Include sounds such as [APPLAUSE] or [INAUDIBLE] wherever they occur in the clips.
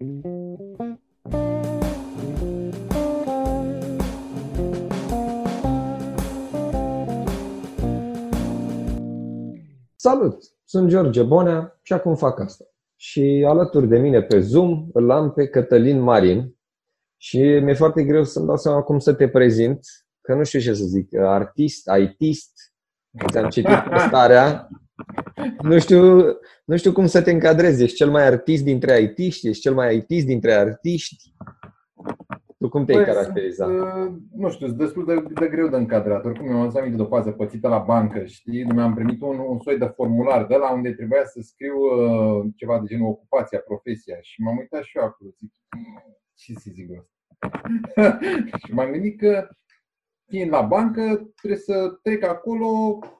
Salut! Sunt George Bonea și acum fac asta. Și alături de mine pe Zoom îl am pe Cătălin Marin și mi-e foarte greu să-mi dau seama cum să te prezint, că nu știu ce să zic, artist, ITist, ți-am [LAUGHS] citit starea, nu știu, nu știu cum să te încadrezi. Ești cel mai artist dintre ITiști? Ești cel mai ITist dintre artiști? Tu cum te-ai păi, caracteriza? Uh, nu știu, sunt destul de, de greu de încadrat. Oricum, mi-am adus aminte de o fază pățită la bancă, știi? Mi-am primit un, un soi de formular de la unde trebuia să scriu uh, ceva de genul ocupația, profesia. Și m-am uitat și eu acolo. Zic, ce să zic asta? [LAUGHS] și m-am gândit că, fiind la bancă, trebuie să trec acolo, uh,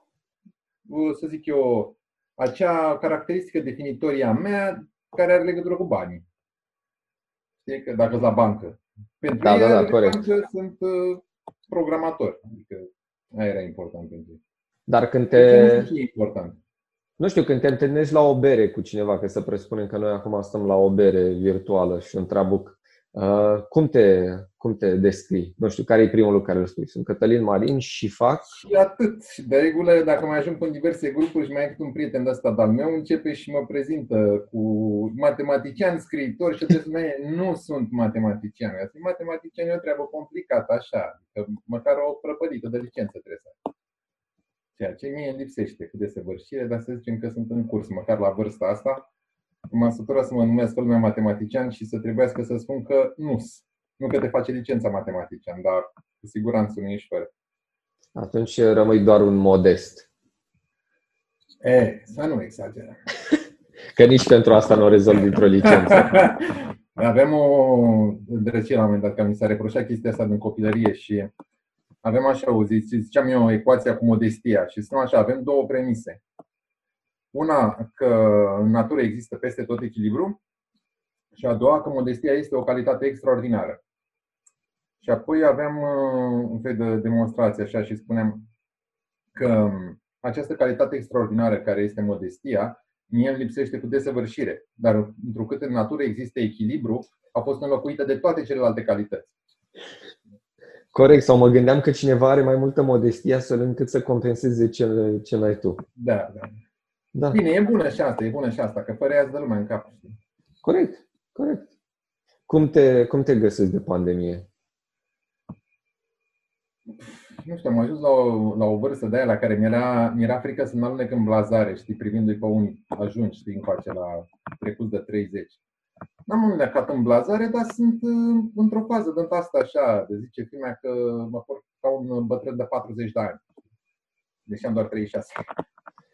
să zic eu, acea caracteristică definitorie a mea care are legătură cu banii. Știi? Că dacă la bancă. Pentru da, da, da, corect. sunt uh, programatori. Adică aia era important pentru ei. Dar când te... Nu știu ce e important. Nu știu, când te întâlnești la o bere cu cineva, că să presupunem că noi acum stăm la o bere virtuală și întreabă Uh, cum, te, cum te descrii? Nu știu, care e primul lucru care îl spui? Sunt Cătălin Marin și fac? Și atât. De regulă, dacă mai ajung în diverse grupuri și mai ai un prieten de ăsta al meu, începe și mă prezintă cu matematician, scriitor și de nu sunt matematician. Sunt matematician e o treabă complicată, așa. Adică măcar o prăpădită de licență trebuie să Ceea ce mie lipsește cu desăvârșire, dar să zicem că sunt în curs, măcar la vârsta asta, m-am săturat să mă numesc lumea matematician și să trebuiască să spun că nu Nu că te face licența matematician, dar cu siguranță nu ești fără. Atunci rămâi doar un modest. E, să nu exagerăm. [LAUGHS] că nici pentru asta nu o rezolvi dintr-o licență. [LAUGHS] Avem o drăcie la un moment dat, că mi s-a reproșat chestia asta din copilărie și avem așa, o zi, ziceam eu, ecuația cu modestia și spun așa, avem două premise. Una, că în natură există peste tot echilibru și a doua, că modestia este o calitate extraordinară. Și apoi aveam uh, un fel de demonstrație așa și spuneam că această calitate extraordinară care este modestia, mie îmi lipsește cu desăvârșire. Dar întrucât în natură există echilibru, a fost înlocuită de toate celelalte calități. Corect, sau mă gândeam că cineva are mai multă modestie astfel încât să compenseze ce, ce n-ai tu. Da, da. Da. Bine, e bună și asta, e bună și asta, că fără ea dă lumea în cap. Corect, corect. Cum te, cum te găsești de pandemie? Nu știu, am ajuns la o, la o vârstă de aia la care mi-era, mi-era frică să mă alunec în blazare, știi, privindu-i pe unii ajungi, știi, încoace la trecut de 30. N-am înlecat în blazare, dar sunt uh, într-o fază de asta așa, de zice filmea că mă port ca un bătrân de 40 de ani. Deși am doar 36.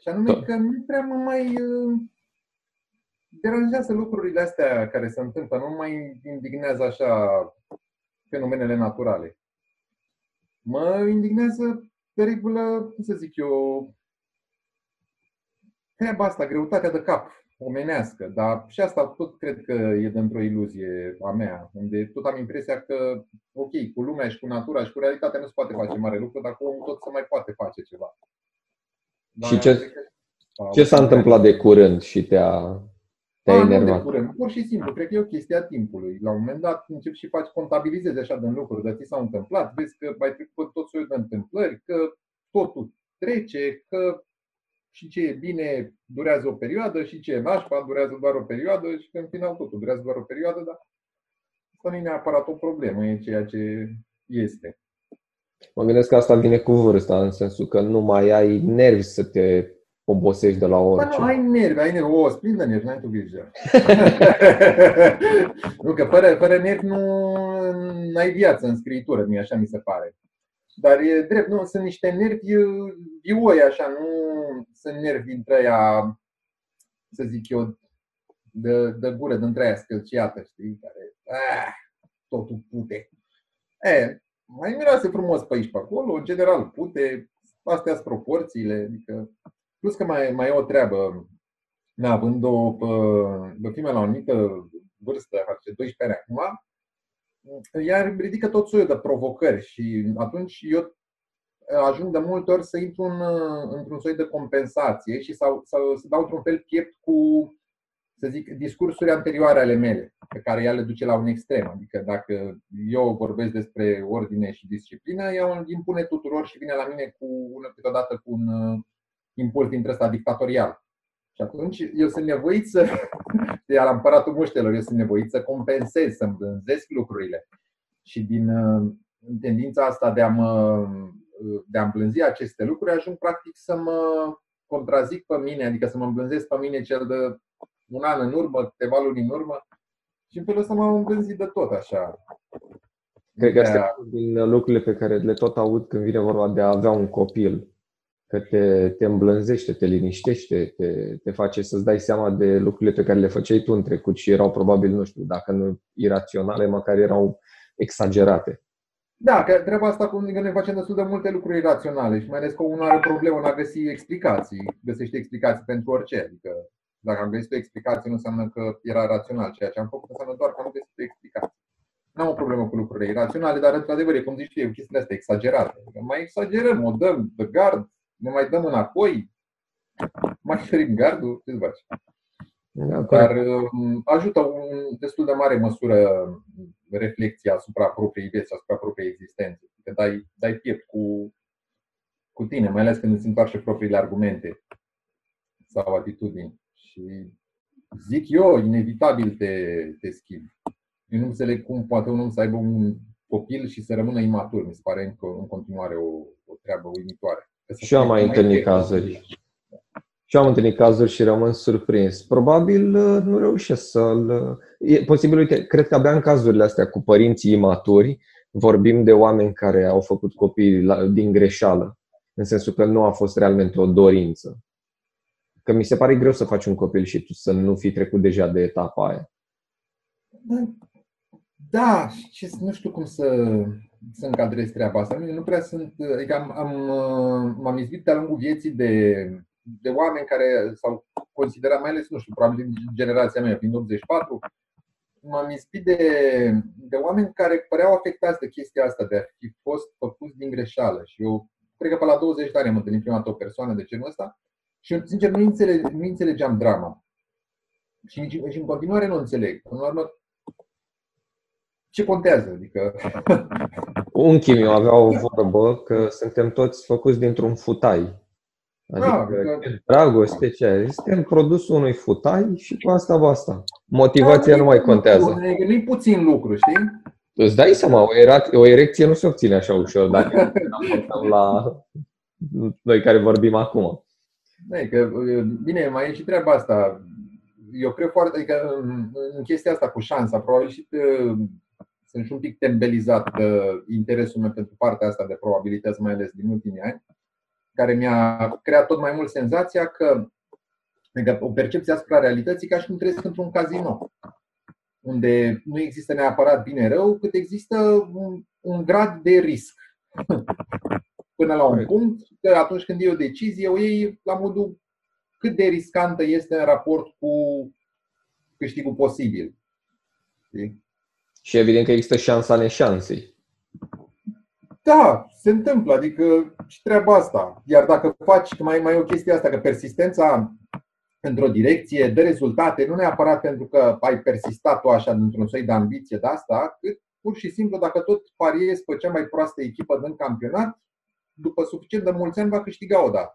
Și anume că nu prea mă mai uh, deranjează lucrurile astea care se întâmplă, nu mai indignează așa fenomenele naturale. Mă indignează de regulă, cum să zic eu, treaba asta, greutatea de cap omenească, dar și asta tot cred că e dintr-o iluzie a mea, unde tot am impresia că, ok, cu lumea și cu natura și cu realitatea nu se poate face mare lucru, dar cu omul tot se mai poate face ceva. Dar și ce, ce s-a întâmplat de curând și te-a, te-a enervat? De curând. Pur și simplu, cred că e o chestie a timpului. La un moment dat începi și faci, contabilizezi așa de lucruri, dar ți s-au întâmplat, vezi că mai trecut tot soiul de întâmplări, că totul trece, că și ce e bine durează o perioadă și ce e nașpa durează doar o perioadă și că în final totul durează doar o perioadă, dar asta nu e neapărat o problemă, e ceea ce este. Mă gândesc că asta vine cu vârsta, în sensul că nu mai ai nervi să te obosești de la orice. nu, ai nervi, ai nervi, o, splin de nervi, n-ai tu grijă. [LAUGHS] nu, că fără, fără nervi nu ai viață în scriitură, mi așa mi se pare. Dar e drept, nu, sunt niște nervi vioi, așa, nu sunt nervi dintre aia, să zic eu, de, de gură, dintre aia scălciată, știi, care, ah, totul pute. E, mai miroase frumos pe aici pe acolo, în general pute, astea sunt proporțiile, adică, plus că mai, mai e o treabă, na, având o pe, pe la o anumită vârstă, face 12 ani acum, ea ridică tot soiul de provocări și atunci eu ajung de multe ori să intru în, într-un soi de compensație și să, să, să dau într-un fel piept cu să zic, discursuri anterioare ale mele, pe care ea le duce la un extrem. Adică dacă eu vorbesc despre ordine și disciplină, ea îl impune tuturor și vine la mine cu una, câteodată cu un uh, impuls dintre ăsta dictatorial. Și atunci eu sunt nevoit să, [LAUGHS] de la împăratul muștelor, eu sunt nevoit să compensez, să îmbânzesc lucrurile. Și din uh, tendința asta de a mă de a îmblânzi aceste lucruri, ajung practic să mă contrazic pe mine, adică să mă îmblânzesc pe mine cel de un an în urmă, câteva luni în urmă și în felul ăsta m-am îmblânzit de tot așa. Cred că astea din lucrurile pe care le tot aud când vine vorba de a avea un copil. Că te, te îmblânzește, te liniștește, te, te face să-ți dai seama de lucrurile pe care le făceai tu în trecut și erau probabil, nu știu, dacă nu iraționale, măcar erau exagerate. Da, că treaba asta cu că ne facem destul de multe lucruri iraționale și mai ales că unul are problemă în a găsi explicații, găsește explicații pentru orice. Adică dacă am găsit o explicație, nu înseamnă că era rațional. Ceea ce am făcut înseamnă doar că am găsit o explicație. Nu am o problemă cu lucrurile iraționale, dar într-adevăr, e cum zici eu, chestiile astea exagerate. Adică mai exagerăm, o dăm pe gard, ne mai dăm înapoi, mai ferim gardul, ce faci? Da, Dar um, ajută în destul de mare măsură reflexia asupra propriei vieți, asupra propriei existențe. Că dai, dai piept cu, cu tine, mai ales când îți întoarce propriile argumente sau atitudini. Și zic eu, inevitabil te, te schimbi. Eu nu înțeleg cum poate un om să aibă un copil și să rămână imatur. Mi se pare încă în continuare o, o treabă uimitoare. Și am mai întâlnit cazuri. Și am întâlnit cazuri și rămân surprins. Probabil uh, nu reușesc să-l... Uh, e posibil, uite, cred că abia în cazurile astea cu părinții imaturi vorbim de oameni care au făcut copii din greșeală, în sensul că nu a fost realmente o dorință. Că mi se pare greu să faci un copil și tu să nu fi trecut deja de etapa aia. Da, ce, nu știu cum să, să încadrez treaba asta. Nu, nu prea sunt. Adică am, am, uh, m-am izbit de-a lungul vieții de de oameni care s-au considerat, mai ales, nu știu, probabil din generația mea, prin 84, m-am inspirat de, de oameni care păreau afectați de chestia asta, de a fi fost făcuți din greșeală. Și eu cred că pe la 20 de ani am întâlnit prima dată o persoană de genul ăsta și, sincer, nu, înțele, nu înțelegeam drama. Și, nici, și în continuare nu înțeleg. Până la urmă, ce contează? Adică... Unchii meu avea o vorbă că suntem toți făcuți dintr-un futai. Adică, da, că... dragoste, ce Suntem produsul unui futai și cu asta basta. Motivația da, nu mai contează. Nu-i puțin lucru, știi? Îți dai seama, o, era- o erecție nu se obține așa ușor dacă [LAUGHS] la noi care vorbim acum. Da, că, bine, mai e și treaba asta. Eu cred foarte, adică în chestia asta cu șansa, probabil și sunt și un pic tembelizat de interesul meu pentru partea asta de probabilități, mai ales din ultimii ani care mi-a creat tot mai mult senzația că adică o percepție asupra realității ca și cum trăiesc într-un casino, unde nu există neapărat bine-rău, cât există un, un grad de risc. [LAUGHS] Până la un punct, că atunci când e o decizie, o iei la modul cât de riscantă este în raport cu câștigul posibil. Și evident că există șansa neșansei. Da, se întâmplă, adică și treaba asta. Iar dacă faci, mai, mai o chestie asta, că persistența într-o direcție dă rezultate, nu neapărat pentru că ai persistat tu așa dintr-un soi de ambiție de asta, cât pur și simplu dacă tot pariezi pe cea mai proastă echipă din campionat, după suficient de mulți ani va câștiga o dată.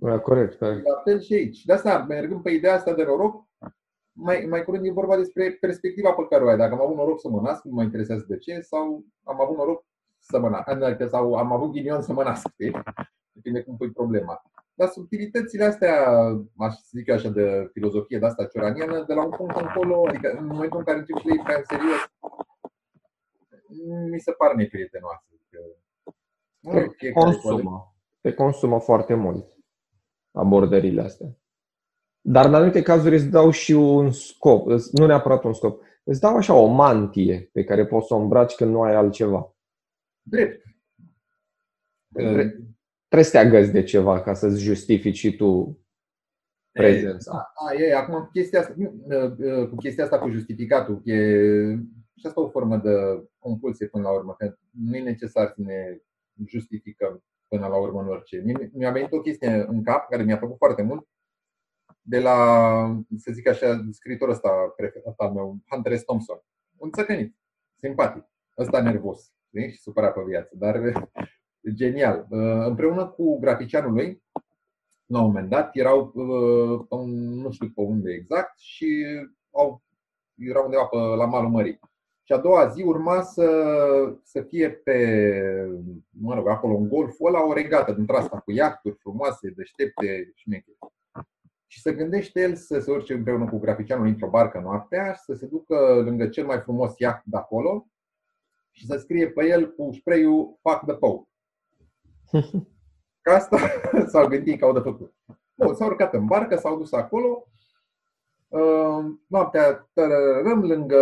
Da, corect, corect. [LAUGHS] La fel și aici. De asta, mergând pe ideea asta de noroc, mai, mai curând e vorba despre perspectiva pe care o ai. Dacă am avut noroc să mă nasc, nu mă interesează de ce, sau am avut noroc să mă nasc, adică, sau am avut ghinion să mă nasc. Depinde cum pui problema. Dar subtilitățile astea, aș zic eu așa, de filozofie de asta cioraniană, de la un punct încolo, adică în momentul în care începi și le iei prea în serios, mi se par neprietenoase. Adică, te consumă. Te consumă foarte mult abordările astea. Dar în anumite cazuri îți dau și un scop, nu neapărat un scop, îți dau așa o mantie pe care poți să o îmbraci când nu ai altceva. Drept. Drept. Trebuie să te agăzi de ceva ca să-ți justifici și tu prezența. A, e, acum chestia asta, cu chestia asta cu justificatul, e și asta o formă de compulsie până la urmă, că nu e necesar să ne justificăm până la urmă în orice. Mi-a venit o chestie în cap care mi-a plăcut foarte mult de la, să zic așa, scriitorul ăsta preferat al meu, Hunter S. Thompson. Un țăcănit, simpatic, ăsta nervos știi? și supărat pe viață, dar [LAUGHS] genial. Împreună cu graficianul lui, la un moment dat, erau, nu știu pe unde exact, și au, erau undeva pe, la malul mării. Și a doua zi urma să, să fie pe, mă rog, acolo în golful ăla o regată dintre asta cu iahturi frumoase, deștepte și șmechere. Și să gândește el să se urce împreună cu graficianul într-o barcă noaptea și să se ducă lângă cel mai frumos iaht de acolo și să scrie pe el cu spray-ul Fuck the Pope. Ca asta [LAUGHS] s-au gândit că au de făcut. Bun, s-au urcat în barcă, s-au dus acolo. Uh, noaptea tărărăm lângă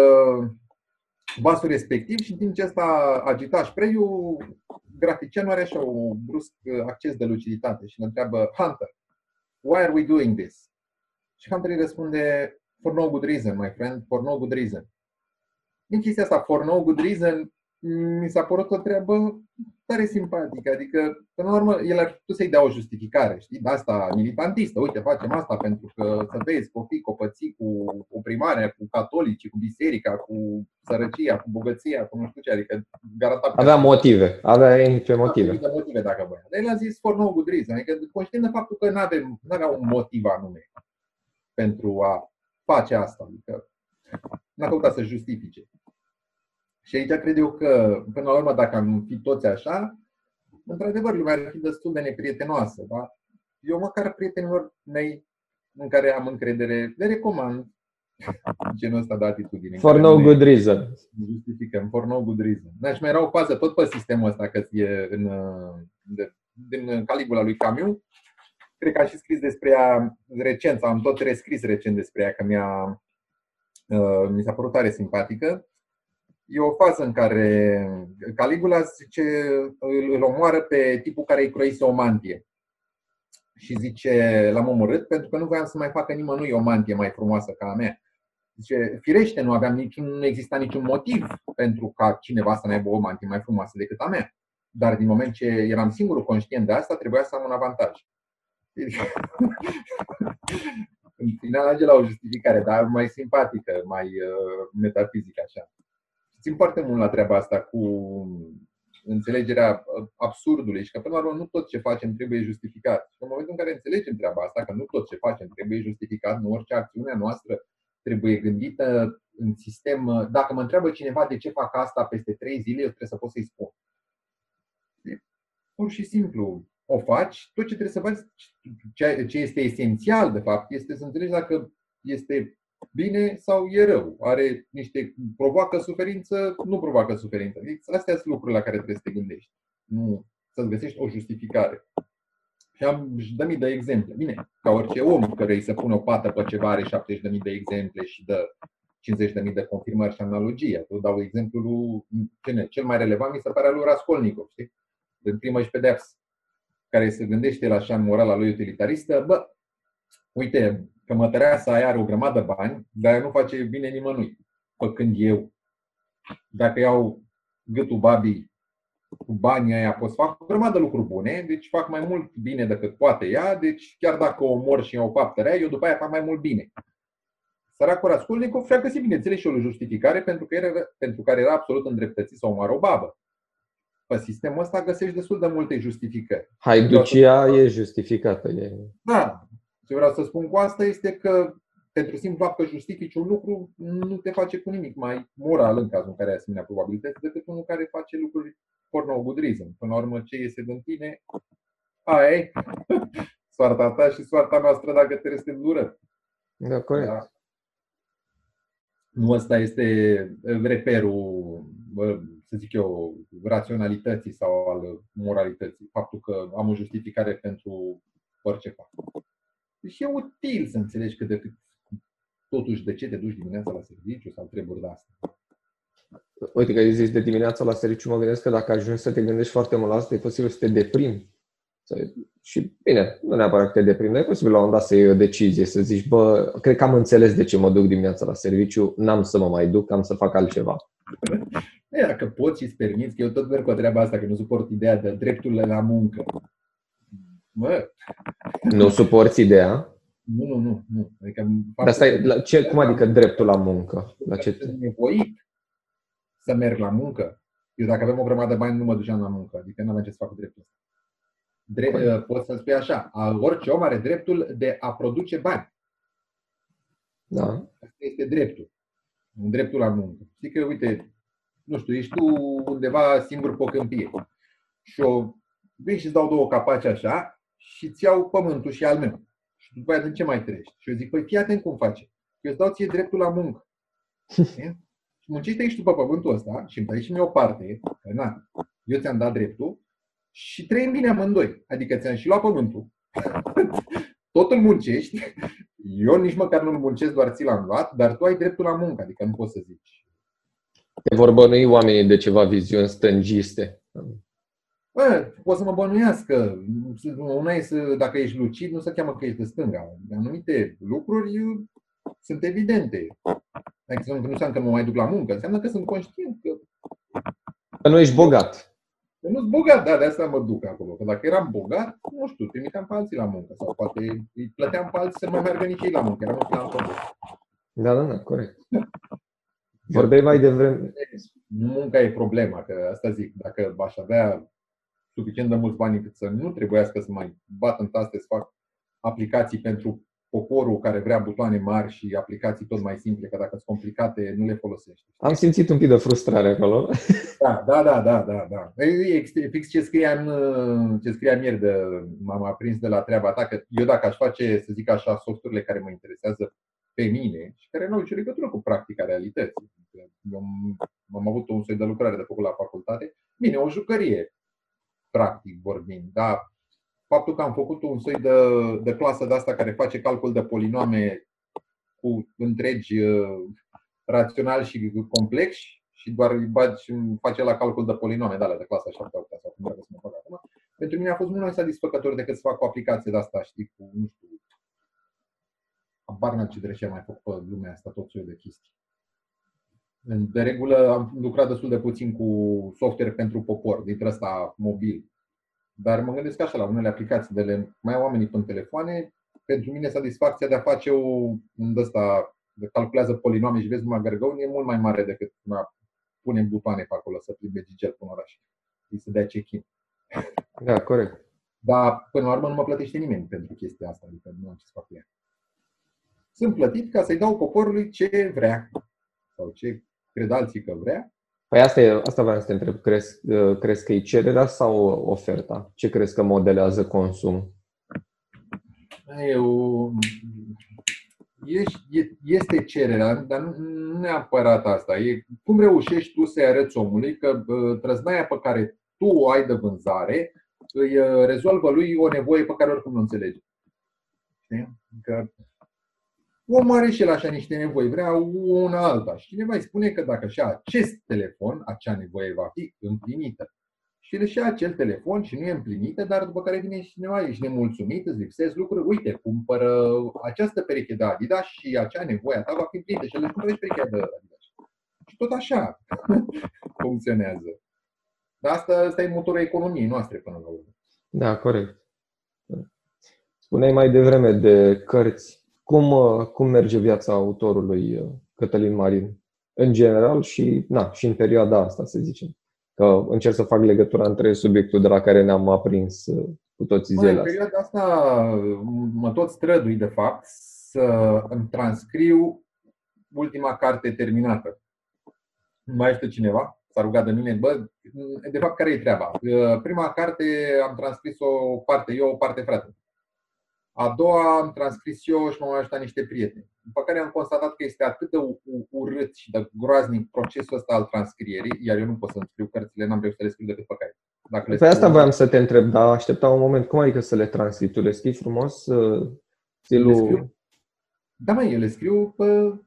vasul respectiv și în timp ce asta agitaș spray-ul, graficianul are așa un brusc acces de luciditate și îl întreabă Hunter, why are we doing this? Și Hunter îi răspunde, for no good reason, my friend, for no good reason. Din chestia asta, for no good reason, mi s-a părut o treabă tare simpatică. Adică, până la urmă, el ar putea să-i dea o justificare, știi? De asta militantistă. Uite, facem asta pentru că, să vezi, copii copății cu oprimarea, cu catolicii, cu biserica, cu sărăcia, cu bogăția, cu nu știu ce. Adică, garanta. Avea motive. Avea niște motive. Avea motive dacă voia. Dar el a zis for no good reason. Adică, conștient de faptul că nu avea un motiv anume pentru a face asta. Adică, n-a căutat să justifice. Și aici cred eu că, până la urmă, dacă am fi toți așa, într-adevăr, lumea ar fi destul de neprietenoasă. Da? Eu, măcar prietenilor mei în care am încredere, le recomand [LAUGHS] genul ăsta de atitudine. For no good reason. Justificăm, for no good reason. Da, și mai era o fază tot pe sistemul ăsta, că e în, de, din Caligula lui Camus. Cred că a și scris despre ea recent, sau am tot rescris recent despre ea, că mi-a, uh, mi s-a părut tare simpatică e o fază în care Caligula zice, îl omoară pe tipul care îi croise o mantie. Și zice, l-am omorât pentru că nu voiam să mai facă nimănui o mantie mai frumoasă ca a mea. Zice, firește, nu aveam niciun, nu exista niciun motiv pentru ca cineva să ne aibă o mantie mai frumoasă decât a mea. Dar din moment ce eram singurul conștient de asta, trebuia să am un avantaj. [LAUGHS] în final ajunge la o justificare, dar mai simpatică, mai uh, metafizică așa țin foarte mult la treaba asta cu înțelegerea absurdului și că, până la urmă, nu tot ce facem trebuie justificat. Și în momentul în care înțelegem treaba asta, că nu tot ce facem trebuie justificat, nu orice acțiune noastră trebuie gândită în sistem. Dacă mă întreabă cineva de ce fac asta peste trei zile, eu trebuie să pot să-i spun. Pur și simplu, o faci, tot ce trebuie să faci, ce este esențial, de fapt, este să înțelegi dacă este bine sau e rău. Are niște, provoacă suferință, nu provoacă suferință. Deci, astea sunt lucrurile la care trebuie să te gândești. Nu să-ți găsești o justificare. Și am dă de exemple. Bine, ca orice om care îi se pune o pată pe ceva are 70.000 de exemple și dă 50.000 de confirmări și analogii. Eu dau exemplul cine? Cel mai relevant mi se pare al lui Raskolnikov, știi? În primă și pedeapsă, care se gândește la așa în morala lui utilitaristă, bă, uite, că mătăreasa aia are o grămadă de bani, dar nu face bine nimănui. Pe când eu, dacă iau gâtul babii cu banii aia, pot să fac o grămadă de lucruri bune, deci fac mai mult bine decât poate ea, deci chiar dacă o mor și iau faptă rea, eu după aia fac mai mult bine. Săracul Raskolnikov și-a găsit, bineînțeles, și o justificare pentru, că era, pentru care era absolut îndreptățit să omoară o babă. Pe sistemul ăsta găsești destul de multe justificări. Haiducia e justificată. E... Da, ce vreau să spun cu asta este că pentru simplu fapt că justifici un lucru, nu te face cu nimic mai moral în cazul în care ai asemenea probabilități decât unul care face lucruri for no good reason. Până la urmă, ce iese din tine, aia e [LAUGHS] soarta ta și soarta noastră dacă te reste dură. Da, corect. Da? Nu ăsta este reperul, să zic eu, raționalității sau al moralității. Faptul că am o justificare pentru orice fac. Deci e util să înțelegi că de cât totuși de ce te duci dimineața la serviciu sau treburi de asta. Uite că ai zis de dimineața la serviciu, mă gândesc că dacă ajungi să te gândești foarte mult la asta, e posibil să te deprimi. Și bine, nu neapărat că te deprimi, e posibil la un dat să iei o decizie, să zici, bă, cred că am înțeles de ce mă duc dimineața la serviciu, n-am să mă mai duc, am să fac altceva. [LAUGHS] E, dacă poți și îți permiți, că eu tot merg cu treaba asta, că nu suport ideea de drepturile la muncă. Mă. Nu suporți ideea? Nu, nu, nu. nu. Adică, Dar asta e, la ce, cum adică dreptul la muncă? La ce? Sunt nevoit să merg la muncă. Eu dacă avem o grămadă de bani, nu mă duceam la muncă. Adică nu aveam ce să fac cu dreptul ăsta. Drept, poți să spui așa, orice om are dreptul de a produce bani. Da. Asta este dreptul. Un dreptul la muncă. Știi că, uite, nu știu, ești tu undeva singur pe o câmpie și o vin și îți dau două capaci așa și îți iau pământul și al meu. Și după aia din ce mai trăiești? Și eu zic, păi fii atent cum face. Eu îți dau ție dreptul la muncă. [LAUGHS] și muncește și tu pe pământul ăsta și îmi dai și mie o parte, că na, eu ți-am dat dreptul și trăim bine amândoi. Adică ți-am și luat pământul, [LAUGHS] totul muncești, eu nici măcar nu-l muncesc, doar ți l-am luat, dar tu ai dreptul la muncă, adică nu poți să zici. Te vor bănui oamenii de ceva viziuni stângiste. Bă, poți să mă bănuiască. Una e să, dacă ești lucid, nu se cheamă că ești de stânga. Anumite lucruri sunt evidente. Adică nu înseamnă că nu mai duc la muncă, înseamnă că sunt conștient că... Că nu ești bogat. Că nu sunt bogat, da, de asta mă duc acolo. Că dacă eram bogat, nu știu, trimiteam pe alții la muncă. Sau poate îi plăteam pe alții să nu mai meargă nici ei la muncă. Eram un plan Da, da, da, corect. Vorbeai mai devreme. Munca e problema, că asta zic. Dacă aș avea suficient de mulți bani cât să nu trebuiască să mai bat în taste să fac aplicații pentru poporul care vrea butoane mari și aplicații tot mai simple, că dacă sunt complicate, nu le folosești. Am simțit un pic de frustrare acolo. Da, da, da, da, da. da. E fix ce scria, în, ce scria ieri de, m-am aprins de la treaba ta, că eu dacă aș face, să zic așa, softurile care mă interesează pe mine și care nu au nicio legătură cu practica realității. Eu am avut un soi de lucrare de făcut la facultate. Bine, o jucărie, practic vorbind, dar faptul că am făcut un soi de, de clasă de asta care face calcul de polinome cu întregi uh, rațional și complex și doar îi bagi și face la calcul de polinome, da, de clasa 7 8 sau cum să mă fac acum. Pentru mine a fost mult mai satisfăcător decât să fac o aplicație de asta, știi, cu, nu știu, habar ce drăcea mai făcut pe lumea asta, tot soiul de chestii. De regulă am lucrat destul de puțin cu software pentru popor, dintre ăsta mobil. Dar mă gândesc așa la unele aplicații de le mai au oamenii pe telefoane. Pentru mine satisfacția de a face o, un ăsta, de calculează polinoame și vezi numai gărgăuni, e mult mai mare decât a pune butoane pe acolo să plimbe gigel pe un oraș. Și să dea check-in. Da, corect. Dar până la urmă nu mă plătește nimeni pentru chestia asta, adică nu am ce să fac cu ea. Sunt plătit ca să-i dau poporului ce vrea sau ce cred alții că vrea. Păi asta, e, asta vreau să te întreb. Crezi, crezi că e cererea sau oferta? Ce crezi că modelează consum? Eu, este cererea, dar nu neapărat asta. E cum reușești tu să-i arăți omului că trăznaia pe care tu o ai de vânzare îi rezolvă lui o nevoie pe care oricum nu înțelege. Că Omul are și el așa niște nevoi, vrea una alta. Și cineva îi spune că dacă și acest telefon, acea nevoie va fi împlinită. Și el și acel telefon și nu e împlinită, dar după care vine și cineva, ești nemulțumit, îți lipsesc lucruri, uite, cumpără această pereche de Adidas și acea nevoie a ta va fi împlinită și el îți cumpără și perechea de Adidas. Și tot așa [LAUGHS] funcționează. Dar asta, asta e motorul economiei noastre până la urmă. Da, corect. Spuneai mai devreme de cărți cum, uh, cum merge viața autorului uh, Cătălin Marin în general și, na, și în perioada asta, să zicem. Că încerc să fac legătura între subiectul de la care ne-am aprins uh, cu toții zilele În perioada asta mă tot strădui, de fapt, să îmi transcriu ultima carte terminată. Mai este cineva? S-a rugat de mine, bă, de fapt, care e treaba? Prima carte am transcris o parte eu, o parte frate. A doua am transcris eu și m-au ajutat niște prieteni. După care am constatat că este atât de urât și de groaznic procesul ăsta al transcrierii, iar eu nu pot să-mi scriu cărțile, n-am reușit să le scriu decât pe caiet. Dacă le păi asta voiam să te întreb, dar aștepta un moment. Cum adică să le transcrii? Tu le scrii frumos? Uh, stilul... Le scriu? Da, mai eu le scriu pe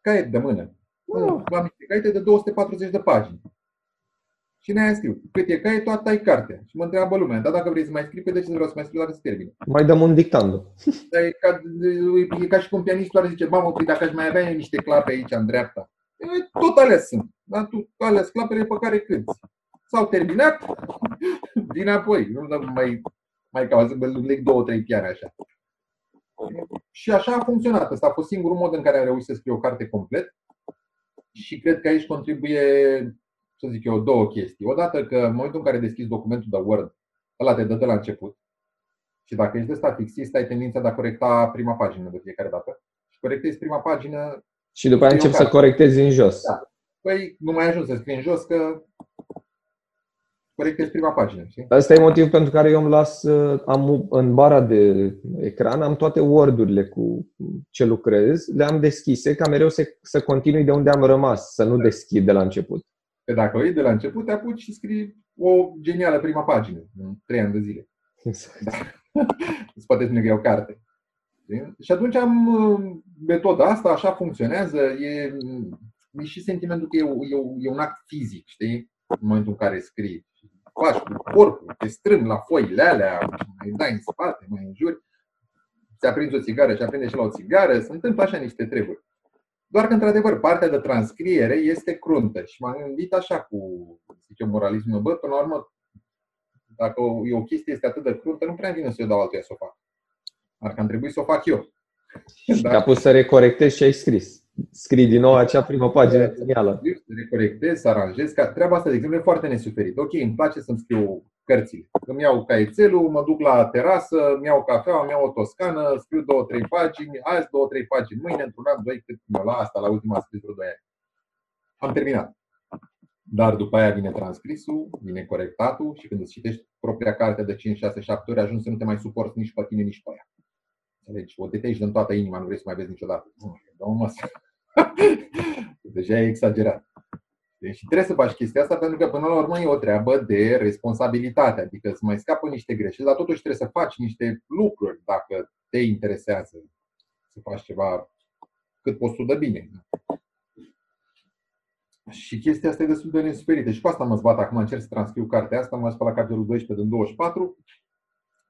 caiet de mână. Oh. Am niște caiete de 240 de pagini. Și ne-aia scriu. Cât e caie, toată ai cartea. Și mă întreabă lumea, dar dacă vrei să mai scrii, pe păi de ce vreau să mai scriu dacă se termină? Mai dăm un dictando. E ca, e ca și cum pianistul ar zice, mamă, păi dacă aș mai avea niște clape aici în dreapta. Tot alea sunt. Dar tu alea sunt clapele pe care cânti. S-au terminat, [LAUGHS] vin apoi. Nu mai, mai ca să leg două, trei piane așa. Și așa a funcționat. Asta a fost singurul mod în care am reușit să scriu o carte complet. Și cred că aici contribuie, să zic eu, două chestii. Odată că în momentul în care deschizi documentul de Word, ăla te dă de la început. Și dacă ești de stat fixist, ai tendința de a corecta prima pagină de fiecare dată. Și corectezi prima pagină. Și după aia încep să corectezi în jos. Da. Păi nu mai ajungi să scrii în jos că corectezi prima pagină. Știi? Asta e motivul pentru care eu îmi las, uh, am, în bara de ecran, am toate Word-urile cu ce lucrez, le-am deschise ca mereu să, să continui de unde am rămas, să nu da. deschid de la început. Că dacă o iei de la început, te apuci și scrii o genială prima pagină în trei ani de zile. Exact. Da. [LAUGHS] Îți poate spune că e o carte. Și atunci am uh, metoda asta, așa funcționează, e, e și sentimentul că e, e, e un act fizic, știi? În momentul în care scrii faci cu corpul, te strâng la foile alea, mai dai în spate, mai înjuri, ți aprinzi o țigară și aprinde și la o țigară, se întâmplă așa niște treburi. Doar că, într-adevăr, partea de transcriere este cruntă și m-am gândit așa cu, zic eu, moralismul, bă, până la urmă, dacă o, o chestie este atât de cruntă, nu prea vine să o dau altuia să o fac. Ar că am trebuit să o fac eu. Și te-a pus să recorectezi ce ai scris scrii din nou acea primă pagină genială. Să recorectez, să aranjez. Ca treaba asta, de exemplu, e foarte nesuferit. Ok, îmi place să-mi scriu cărțile. Îmi iau caietelul, mă duc la terasă, îmi iau cafea, îmi iau o toscană, scriu două, trei pagini, azi două, trei pagini, mâine, într-un an, doi, cât mi la asta, la ultima a scris vreo doi ani. Am terminat. Dar după aia vine transcrisul, vine corectatul și când îți citești propria carte de 5, 6, 7 ori, ajungi să nu te mai suporți nici pe tine, nici pe aia. Deci o detești în toată inima, nu vrei să mai vezi niciodată. Nu, [LAUGHS] Deja e exagerat. Deci trebuie să faci chestia asta pentru că până la urmă e o treabă de responsabilitate, adică îți mai scapă niște greșeli, dar totuși trebuie să faci niște lucruri dacă te interesează să faci ceva cât poți tu de bine. Și chestia asta e destul de nesuferită. Și cu asta mă zbat acum, încerc să transcriu cartea asta, mă la capitolul 12 din 24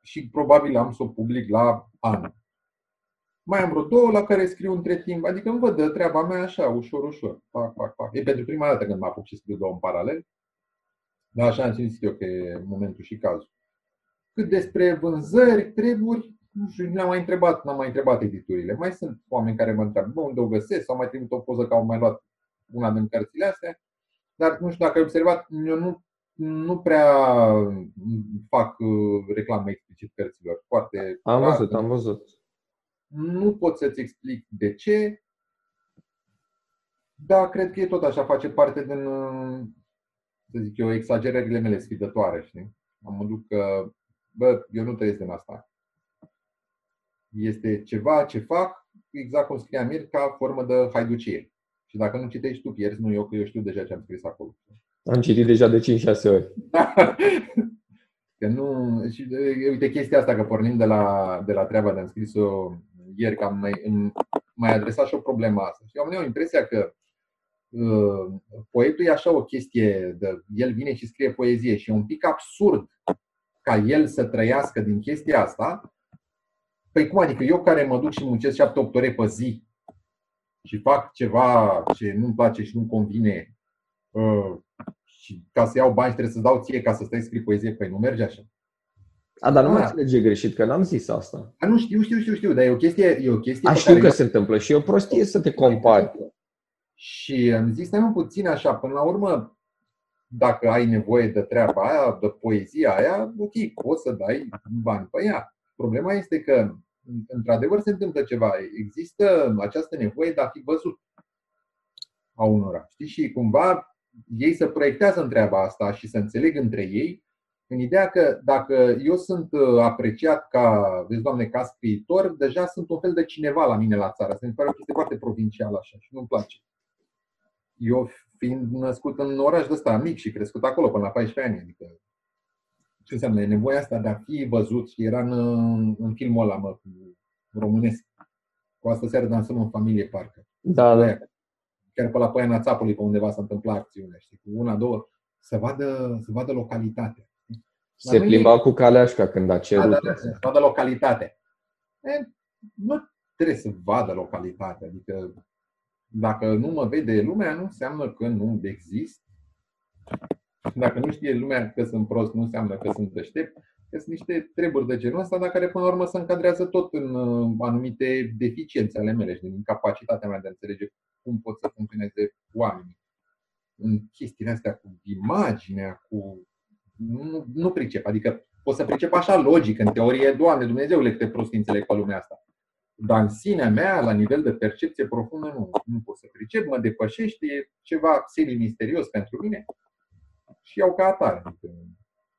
și probabil am să o public la anul. Mai am vreo două la care scriu între timp, adică îmi văd de treaba mea așa, ușor, ușor. Fac, fac, fac. E pentru prima dată când mă apuc și scriu două în paralel. Dar așa am simțit eu că e momentul și cazul. Cât despre vânzări, treburi, nu știu, ne-am mai întrebat, n-am mai întrebat editurile. Mai sunt oameni care mă întreabă, bă, unde o găsesc? Sau mai trimit o poză că au mai luat una din cărțile astea. Dar nu știu dacă ai observat, eu nu, nu prea fac uh, reclamă explicit cărților. Foarte am văzut, am văzut. Nu pot să-ți explic de ce, dar cred că e tot așa, face parte din, să zic eu, exagerările mele sfidătoare, știi? Am mă duc că, bă, eu nu trăiesc din asta. Este ceva ce fac, exact cum scria Mir, ca formă de haiducie. Și dacă nu citești tu, pierzi, nu eu, că eu știu deja ce am scris acolo. Am citit deja de 5-6 ori. [LAUGHS] că nu, și uite chestia asta, că pornim de la, de la treaba de am scris-o ieri că am mai, mai adresat și o problemă asta. Și am impresia că uh, poetul e așa o chestie, de, el vine și scrie poezie și e un pic absurd ca el să trăiască din chestia asta. Păi cum adică eu care mă duc și muncesc 7-8 ore pe zi și fac ceva ce nu-mi place și nu convine uh, și ca să iau bani trebuie să dau ție ca să stai scrii poezie, păi nu merge așa. A, dar nu mă da. înțelege greșit, că n-am zis asta. A, nu știu, știu, știu, știu, dar e o chestie... E o chestie A, știu că eu... se întâmplă și e o prostie să te compari. Și am zis, stai puțin așa, până la urmă, dacă ai nevoie de treaba aia, de poezia aia, ok, poți să dai bani pe ea. Problema este că, într-adevăr, se întâmplă ceva. Există această nevoie de a fi văzut a unora. Știi? Și cumva ei se proiectează în treaba asta și să înțeleg între ei în ideea că dacă eu sunt uh, apreciat ca, vezi, doamne, ca scriitor, deja sunt un fel de cineva la mine la țară. Asta mi pare o chestie foarte provincială așa și nu-mi place. Eu fiind născut în oraș de ăsta mic și crescut acolo până la 14 ani, adică ce înseamnă nevoia asta de a fi văzut și era în, în filmul ăla, mă, românesc. Cu asta seară dansăm în familie, parcă. Da, da. Chiar pe la Păiana Țapului, pe undeva s-a întâmplat acțiunea, știi, cu una, două, să vadă, să vadă localitatea. Se plimba cu caleașca când a cerut. Da, da, da, să vadă localitatea. E, nu trebuie să vadă localitatea. Adică dacă nu mă vede lumea, nu înseamnă că nu exist. Dacă nu știe lumea că sunt prost, nu înseamnă că sunt deștept. Sunt niște treburi de genul ăsta, dar care până la urmă se încadrează tot în uh, anumite deficiențe ale mele și din capacitatea mea de a înțelege cum pot să funcționeze oamenii. În chestiile astea cu imaginea, cu... Nu, nu pricep. Adică pot să pricep așa logic, în teorie, Doamne Dumnezeule, câte prostii înțeleg pe lumea asta. Dar în sinea mea, la nivel de percepție profundă, nu, nu pot să pricep, mă depășește, e ceva semi-misterios pentru mine și iau ca atare.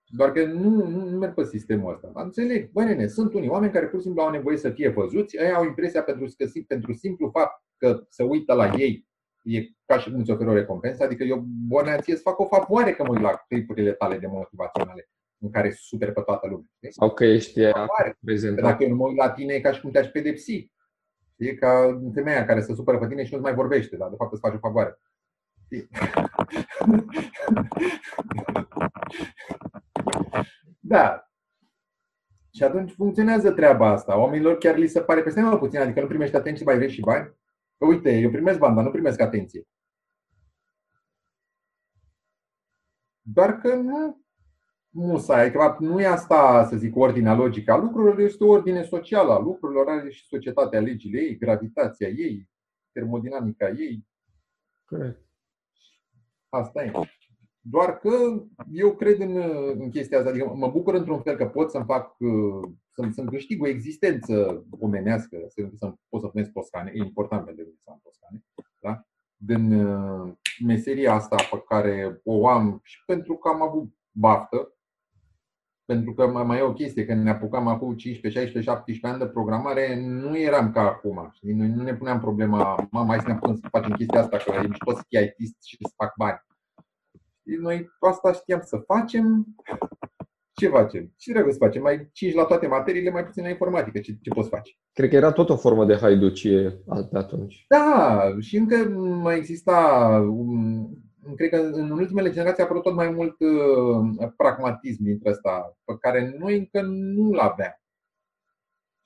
Doar că nu, nu, nu merg pe sistemul ăsta. Dar înțeleg, bă, nene, sunt unii oameni care pur și simplu au nevoie să fie văzuți, ei au impresia pentru, că, pentru simplu fapt că se uită la ei, e ca și cum îți oferă o recompensă, adică eu, bă, ție îți fac o favoare că mă uit la clipurile tale de motivaționale în care super pe toată lumea. Sau că ești prezent. Dacă eu nu mă uit la tine, e ca și cum te-aș pedepsi. E ca femeia care se supără pe tine și nu mai vorbește, dar de fapt îți face o favoare. Da. Și atunci funcționează treaba asta. Oamenilor chiar li se pare peste mai puțin, adică nu primești atenție, mai vrei și bani. Că uite, eu primesc bani, dar nu primesc atenție. Doar că nu musai, adică nu e asta, să zic, ordinea logică a lucrurilor, este o ordine socială a lucrurilor, are și societatea legile ei, gravitația ei, termodinamica ei. Corect. Asta e. Doar că eu cred în, în chestia asta, adică mă bucur într-un fel că pot să-mi fac, să, să-mi câștig o existență omenească, să, să pot să punesc poscane, e important pentru mine să am poscane, da? din uh, meseria asta pe care o am și pentru că am avut baftă, pentru că mai e o chestie, când ne apucam acum 15, 16, 17 ani de programare, nu eram ca acum. Știi? Noi nu ne puneam problema, mama, hai să ne apucăm să facem chestia asta, că e mișto să fii IT și să fac bani. Noi asta știam să facem. Ce facem? Ce trebuie să facem? Mai 5 la toate materiile, mai puțin la informatică. Ce, ce poți face? Cred că era tot o formă de haiducie de atunci. Da, și încă mai exista cred că în ultimele generații a apărut tot mai mult uh, pragmatism dintre ăsta, pe care noi încă nu-l aveam.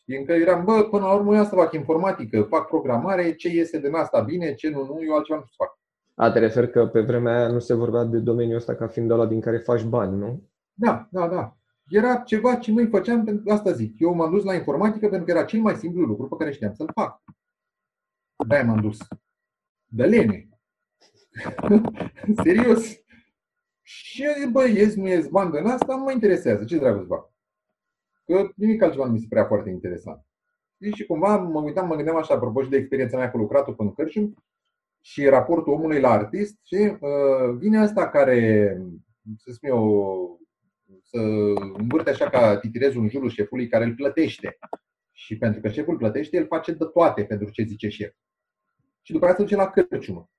Și încă eram, bă, până la urmă eu să fac informatică, fac programare, ce iese din asta bine, ce nu, nu, eu altceva nu știu să fac. A, te refer că pe vremea aia nu se vorbea de domeniul ăsta ca fiind ăla din care faci bani, nu? Da, da, da. Era ceva ce noi făceam, pentru asta zic. Eu m-am dus la informatică pentru că era cel mai simplu lucru pe care știam să-l fac. de m-am dus. De lene. [LAUGHS] Serios. Și eu zic, băi, ies, nu ies bani din asta, nu mă interesează. Ce dragoste să fac? Că nimic altceva nu mi se prea foarte interesant. Și cumva mă uitam, mă gândeam așa, apropo și de experiența mea cu lucratul până Cârcium și raportul omului la artist și uh, vine asta care, să spun eu, să învârte așa ca titirezul în jurul șefului care îl plătește. Și pentru că șeful plătește, el face de toate pentru ce zice șef. Și după aceea se duce la Cârciumă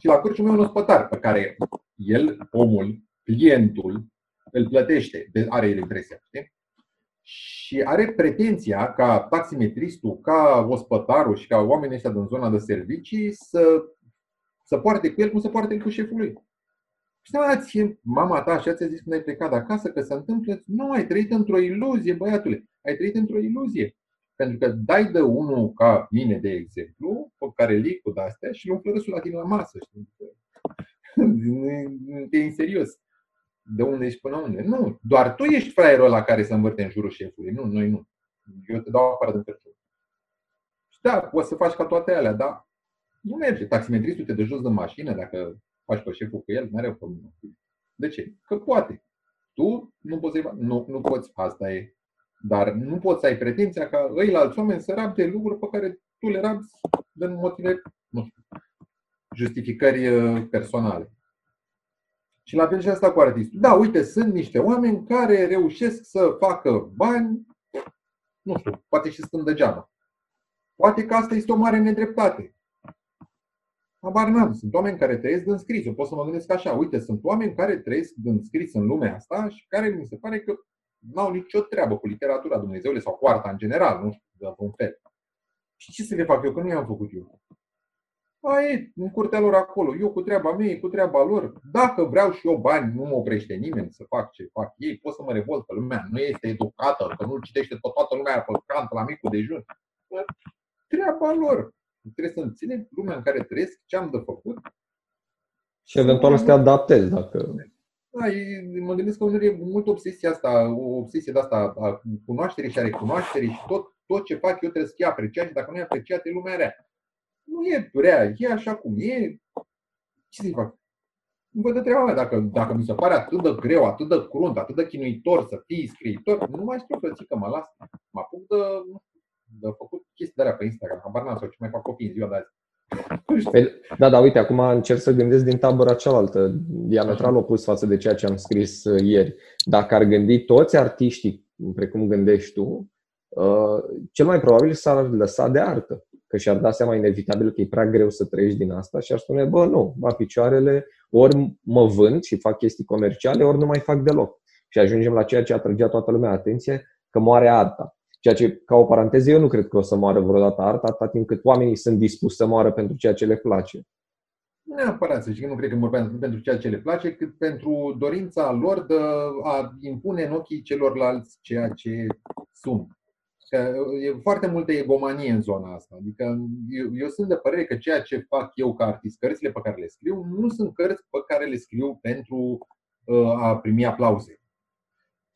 și la cârcium e un ospătar pe care el, omul, clientul, îl plătește, are el impresia. Știi? Și are pretenția ca taximetristul, ca ospătarul și ca oamenii ăștia din zona de servicii să, să poarte cu el cum se poartă el cu șeful lui. Și ție, mama ta așa ți-a zis când ai plecat de acasă că se întâmplă, nu, ai trăit într-o iluzie, băiatule, ai trăit într-o iluzie. Pentru că dai de unul ca mine, de exemplu, pe care licul de astea și îl râsul la tine la masă. Știi? [LAUGHS] Te în serios. De unde ești până unde? Nu. Doar tu ești fraierul la care să învârte în jurul șefului. Nu, noi nu. Eu te dau afară din cărciun. Și da, poți să faci ca toate alea, dar nu merge. Taximetristul te dă jos de mașină dacă faci pe șeful cu el, nu are o problemă. De ce? Că poate. Tu nu poți să nu, nu poți, asta e. Dar nu poți să ai pretenția ca ei alți oameni să rabde lucruri pe care tu le rabzi din motive, nu știu, justificări uh, personale. Și la fel și asta cu artistul. Da, uite, sunt niște oameni care reușesc să facă bani, nu știu, poate și stând degeaba. Poate că asta este o mare nedreptate. Habar n-am. Sunt oameni care trăiesc din scris. Eu pot să mă gândesc așa. Uite, sunt oameni care trăiesc din scris în lumea asta și care mi se pare că n-au nicio treabă cu literatura Dumnezeule sau cu arta în general, nu știu, de un fel. Și ce să le fac eu, că nu i-am făcut eu? Ai, în curtea lor acolo, eu cu treaba mea, cu treaba lor. Dacă vreau și eu bani, nu mă oprește nimeni să fac ce fac ei, pot să mă revolt pe lumea. Nu este educată, că nu citește tot, toată lumea pe cant la micul dejun. Treaba lor. Trebuie să înțeleg lumea în care trăiesc, ce am de făcut. Și eventual să te adaptezi dacă Da, mă gândesc că uneori e mult obsesia asta, o obsesie de asta a cunoașterii și a recunoașterii și tot, tot ce fac eu trebuie să fie apreciat și dacă nu e apreciat e lumea rea. Nu e rea, e așa cum e. Ce să fac? Nu văd de treaba mea. Dacă, dacă mi se pare atât de greu, atât de crunt, atât de chinuitor să fii scriitor, nu mai scriu frățică, mă las. Mă apuc de, de făcut chestii de pe Instagram, habar n-am sau ce mai fac copii în ziua de azi. Păi, da, da, uite, acum încerc să gândesc din tabăra cealaltă, diametral opus față de ceea ce am scris uh, ieri. Dacă ar gândi toți artiștii, precum gândești tu, uh, cel mai probabil s-ar lăsa de artă, că și-ar da seama inevitabil că e prea greu să trăiești din asta și ar spune, bă, nu, ba picioarele, ori mă vând și fac chestii comerciale, ori nu mai fac deloc. Și ajungem la ceea ce atrăgea toată lumea atenție, că moare arta. Ceea ce, ca o paranteză, eu nu cred că o să moară vreodată arta, atâta timp cât oamenii sunt dispuși să moară pentru ceea ce le place. Nu neapărat să zic, nu cred că mor pentru ceea ce le place, cât pentru dorința lor de a impune în ochii celorlalți ceea ce sunt. Că e foarte multă egomanie în zona asta. Adică eu, eu sunt de părere că ceea ce fac eu ca artist, cărțile pe care le scriu, nu sunt cărți pe care le scriu pentru uh, a primi aplauze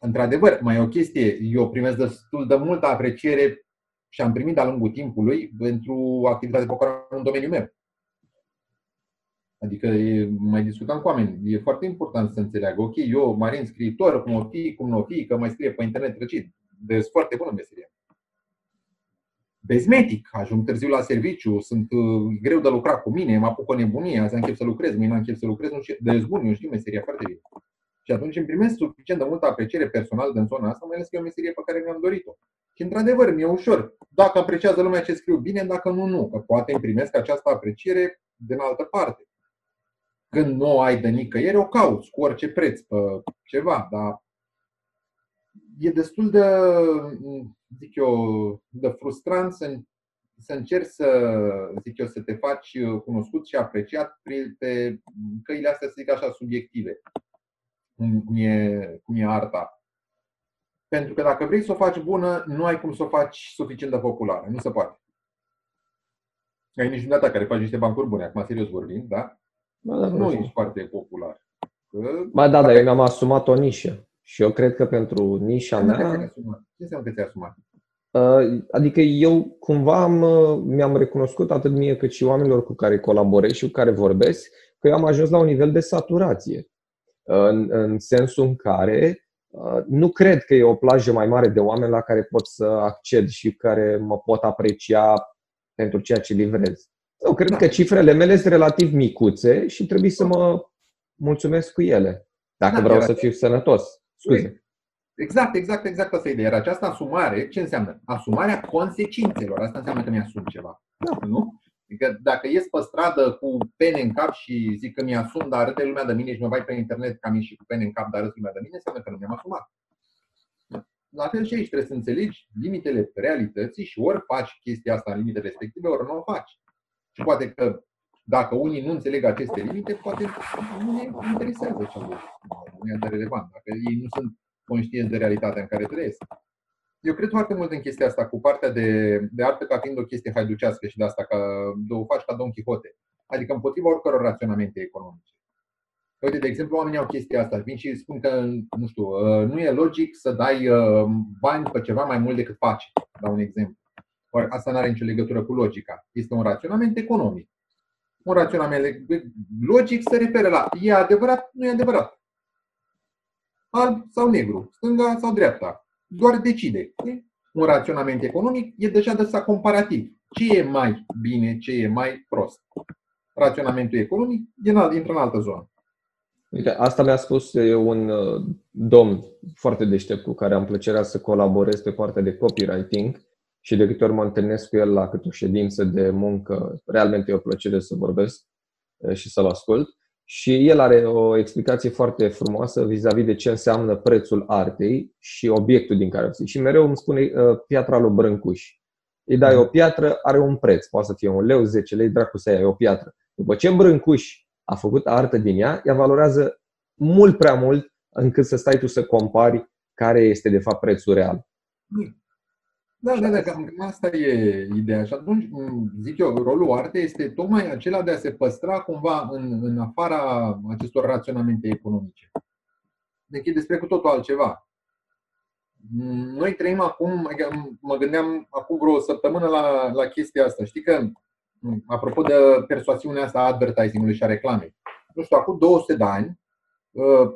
într-adevăr, mai e o chestie, eu primesc destul de multă apreciere și am primit de-a lungul timpului pentru activitatea pe care am în domeniul meu. Adică e, mai discutam cu oameni. E foarte important să înțeleagă. Ok, eu, marin scriitor, cum o fi, cum nu o fi, că mai scrie pe internet răcit. Deci foarte bună meserie. Bezmetic, ajung târziu la serviciu, sunt uh, greu de lucrat cu mine, mă apuc o nebunie, azi am chef să lucrez, mâine am chef să lucrez, nu știu, deci bun, eu știu meseria foarte bine. Și atunci îmi primesc suficient de multă apreciere personală din zona asta, mai ales că e o meserie pe care mi-am dorit-o. Și într-adevăr, mi-e ușor. Dacă apreciază lumea ce scriu bine, dacă nu, nu. Că poate îmi primesc această apreciere din altă parte. Când nu o ai de nicăieri, o cauți cu orice preț pe ceva, dar e destul de, zic eu, de frustrant să, să încerci să, zic eu, să te faci cunoscut și apreciat pe căile astea, să zic așa, subiective cum e, cum e arta. Pentru că dacă vrei să o faci bună, nu ai cum să o faci suficient de populară. Nu se poate. Ai nici data care faci niște bancuri bune, acum serios vorbind, da? Ba, da nu ești foarte popular. Ba da, dar eu mi-am asumat o nișă. Și eu cred că pentru nișa Ce mea... Ce înseamnă că ți-ai asumat? Uh, adică eu cumva am, uh, mi-am recunoscut atât mie cât și oamenilor cu care colaborez și cu care vorbesc că eu am ajuns la un nivel de saturație în, în sensul în care uh, nu cred că e o plajă mai mare de oameni la care pot să acced și care mă pot aprecia pentru ceea ce livrez. Eu cred da. că cifrele mele sunt relativ micuțe și trebuie să mă mulțumesc cu ele, dacă da, vreau să fiu sănătos. Scuze. Exact, exact, exact asta e ideea. Iar această asumare, ce înseamnă? Asumarea consecințelor. Asta înseamnă că mi-asum ceva. Da. Nu? Adică dacă ies pe stradă cu pene în cap și zic că mi-asum, dar arăte lumea de mine și mă vai pe internet că am ieșit cu pene în cap, dar arăt lumea de mine, înseamnă că nu mi-am asumat. La fel și aici trebuie să înțelegi limitele realității și ori faci chestia asta în limitele respective, ori nu o faci. Și poate că dacă unii nu înțeleg aceste limite, poate nu ne interesează ce nu e de relevant. Dacă ei nu sunt conștienți de realitatea în care trăiesc eu cred foarte mult în chestia asta cu partea de, de artă ca fiind o chestie haiducească și de asta, că o faci ca Don Quixote. Adică împotriva oricăror raționamente economice. Uite, de exemplu, oamenii au chestia asta. Vin și spun că, nu știu, uh, nu e logic să dai uh, bani pe ceva mai mult decât faci. Dau un exemplu. Or, asta nu are nicio legătură cu logica. Este un raționament economic. Un raționament logic se referă la e adevărat, nu e adevărat. Alb sau negru, stânga sau dreapta, doar decide. Un raționament economic e deja de sa comparativ. Ce e mai bine, ce e mai prost. Raționamentul economic intră în altă zonă. Uite, asta mi-a spus un uh, domn foarte deștept cu care am plăcerea să colaborez pe partea de copywriting și de câte ori mă întâlnesc cu el la câte o ședință de muncă, realmente e o plăcere să vorbesc uh, și să-l ascult. Și el are o explicație foarte frumoasă vis-a-vis de ce înseamnă prețul artei și obiectul din care o ții. Și mereu îmi spune uh, piatra lui Brâncuș. Îi dai o piatră, are un preț. Poate să fie un leu, 10 lei, dracu să ai o piatră. După ce Brâncuș a făcut artă din ea, ea valorează mult prea mult încât să stai tu să compari care este de fapt prețul real. Da, da, da, cam asta e ideea. Și atunci, zic eu, rolul artei este tocmai acela de a se păstra cumva în, în afara acestor raționamente economice. Deci e despre cu totul altceva. Noi trăim acum, adică mă gândeam acum vreo săptămână la, la chestia asta. Știi că, apropo de persoasiunea asta a advertisingului și a reclamei, nu știu, acum 200 de ani, uh,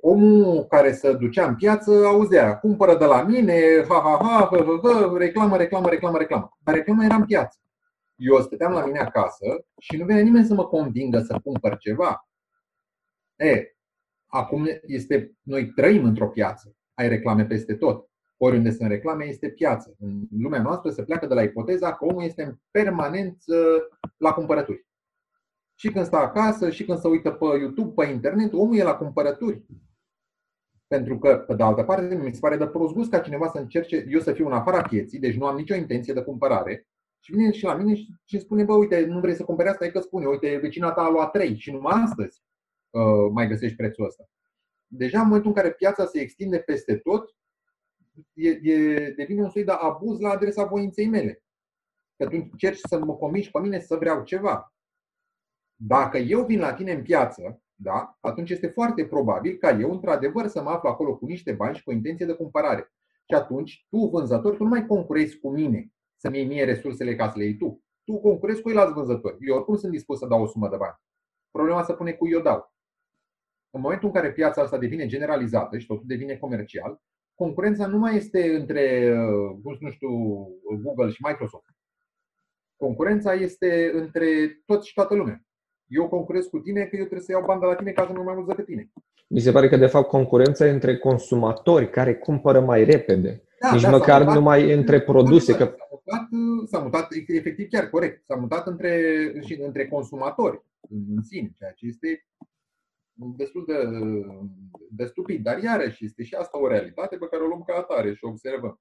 omul care se ducea în piață auzea, cumpără de la mine, ha, ha, ha, ha, ha, ha reclamă, reclamă, reclamă, reclamă. Dar reclama era în piață. Eu stăteam la mine acasă și nu venea nimeni să mă convingă să cumpăr ceva. E, acum este, noi trăim într-o piață. Ai reclame peste tot. Oriunde sunt reclame, este piață. În lumea noastră se pleacă de la ipoteza că omul este în permanență la cumpărături. Și când stă acasă, și când se uită pe YouTube, pe internet, omul e la cumpărături. Pentru că, pe de altă parte, mi se pare de prost gust ca cineva să încerce eu să fiu în afara pieții, deci nu am nicio intenție de cumpărare, și vine și la mine și spune, bă, uite, nu vrei să cumperi asta? E că spune, uite, vecina ta a luat 3 și numai astăzi uh, mai găsești prețul ăsta. Deja în momentul în care piața se extinde peste tot, e, e, devine un soi de abuz la adresa voinței mele. Că tu încerci să mă convingi pe mine să vreau ceva. Dacă eu vin la tine în piață, da, atunci este foarte probabil ca eu, într-adevăr, să mă aflu acolo cu niște bani și cu o intenție de cumpărare. Și atunci, tu, vânzător, tu nu mai concurezi cu mine să-mi iei mie resursele ca să le iei tu. Tu concurezi cu alți vânzători. Eu oricum sunt dispus să dau o sumă de bani. Problema se pune cu eu dau. În momentul în care piața asta devine generalizată și totul devine comercial, concurența nu mai este între, uh, nu știu, Google și Microsoft. Concurența este între toți și toată lumea. Eu concurez cu tine că eu trebuie să iau banda la tine ca să nu mai mult decât tine. Mi se pare că, de fapt, concurența e între consumatori care cumpără mai repede. Da, Nici da, măcar mutat, numai între produse. Că... S-a, mutat, s-a mutat, efectiv chiar corect, s-a mutat între, și între consumatori în sine, ceea ce este destul de, de stupid. Dar iarăși este și asta o realitate pe care o luăm ca atare și o observăm.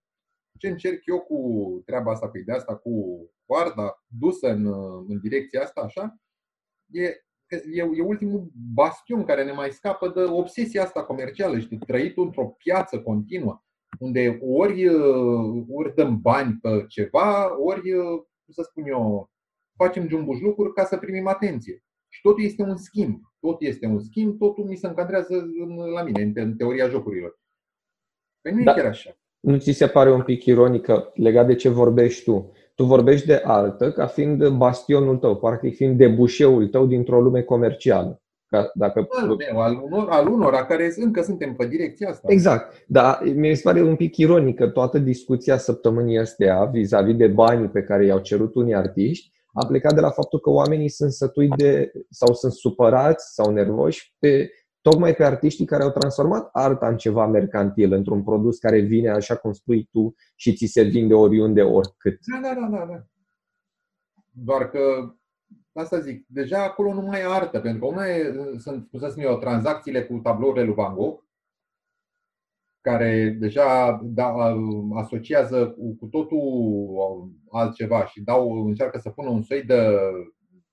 Ce încerc eu cu treaba asta, pe ideea asta cu guarda dusă în, în direcția asta, așa, e, e, e ultimul bastion care ne mai scapă de obsesia asta comercială. Știi, trăit într-o piață continuă unde ori, ori dăm bani pe ceva, ori, cum să spun eu, facem jumbuș lucruri ca să primim atenție. Și totul este un schimb. Tot este un schimb, totul mi se încadrează la mine, în teoria jocurilor. Păi nu da. e chiar așa. Nu ți se pare un pic ironică legat de ce vorbești tu? Tu vorbești de altă ca fiind bastionul tău, practic fiind debușeul tău dintr-o lume comercială. Ca dacă... Al, al, unor, al unora care încă suntem pe direcția asta. Exact. Dar mi se pare un pic ironică toată discuția săptămânii astea vis-a-vis de banii pe care i-au cerut unii artiști a plecat de la faptul că oamenii sunt sătui de sau sunt supărați sau nervoși pe tocmai pe artiștii care au transformat arta în ceva mercantil, într-un produs care vine așa cum spui tu și ți se vinde oriunde, oricât. Da, da, da, da. da. Doar că asta zic, deja acolo nu mai e artă, pentru că una e, sunt, cum să spun eu, tranzacțiile cu tablourile lui Van Gogh, care deja da, asociază cu, cu totul altceva și dau, încearcă să pună un soi de,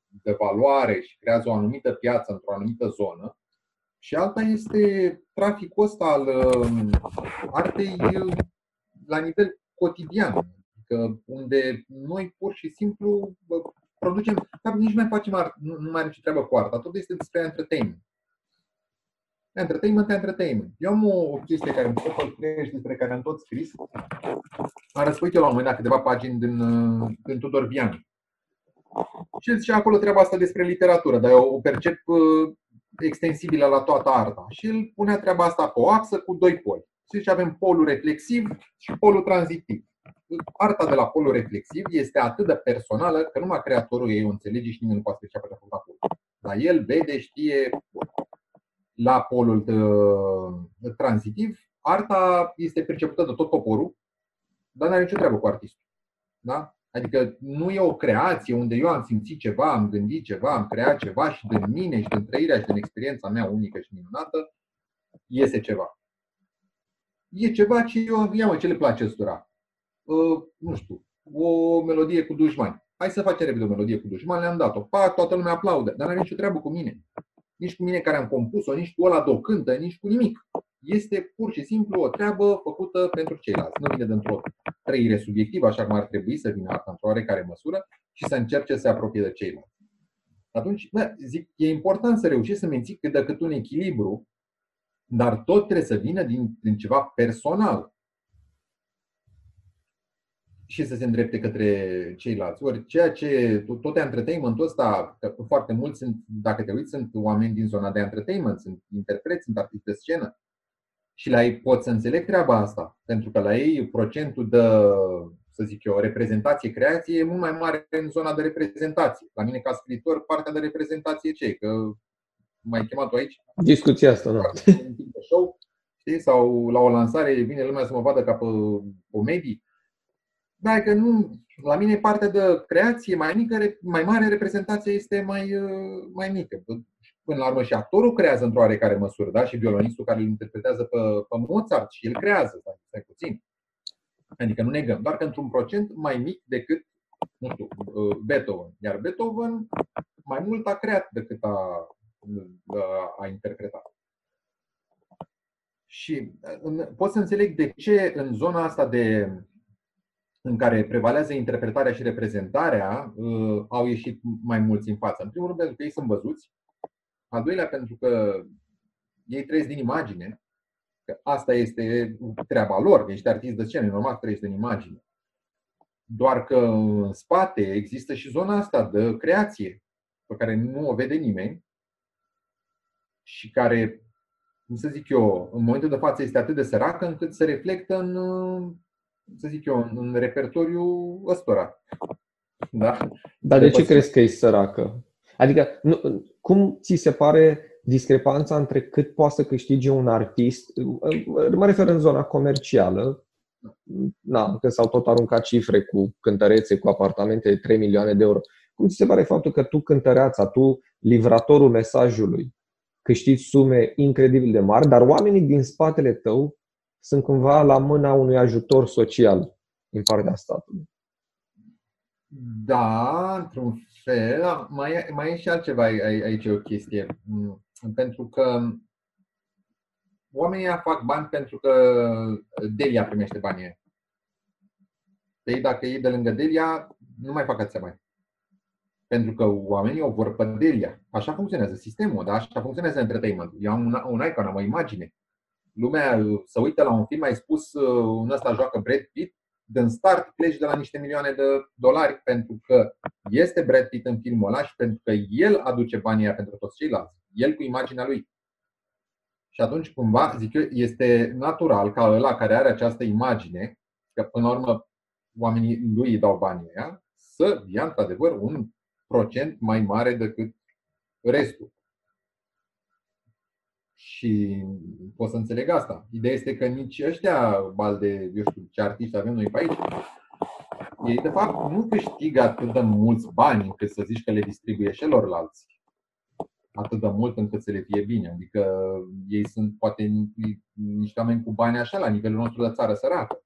de valoare și creează o anumită piață într-o anumită zonă. Și alta este traficul ăsta al um, artei la nivel cotidian, adică unde noi pur și simplu producem, dar nici nu mai facem artă, nu, nu mai are ce treabă cu arta, tot este despre entertainment. Entertainment, entertainment. Eu am o chestie care îmi și despre care am tot scris. Am răspundit eu la un moment dat câteva pagini din, din Tudor Vian. Și el zicea acolo treaba asta despre literatură, dar eu o percep uh, extensibilă la toată arta. Și el punea treaba asta pe o axă cu doi poli. Și zice avem polul reflexiv și polul tranzitiv arta de la polul reflexiv este atât de personală că numai creatorul ei o înțelege și nimeni nu poate să ce a făcut acolo. Dar el vede, știe la polul uh, tranzitiv, arta este percepută de tot poporul, dar nu are nicio treabă cu artistul. Da? Adică nu e o creație unde eu am simțit ceva, am gândit ceva, am creat ceva și din mine și din trăirea și din experiența mea unică și minunată iese ceva. E ceva ce eu am, ia mă, ce le place ăstora. Uh, nu știu, o melodie cu dușmani. Hai să facem repede o melodie cu dușmani, le-am dat-o. Pa, toată lumea aplaudă, dar nu are nicio treabă cu mine. Nici cu mine care am compus-o, nici cu ăla de o cântă, nici cu nimic. Este pur și simplu o treabă făcută pentru ceilalți. Nu vine dintr-o trăire subiectivă, așa cum ar trebui să vină arta într-o oarecare măsură și să încerce să se apropie de ceilalți. Atunci, bă, zic, e important să reușești să menții cât de cât un echilibru Dar tot trebuie să vină din, din ceva personal și să se îndrepte către ceilalți. Ori ceea ce, tot entertainmentul ăsta, că foarte mulți sunt, dacă te uiți, sunt oameni din zona de entertainment, sunt interpreți, sunt artiști de scenă. Și la ei pot să înțeleg treaba asta, pentru că la ei procentul de, să zic eu, reprezentație, creație e mult mai mare în zona de reprezentație. La mine, ca scriitor, partea de reprezentație ce Că mai chemat aici? Discuția asta, nu. Show, știi? Sau la o lansare vine lumea să mă vadă ca pe comedii. Dar că nu, la mine partea de creație mai mică, mai mare, reprezentația este mai, mai mică. Până la urmă și actorul creează într-o oarecare măsură, da? și violonistul care îl interpretează pe, pe Mozart și el creează, stai, stai puțin. Adică nu negăm, doar că într-un procent mai mic decât, nu știu, Beethoven. Iar Beethoven mai mult a creat decât a, a interpretat. Și pot să înțeleg de ce în zona asta de în care prevalează interpretarea și reprezentarea, uh, au ieșit mai mulți în față. În primul rând, pentru că ei sunt văzuți. Al doilea, pentru că ei trăiesc din imagine. Că asta este treaba lor, ești artist de scenă, normal trăiești din imagine. Doar că în spate există și zona asta de creație, pe care nu o vede nimeni și care, cum să zic eu, în momentul de față este atât de săracă încât se reflectă în să zic eu, în repertoriu ăstora. Da? Dar de ce crezi că e săracă? Adică, nu, cum ți se pare discrepanța între cât poate să câștige un artist? Mă refer în zona comercială, na, că s-au tot aruncat cifre cu cântărețe, cu apartamente de 3 milioane de euro. Cum ți se pare faptul că tu cântăreața, tu livratorul mesajului, câștigi sume incredibil de mari, dar oamenii din spatele tău sunt cumva la mâna unui ajutor social din partea statului. Da, într-un fel. Mai e, mai e și altceva aici, o chestie. Mm, pentru că oamenii fac bani pentru că Delia primește banii. Ei, dacă ei de lângă Delia, nu mai fac atâția bani. Pentru că oamenii o vor pe Delia. Așa funcționează sistemul, da? așa funcționează entertainment. Eu am un, un icon, am o imagine lumea uh, să uită la un film, ai spus, uh, un ăsta joacă Brad Pitt, din start pleci de la niște milioane de dolari pentru că este Brad Pitt în filmul ăla și pentru că el aduce banii pentru toți ceilalți. El cu imaginea lui. Și atunci, cumva, zic eu, este natural ca ăla care are această imagine, că până la urmă oamenii lui îi dau banii aia, să ia într-adevăr un procent mai mare decât restul. Și pot să înțeleg asta. Ideea este că nici ăștia, bal de, eu știu, ce artiști avem noi pe aici, ei de fapt nu câștigă atât de mulți bani încât să zici că le distribuie celorlalți atât de mult încât să le fie bine. Adică ei sunt poate niște oameni cu bani așa la nivelul nostru de țară săracă.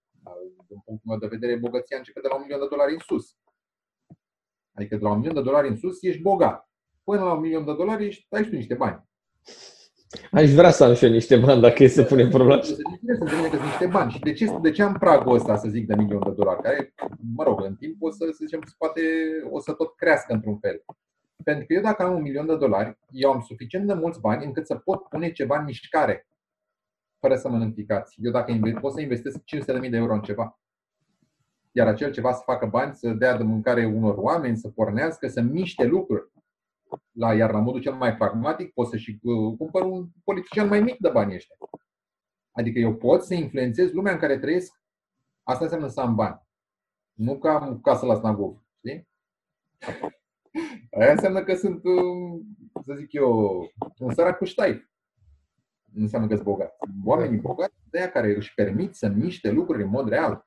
Din punctul meu de vedere, bogăția începe de la un milion de dolari în sus. Adică de la un milion de dolari în sus ești bogat. Până la un milion de dolari ești, ai și tu niște bani. Aș vrea să am și eu niște bani dacă e să punem problema. Să înțelegem că sunt niște bani. Și de ce, de ce am pragul ăsta, să zic, de milion de dolari? Care, mă rog, în timp o să, să zicem, poate o să tot crească într-un fel. Pentru că eu dacă am un milion de dolari, eu am suficient de mulți bani încât să pot pune ceva în mișcare, fără să mănânc picați. Eu dacă invest, pot să investesc 500.000 de euro în ceva. Iar acel ceva să facă bani, să dea de mâncare unor oameni, să pornească, să miște lucruri la, iar la modul cel mai pragmatic poți să și uh, cumpăr un politician mai mic de bani ăștia. Adică eu pot să influențez lumea în care trăiesc. Asta înseamnă să am bani. Nu ca am casă la Snagov. Știi? Aia înseamnă că sunt, uh, să zic eu, un sărac cu ștaif. Nu înseamnă că sunt bogat. Oamenii bogați de aia care își permit să miște lucruri în mod real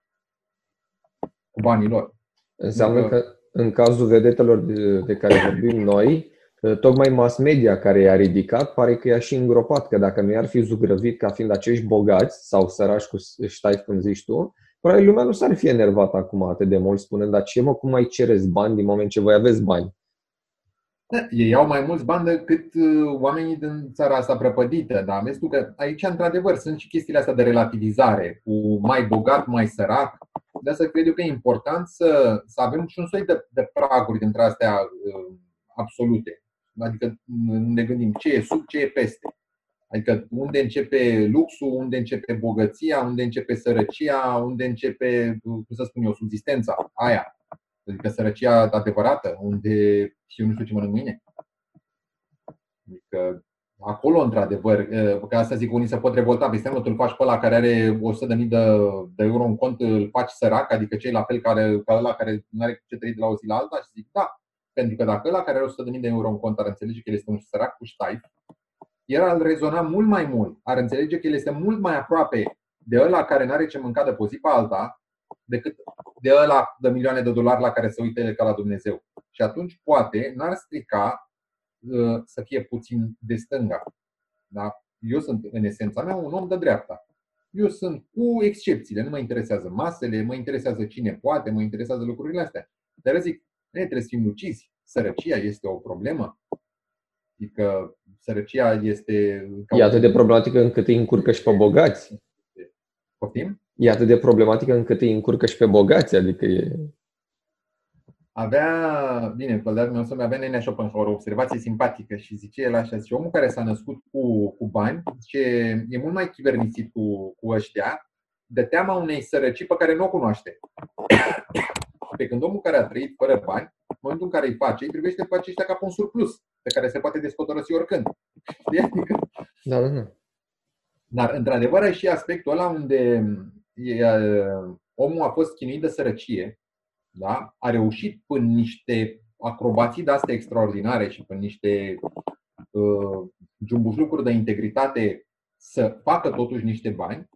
cu banii lor. Înseamnă că în cazul vedetelor de, de care vorbim noi, tocmai mass media care i-a ridicat, pare că i-a și îngropat, că dacă nu i-ar fi zugrăvit ca fiind acești bogați sau sărași cu ștai cum zici tu, probabil lumea nu s-ar fi enervat acum atât de mult spunând, dar ce mă, cum mai cereți bani din moment ce voi aveți bani? Da, ei au mai mulți bani decât uh, oamenii din țara asta prăpădită, dar vezi tu că aici, într-adevăr, sunt și chestiile astea de relativizare, cu mai bogat, mai sărac. De asta cred eu că e important să, să avem și un soi de, de praguri dintre astea uh, absolute. Adică ne gândim ce e sub, ce e peste. Adică unde începe luxul, unde începe bogăția, unde începe sărăcia, unde începe, cum să spun eu, subzistența aia. Adică sărăcia adevărată, unde și eu nu știu ce mănânc mâine. Adică acolo, într-adevăr, că asta zic, unii se pot revolta, pe seama, tu îl faci pe ăla care are 100.000 de, de euro în cont, îl faci sărac, adică cei la fel care, ca ăla care nu are ce trăi de la o zi la alta și zic, da, pentru că dacă ăla care are 100.000 de euro în cont ar înțelege că el este un sărac cu ștaif, el ar rezona mult mai mult, ar înțelege că el este mult mai aproape de ăla care nu are ce mânca de pe zi pe alta, decât de ăla de milioane de dolari la care se uită el ca la Dumnezeu. Și atunci, poate, n-ar strica uh, să fie puțin de stânga. Da? Eu sunt, în esența mea, un om de dreapta. Eu sunt cu excepțiile, nu mă interesează masele, mă interesează cine poate, mă interesează lucrurile astea. Dar zic, ne trebuie să fim lucizi. Sărăcia este o problemă. Adică sărăcia este... E atât de problematică încât îi încurcă și pe bogați. Poftim? E atât de problematică încât îi încurcă și pe bogați, adică e... Avea, bine, colegul meu să avea Nenea Schopenhauer o observație simpatică și zice el așa, zice, omul care s-a născut cu, cu bani, zice, e mult mai chivernisit cu, cu ăștia, de teama unei sărăcii pe care nu o cunoaște. Pe când omul care a trăit fără bani, în momentul în care îi face, îi privește pe aceștia ca pe un surplus, pe care se poate descotorosi oricând. Știi? Adică... Da, da, da. Dar, într-adevăr, ai și aspectul ăla unde e, omul a fost chinuit de sărăcie, da? a reușit până niște acrobații de astea extraordinare și până niște uh, jumbușlucuri de integritate să facă totuși niște bani,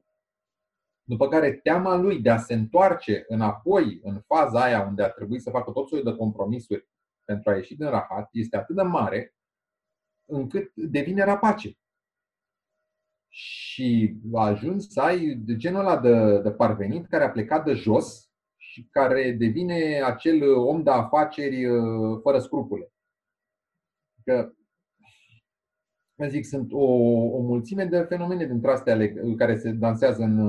după care teama lui de a se întoarce înapoi în faza aia unde a trebuit să facă tot soiul de compromisuri pentru a ieși din rahat este atât de mare încât devine rapace. Și a ajuns să ai de genul ăla de, de parvenit care a plecat de jos și care devine acel om de afaceri uh, fără scrupule. Că zic, sunt o, o mulțime de fenomene dintre astea care se dansează în,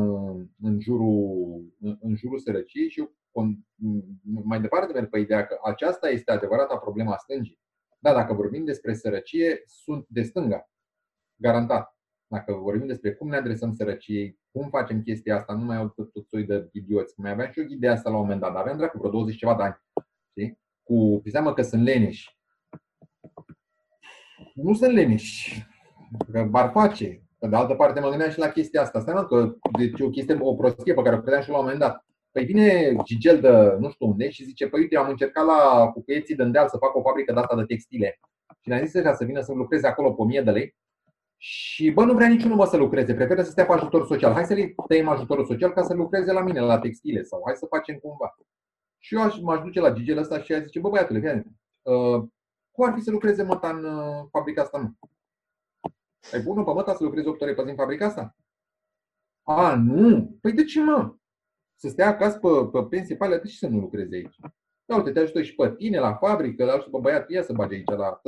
în, jurul, în jurul sărăciei și eu mai departe merg pe ideea că aceasta este adevărata problema stângii. Da, dacă vorbim despre sărăcie, sunt de stânga. Garantat. Dacă vorbim despre cum ne adresăm sărăciei, cum facem chestia asta, nu mai au tot, tot soi de idioți. Mai aveam și eu ideea asta la un moment dat, dar aveam dracu vreo 20 ceva de ani. Știi? Cu, pe seama că sunt leneși nu sunt leniși, că bar face. Pe de altă parte mă gândeam și la chestia asta. Asta că deci o chestie, o prostie pe care o credeam și la un moment dat. Păi vine Gigel de nu știu unde și zice, păi uite, am încercat la cucuieții de îndeal să fac o fabrică de asta de textile. Și ne-a zis ca să vină să lucreze acolo pe 1000 de lei. Și bă, nu vrea niciunul bă să lucreze, preferă să stea pe ajutor social. Hai să-i tăiem ajutorul social ca să lucreze la mine, la textile sau hai să facem cumva. Și eu aș, m-aș duce la Gigel ăsta și aș zice, bă băiatule, fii uh, cum ar fi să lucreze măta în uh, fabrica asta? Nu. Ai bună pe măta să lucrezi 8 ore pe zi în fabrica asta? A, nu. Păi de ce, mă? Să stea acasă pe, pe pensie pe alea, de ce să nu lucrezi aici? Da, uite, te ajută și pe tine la fabrică, le ajută pe băiat, ia să bage aici la...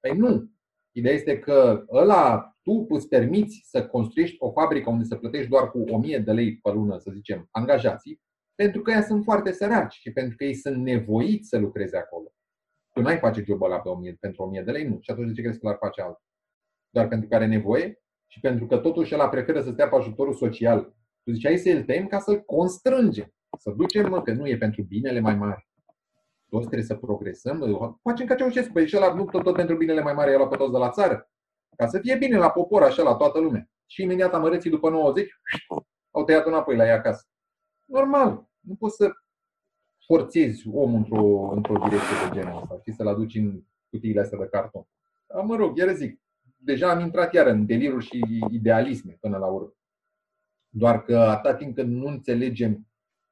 Păi nu. Ideea este că ăla, tu îți permiți să construiești o fabrică unde să plătești doar cu 1000 de lei pe lună, să zicem, angajații, pentru că ei sunt foarte săraci și pentru că ei sunt nevoiți să lucreze acolo. Tu n-ai face jobul ăla pe 1000, pentru 1000 de lei, nu. Și atunci de ce crezi că l-ar face altul? Doar pentru că are nevoie și pentru că totuși el preferă să stea pe ajutorul social. Tu zici, să-l tem ca să-l constrângem. Să ducem, mă, că nu e pentru binele mai mare. Toți trebuie să progresăm. Facem ca Ceaușescu. Păi și ăla nu tot, tot pentru binele mai mare, el a pe toți de la țară. Ca să fie bine la popor, așa, la toată lumea. Și imediat amărății după 90 au tăiat înapoi la ea acasă. Normal. Nu poți să forțezi omul într-o, într-o direcție de genul ăsta, și să-l aduci în cutiile astea de carton. Dar, mă rog, iar zic, deja am intrat iar în deliruri și idealisme până la urmă. Doar că atâta timp când nu înțelegem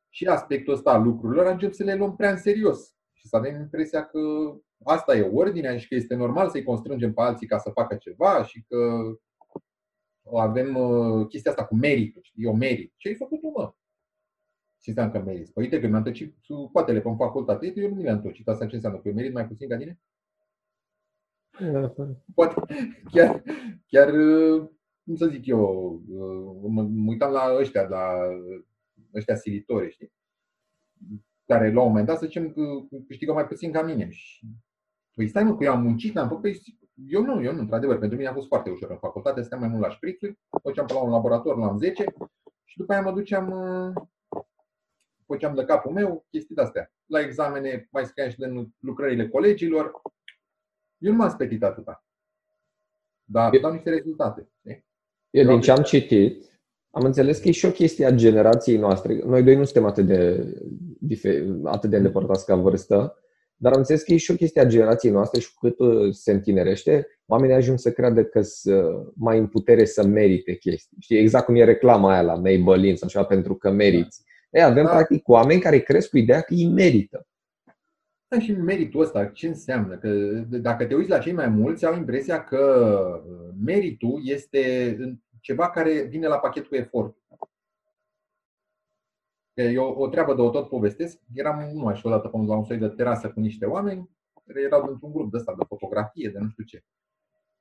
și aspectul ăsta al lucrurilor, ajungem să le luăm prea în serios și să avem impresia că asta e ordinea și că este normal să-i constrângem pe alții ca să facă ceva și că avem uh, chestia asta cu meritul, știi, eu merit. Ce ai făcut tu, mă? Ce înseamnă că meriți? Păi uite că mi-am tăcit poatele pe facultate, eu nu mi-am tăcit. Asta ce înseamnă? Că eu merit mai puțin ca tine? Da, Poate, chiar, chiar, cum să zic eu, mă, mă uitam la ăștia, la ăștia silitori, știi? Care la un moment dat să zicem că câștigă mai puțin ca mine. Și, păi stai mă, că eu am muncit, am făcut, păi, eu nu, eu nu, într-adevăr, pentru mine a fost foarte ușor în facultate, stăteam mai mult la șpricli, făceam pe la un laborator, la 10 și după aia mă duceam, făceam de capul meu chestii de-astea. La examene mai scriam și din lucrările colegilor. Eu nu m-am spetit atâta. Dar dau niște rezultate. Eu din ce am citit, am înțeles că e și o chestie a generației noastre. Noi doi nu suntem atât de, atât de îndepărtați ca vârstă, dar am înțeles că e și o chestie a generației noastre și cu cât uh, se întinerește, oamenii ajung să creadă că sunt mai în putere să merite chestii. Știi, exact cum e reclama aia la Maybelline sau ceva pentru că meriți. Da. Ei, avem da. practic oameni care cresc cu ideea că îi merită. Da, și meritul ăsta, ce înseamnă? Că dacă te uiți la cei mai mulți, au impresia că uh, meritul este ceva care vine la pachet cu efort. Eu o treabă de o tot povestesc. Eram nu mai știu odată la un soi de terasă cu niște oameni care erau într-un grup de ăsta de fotografie, de nu știu ce.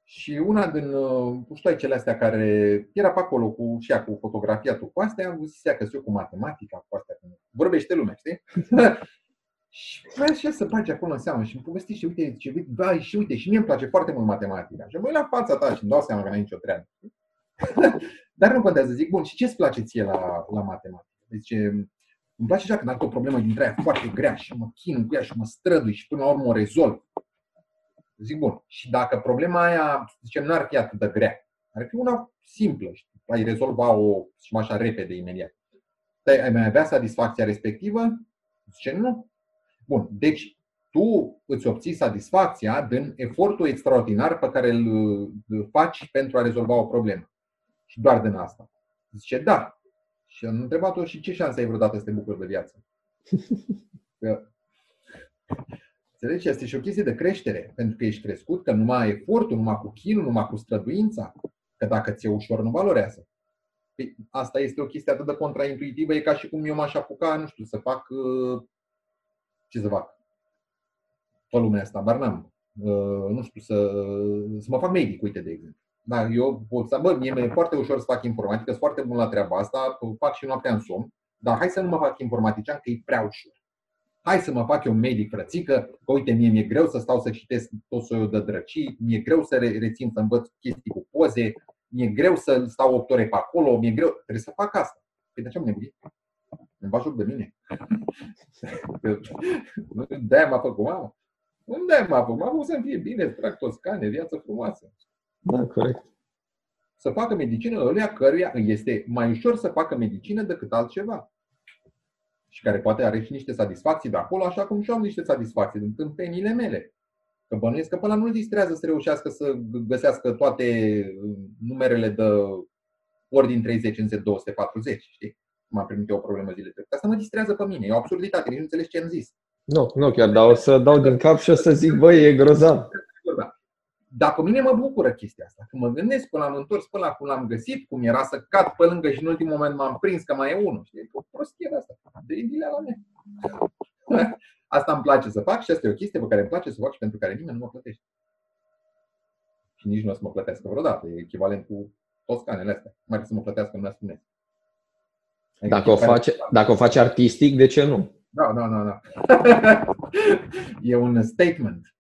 Și una din uh, puștoaicele astea care era pe acolo cu, și ea cu fotografia cu astea, zisea că eu cu matematica, cu astea, vorbește lumea, știi? [LAUGHS] și vrea și să bage acolo în seamă și îmi povesti și uite, ce, da, și uite, și mie îmi place foarte mult matematica. Și mă la fața ta și îmi dau seama că n-ai nicio treabă. [LAUGHS] Dar nu contează, zic, bun, și ce îți place ție la, la matematică? Zice, îmi place așa când am o problemă dintre aia foarte grea și mă chin cu ea și mă strădui și până la urmă o rezolv. Zic, bun, și dacă problema aia, zicem, n-ar fi atât de grea, ar fi una simplă, și ai rezolva-o și așa repede, imediat. Dar ai mai avea satisfacția respectivă? Zice, nu. Bun, deci tu îți obții satisfacția din efortul extraordinar pe care îl faci pentru a rezolva o problemă. Și doar din asta. Zice, da. Și am întrebat-o și ce șanse ai vreodată să te bucuri de viață? Că, [LAUGHS] înțelegi? Este și o chestie de creștere. Pentru că ești crescut, că numai efortul, numai cu chinul, numai cu străduința, că dacă ți-e ușor, nu valorează. Păi, asta este o chestie atât de contraintuitivă, e ca și cum eu m-aș apuca, nu știu, să fac uh, ce să fac pe lumea asta, dar n-am. Uh, nu știu, să, să mă fac medic, uite, de exemplu. Da, eu pot să, bă, mie mi-e foarte ușor să fac informatică, sunt foarte bun la treaba asta, fac și noaptea în somn, dar hai să nu mă fac informatician, că e prea ușor. Hai să mă fac eu medic, frățică, că uite, mie mi-e greu să stau să citesc tot soiul de drăcii, mi-e greu să rețin, să învăț chestii cu poze, mi-e greu să stau 8 ore pe acolo, mi-e greu, trebuie să fac asta. Păi de ce am nebunit? Îmi bag joc de mine. [LAUGHS] De-aia m-a făcut mama. Unde m-a făcut? M-a să fie bine, trag toscane, viață frumoasă. Da, corect. Să facă medicină ălea căruia este mai ușor să facă medicină decât altceva. Și care poate are și niște satisfacții de acolo, așa cum și am niște satisfacții din tâmpenile mele. Că bănuiesc că până nu-l distrează să reușească să găsească toate uh, numerele de ordin 30 în 240, știi? Cum am primit eu o problemă zile trecute. Asta mă distrează pe mine, e o absurditate, nici nu înțeles ce am zis. Nu, nu chiar, dar o să dau din cap și o să zic, băi, e grozav. Dar pe mine mă bucură chestia asta. Când mă gândesc până am întors până la cum l-am găsit, cum era să cad pe lângă și în ultimul moment m-am prins că mai e unul. Știi? O prostie de asta. De idilea la mine. [LAUGHS] Asta îmi place să fac și asta e o chestie pe care îmi place să fac și pentru care nimeni nu mă plătește. Și nici nu o să mă plătească vreodată. E echivalent cu toscanele astea. Mai să mă plătească, nu spune. Adică dacă o, face, dacă o faci artistic, de ce nu? Da, da, da, da. [LAUGHS] e un statement.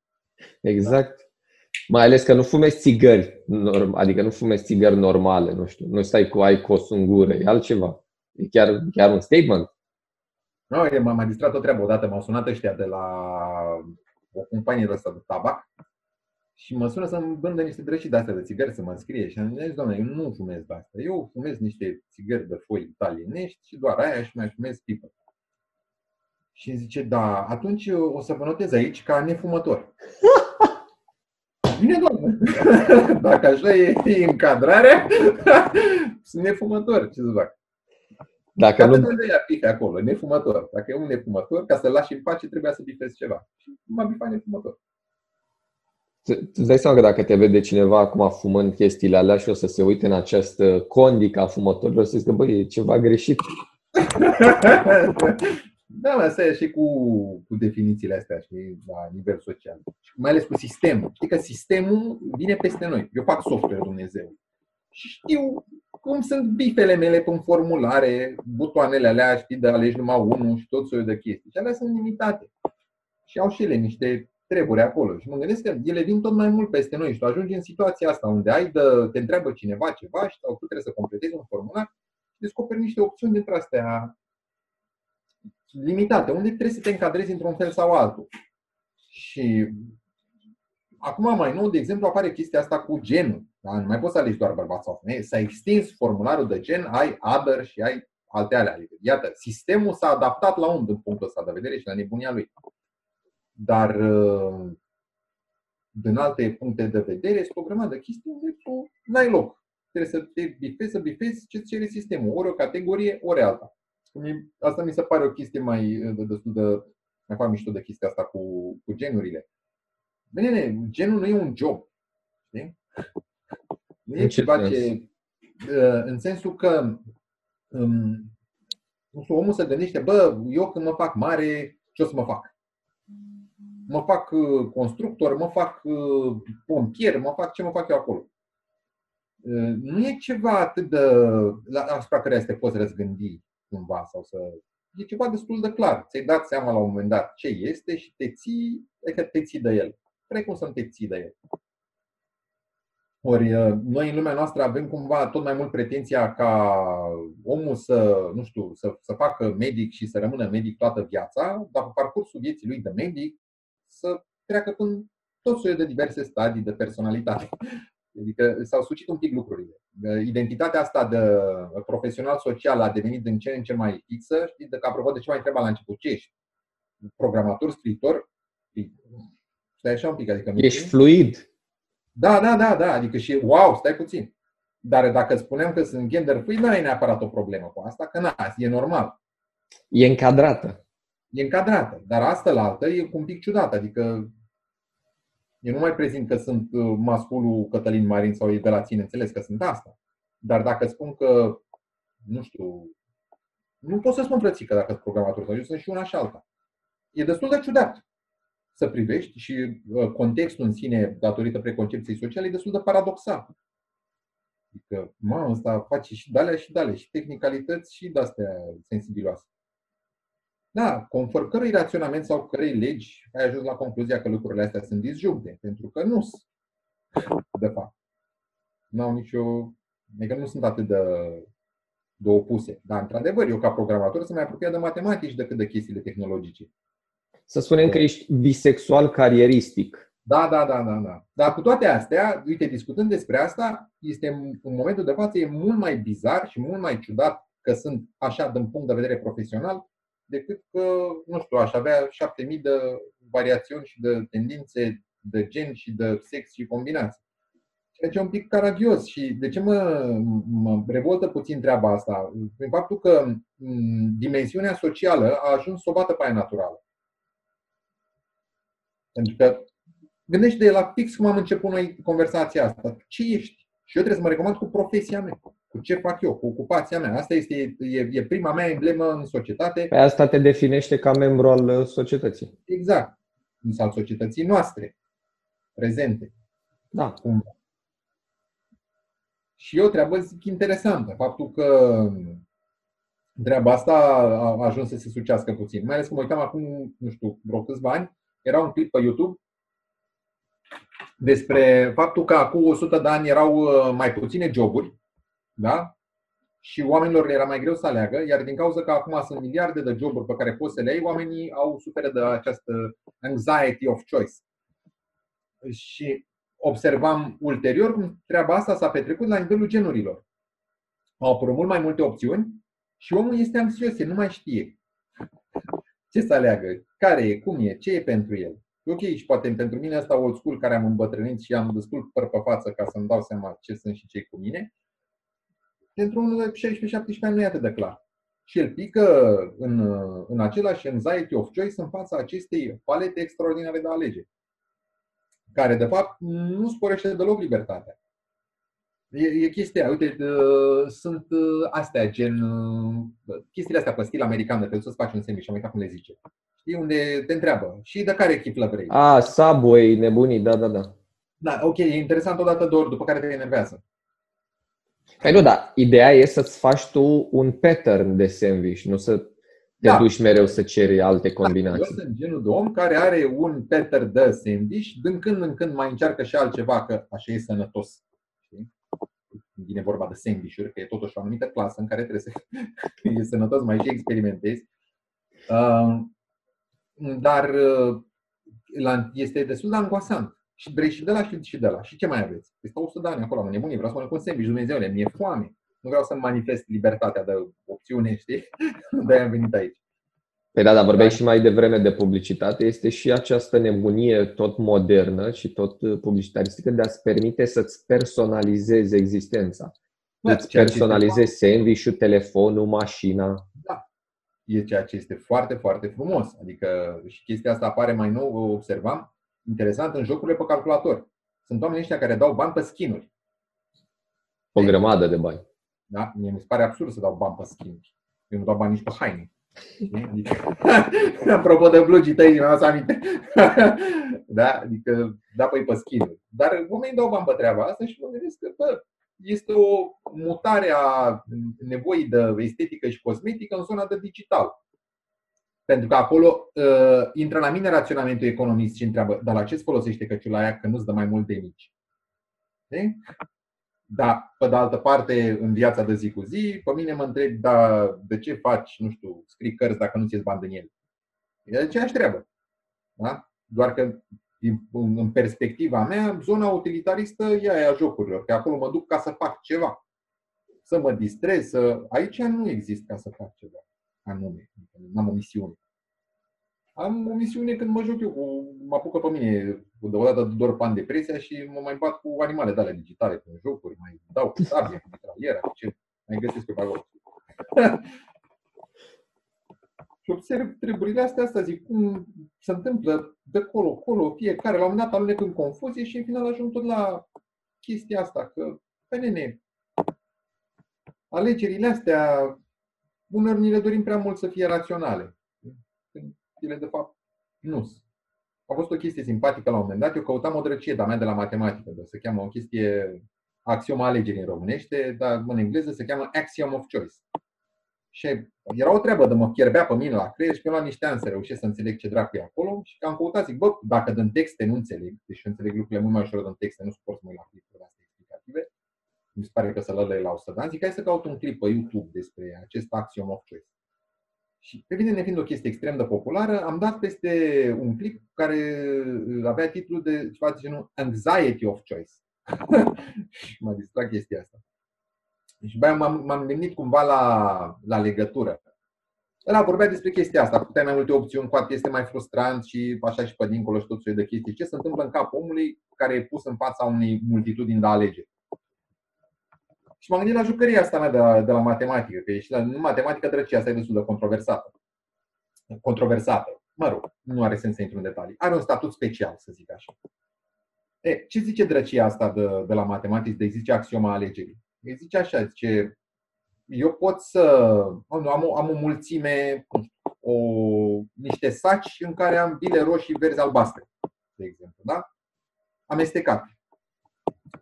Exact. Mai ales că nu fumezi țigări, adică nu fumezi țigări normale, nu știu, nu stai cu ICOS în gură, e altceva. E chiar, chiar un statement. Nu, no, m-am mai distrat o treabă odată, m-au sunat ăștia de la o companie de asta de tabac și mă sună să-mi vândă niște drăcii de astea de țigări, să mă scrie. Și am zis, doamne, eu nu fumez de asta. Eu fumez niște țigări de foi italienești și doar aia și mai fumez pipă. Și îmi zice, da, atunci o să vă notez aici ca nefumător. [LAUGHS] Bine, doamne. [LAUGHS] Dacă așa e, e încadrarea, [LAUGHS] sunt nefumător. Ce să fac? Dacă nu... de ea pică acolo, nefumător. Dacă e un nefumător, ca să-l lași în pace, trebuia să bifezi ceva. Și m-a bifat nefumător. Îți dai seama că dacă te vede cineva acum fumând chestiile alea și o să se uite în această condică a fumătorilor, să zică, băi, e ceva greșit. [LAUGHS] Da, asta e și cu, cu definițiile astea, și la nivel social. Mai ales cu sistemul. Știi că sistemul vine peste noi. Eu fac software, Dumnezeu. Și știu cum sunt bifele mele pe formulare, butoanele alea, știi, de alegi numai unul și tot soiul de chestii. Și alea sunt limitate. Și au și ele niște treburi acolo. Și mă gândesc că ele vin tot mai mult peste noi și tu ajungi în situația asta unde ai de, te întreabă cineva ceva și sau tu trebuie să completezi un formular și descoperi niște opțiuni dintre astea limitate, unde trebuie să te încadrezi într-un fel sau altul. Și acum mai nou, de exemplu, apare chestia asta cu genul. Da? Nu mai poți să alegi doar bărbați sau femei. S-a extins formularul de gen, ai other și ai alte alea. Adică, iată, sistemul s-a adaptat la un din punctul ăsta de vedere și la nebunia lui. Dar uh, din alte puncte de vedere, este o grămadă de chestii unde tu n-ai loc. Trebuie să te bifezi, să bifezi ce cere sistemul. Ori o categorie, ori alta. Asta mi se pare o chestie mai uh, destul de mai fac mișto de chestia asta cu, cu genurile. Bine, genul nu e un job. Știi? Nu e ceva ce. Uh, în sensul că um, nu știu, omul se gândește, bă, eu când mă fac mare, ce o să mă fac? Mă fac uh, constructor, mă fac uh, pompier, mă fac ce mă fac eu acolo. Nu e ceva atât de asupra care să te poți răzgândi cumva sau să e ceva destul de clar. Ți-ai dat seama la un moment dat ce este și te ții, adică te ții de el. Precum să nu te ții de el. Ori uh, noi în lumea noastră avem cumva tot mai mult pretenția ca omul să, nu știu, să, să facă medic și să rămână medic toată viața, dar pe parcursul vieții lui de medic să treacă până tot soiul de diverse stadii de personalitate. [LAUGHS] Adică s-au sucit un pic lucrurile. Identitatea asta de profesional social a devenit din ce în ce mai fixă. Știi, de că apropo de ce mai întreba la început, ce ești? Programator, scriitor? Stai așa un pic, adică Ești fluid. Da, da, da, da, adică și wow, stai puțin. Dar dacă spuneam că sunt gender fluid, nu ai neapărat o problemă cu asta, că na, e normal. E încadrată. E încadrată, dar asta la altă e un pic ciudat, adică eu nu mai prezint că sunt uh, masculul Cătălin Marin sau e de la ține, înțeles că sunt asta. Dar dacă spun că, nu știu, nu pot să spun frățică dacă sunt programator sau eu sunt și una și alta. E destul de ciudat să privești și uh, contextul în sine, datorită preconcepției sociale, e destul de paradoxal. Adică, mă, ăsta face și dalea și dalea, și tehnicalități și de-astea sensibiloase. Da, conform cărui raționament sau cărei legi ai ajuns la concluzia că lucrurile astea sunt disjuncte, pentru că nu sunt, de fapt. Nu au nicio. Adică nu sunt atât de, de opuse. Dar, într-adevăr, eu ca programator sunt mai apropiat de matematici decât de chestiile tehnologice. Să spunem că ești bisexual carieristic. Da, da, da, da, da. Dar cu toate astea, uite, discutând despre asta, este în momentul de față e mult mai bizar și mult mai ciudat că sunt așa din punct de vedere profesional decât că, nu știu, aș avea șapte mii de variațiuni și de tendințe de gen și de sex și combinații. Ceea ce e un pic caragios și de ce mă, mă revoltă puțin treaba asta? Prin faptul că dimensiunea socială a ajuns să o bată pe aia naturală. Pentru că gândește la fix cum am început noi conversația asta. Ce ești? Și eu trebuie să mă recomand cu profesia mea cu ce fac eu, cu ocupația mea. Asta este e, e prima mea emblemă în societate. Pe asta te definește ca membru al uh, societății. Exact. Însă al societății noastre, prezente. Da. Cum. Și eu treabă zic interesantă. Faptul că treaba asta a ajuns să se sucească puțin. Mai ales că mă uitam acum, nu știu, vreo câțiva ani, era un clip pe YouTube despre faptul că acum 100 de ani erau uh, mai puține joburi da? Și oamenilor le era mai greu să aleagă, iar din cauza că acum sunt miliarde de joburi pe care poți să le ai, oamenii au suferă de această anxiety of choice. Și observam ulterior cum treaba asta s-a petrecut la nivelul genurilor. Au apărut mult mai multe opțiuni și omul este anxios, nu mai știe ce să aleagă, care e, cum e, ce e pentru el. Ok, și poate pentru mine asta old school care am îmbătrânit și am destul păr pe față ca să-mi dau seama ce sunt și ce cu mine, pentru unul de 16-17 ani nu e atât de clar. Și el pică în, în același anxiety of choice în fața acestei palete extraordinare de alege, care de fapt nu sporește deloc libertatea. E, e chestia, uite, uh, sunt uh, astea, gen, uh, chestiile astea pe stil american, de te să-ți faci un sandwich, am uitat cum le zice. Știi, unde te întreabă, și de care chiflă vrei? A, Subway, nebunii, da, da, da. Da, ok, e interesant odată de ori, după care te enervează. Păi nu, dar ideea e să-ți faci tu un pattern de sandwich, nu să te da. duci mereu să ceri alte combinații. Da, eu sunt genul de om care are un Peter de sandwich, din când în când mai încearcă și altceva, că așa e sănătos. Știi? Vine vorba de sandwich că e totuși o anumită clasă în care trebuie să [LAUGHS] e sănătos, mai și experimentezi. Uh, dar uh, este destul de angoasant. Și vrei și de la și, și de la. Și ce mai aveți? Este 100 de ani acolo, am nebunit, vreau să mănânc un sandwich, Dumnezeule, mi-e foame. Nu vreau să manifest libertatea de opțiune, [LAUGHS] știi? de am venit aici. Păi da, dar vorbeai da. și mai devreme de publicitate. Este și această nebunie tot modernă și tot publicitaristică de a-ți permite să-ți personalizezi existența. Da, îți personalizezi sandwich telefonul, mașina. Da. E ceea ce este foarte, foarte frumos. Adică și chestia asta apare mai nou, o observam, interesant în jocurile pe calculator. Sunt oamenii ăștia care dau bani pe skinuri. O grămadă de bani. Da? Mie mi se pare absurd să dau bani pe skinuri. Eu nu dau bani nici pe haine. Adică, [LAUGHS] apropo de blugii tăi, mi-am să aminte. [LAUGHS] da? Adică, da, păi pe skinuri. Dar oamenii dau bani pe treaba asta și mă gândesc că, bă, este o mutare a nevoii de estetică și cosmetică în zona de digital. Pentru că acolo uh, intră la mine raționamentul economist și întreabă, dar la ce îți folosește căciula aia că nu-ți dă mai mult de mici? De? Da, pe de altă parte, în viața de zi cu zi, pe mine mă întreb, da, de ce faci, nu știu, scrii cărți dacă nu ți-ești bani din ele? E aceeași treabă. Da? Doar că în perspectiva mea, zona utilitaristă e aia jocurilor, că acolo mă duc ca să fac ceva. Să mă distrez, să... Aici nu există ca să fac ceva anume. Nu am o misiune. Am o misiune când mă joc eu, cu, mă apucă pe mine deodată doar pan depresia și mă mai bat cu animale de alea digitale, cu jocuri, mai dau cu sabie, cu mitraliera, ce mai găsesc pe acolo. [LAUGHS] și observ treburile astea, asta zic, cum se întâmplă de colo, colo, fiecare, la un moment dat alunec în confuzie și în final ajung tot la chestia asta, că, pe nene, alegerile astea, uneori ni le dorim prea mult să fie raționale. Când ele, de fapt, nu sunt. A fost o chestie simpatică la un moment dat. Eu căutam o drăcie de-a mea de la matematică, de se cheamă o chestie axioma alegerii în românește, dar în engleză se cheamă axiom of choice. Și era o treabă de mă fierbea pe mine la creier și pe la niște ani să reușesc să înțeleg ce dracu e acolo și că am căutat, zic, bă, dacă din texte nu înțeleg, deși înțeleg lucrurile mult mai ușor din texte, nu suport să mă uit la clipuri astea explicative, mi se pare că să le la 100 de ani, zic, hai să caut un clip pe YouTube despre acest axiom of choice. Și pe mine, nefiind o chestie extrem de populară, am dat peste un clip care avea titlul de ceva de genul Anxiety of Choice. [LAUGHS] și m-a distrat chestia asta. Și după m-am, m-am gândit cumva la, la legătură. Ăla vorbea despre chestia asta, puteai mai multe opțiuni, poate este mai frustrant și așa și pe dincolo și tot soiul de chestii. Ce se întâmplă în capul omului care e pus în fața unei multitudini de alegeri? Și m-am gândit la jucăria asta mea de la, de la matematică, că și în matematică drăcia asta e destul de controversată. Controversată. Mă rog, nu are sens să intru în detalii. Are un statut special, să zic așa. E, ce zice drăcia asta de, de la matematici, de zice axioma alegerii? Îi zice așa, zice, eu pot să nu, am, o, am o mulțime, o, niște saci în care am bile roșii, verzi, albastre, de exemplu, da? Amestecate.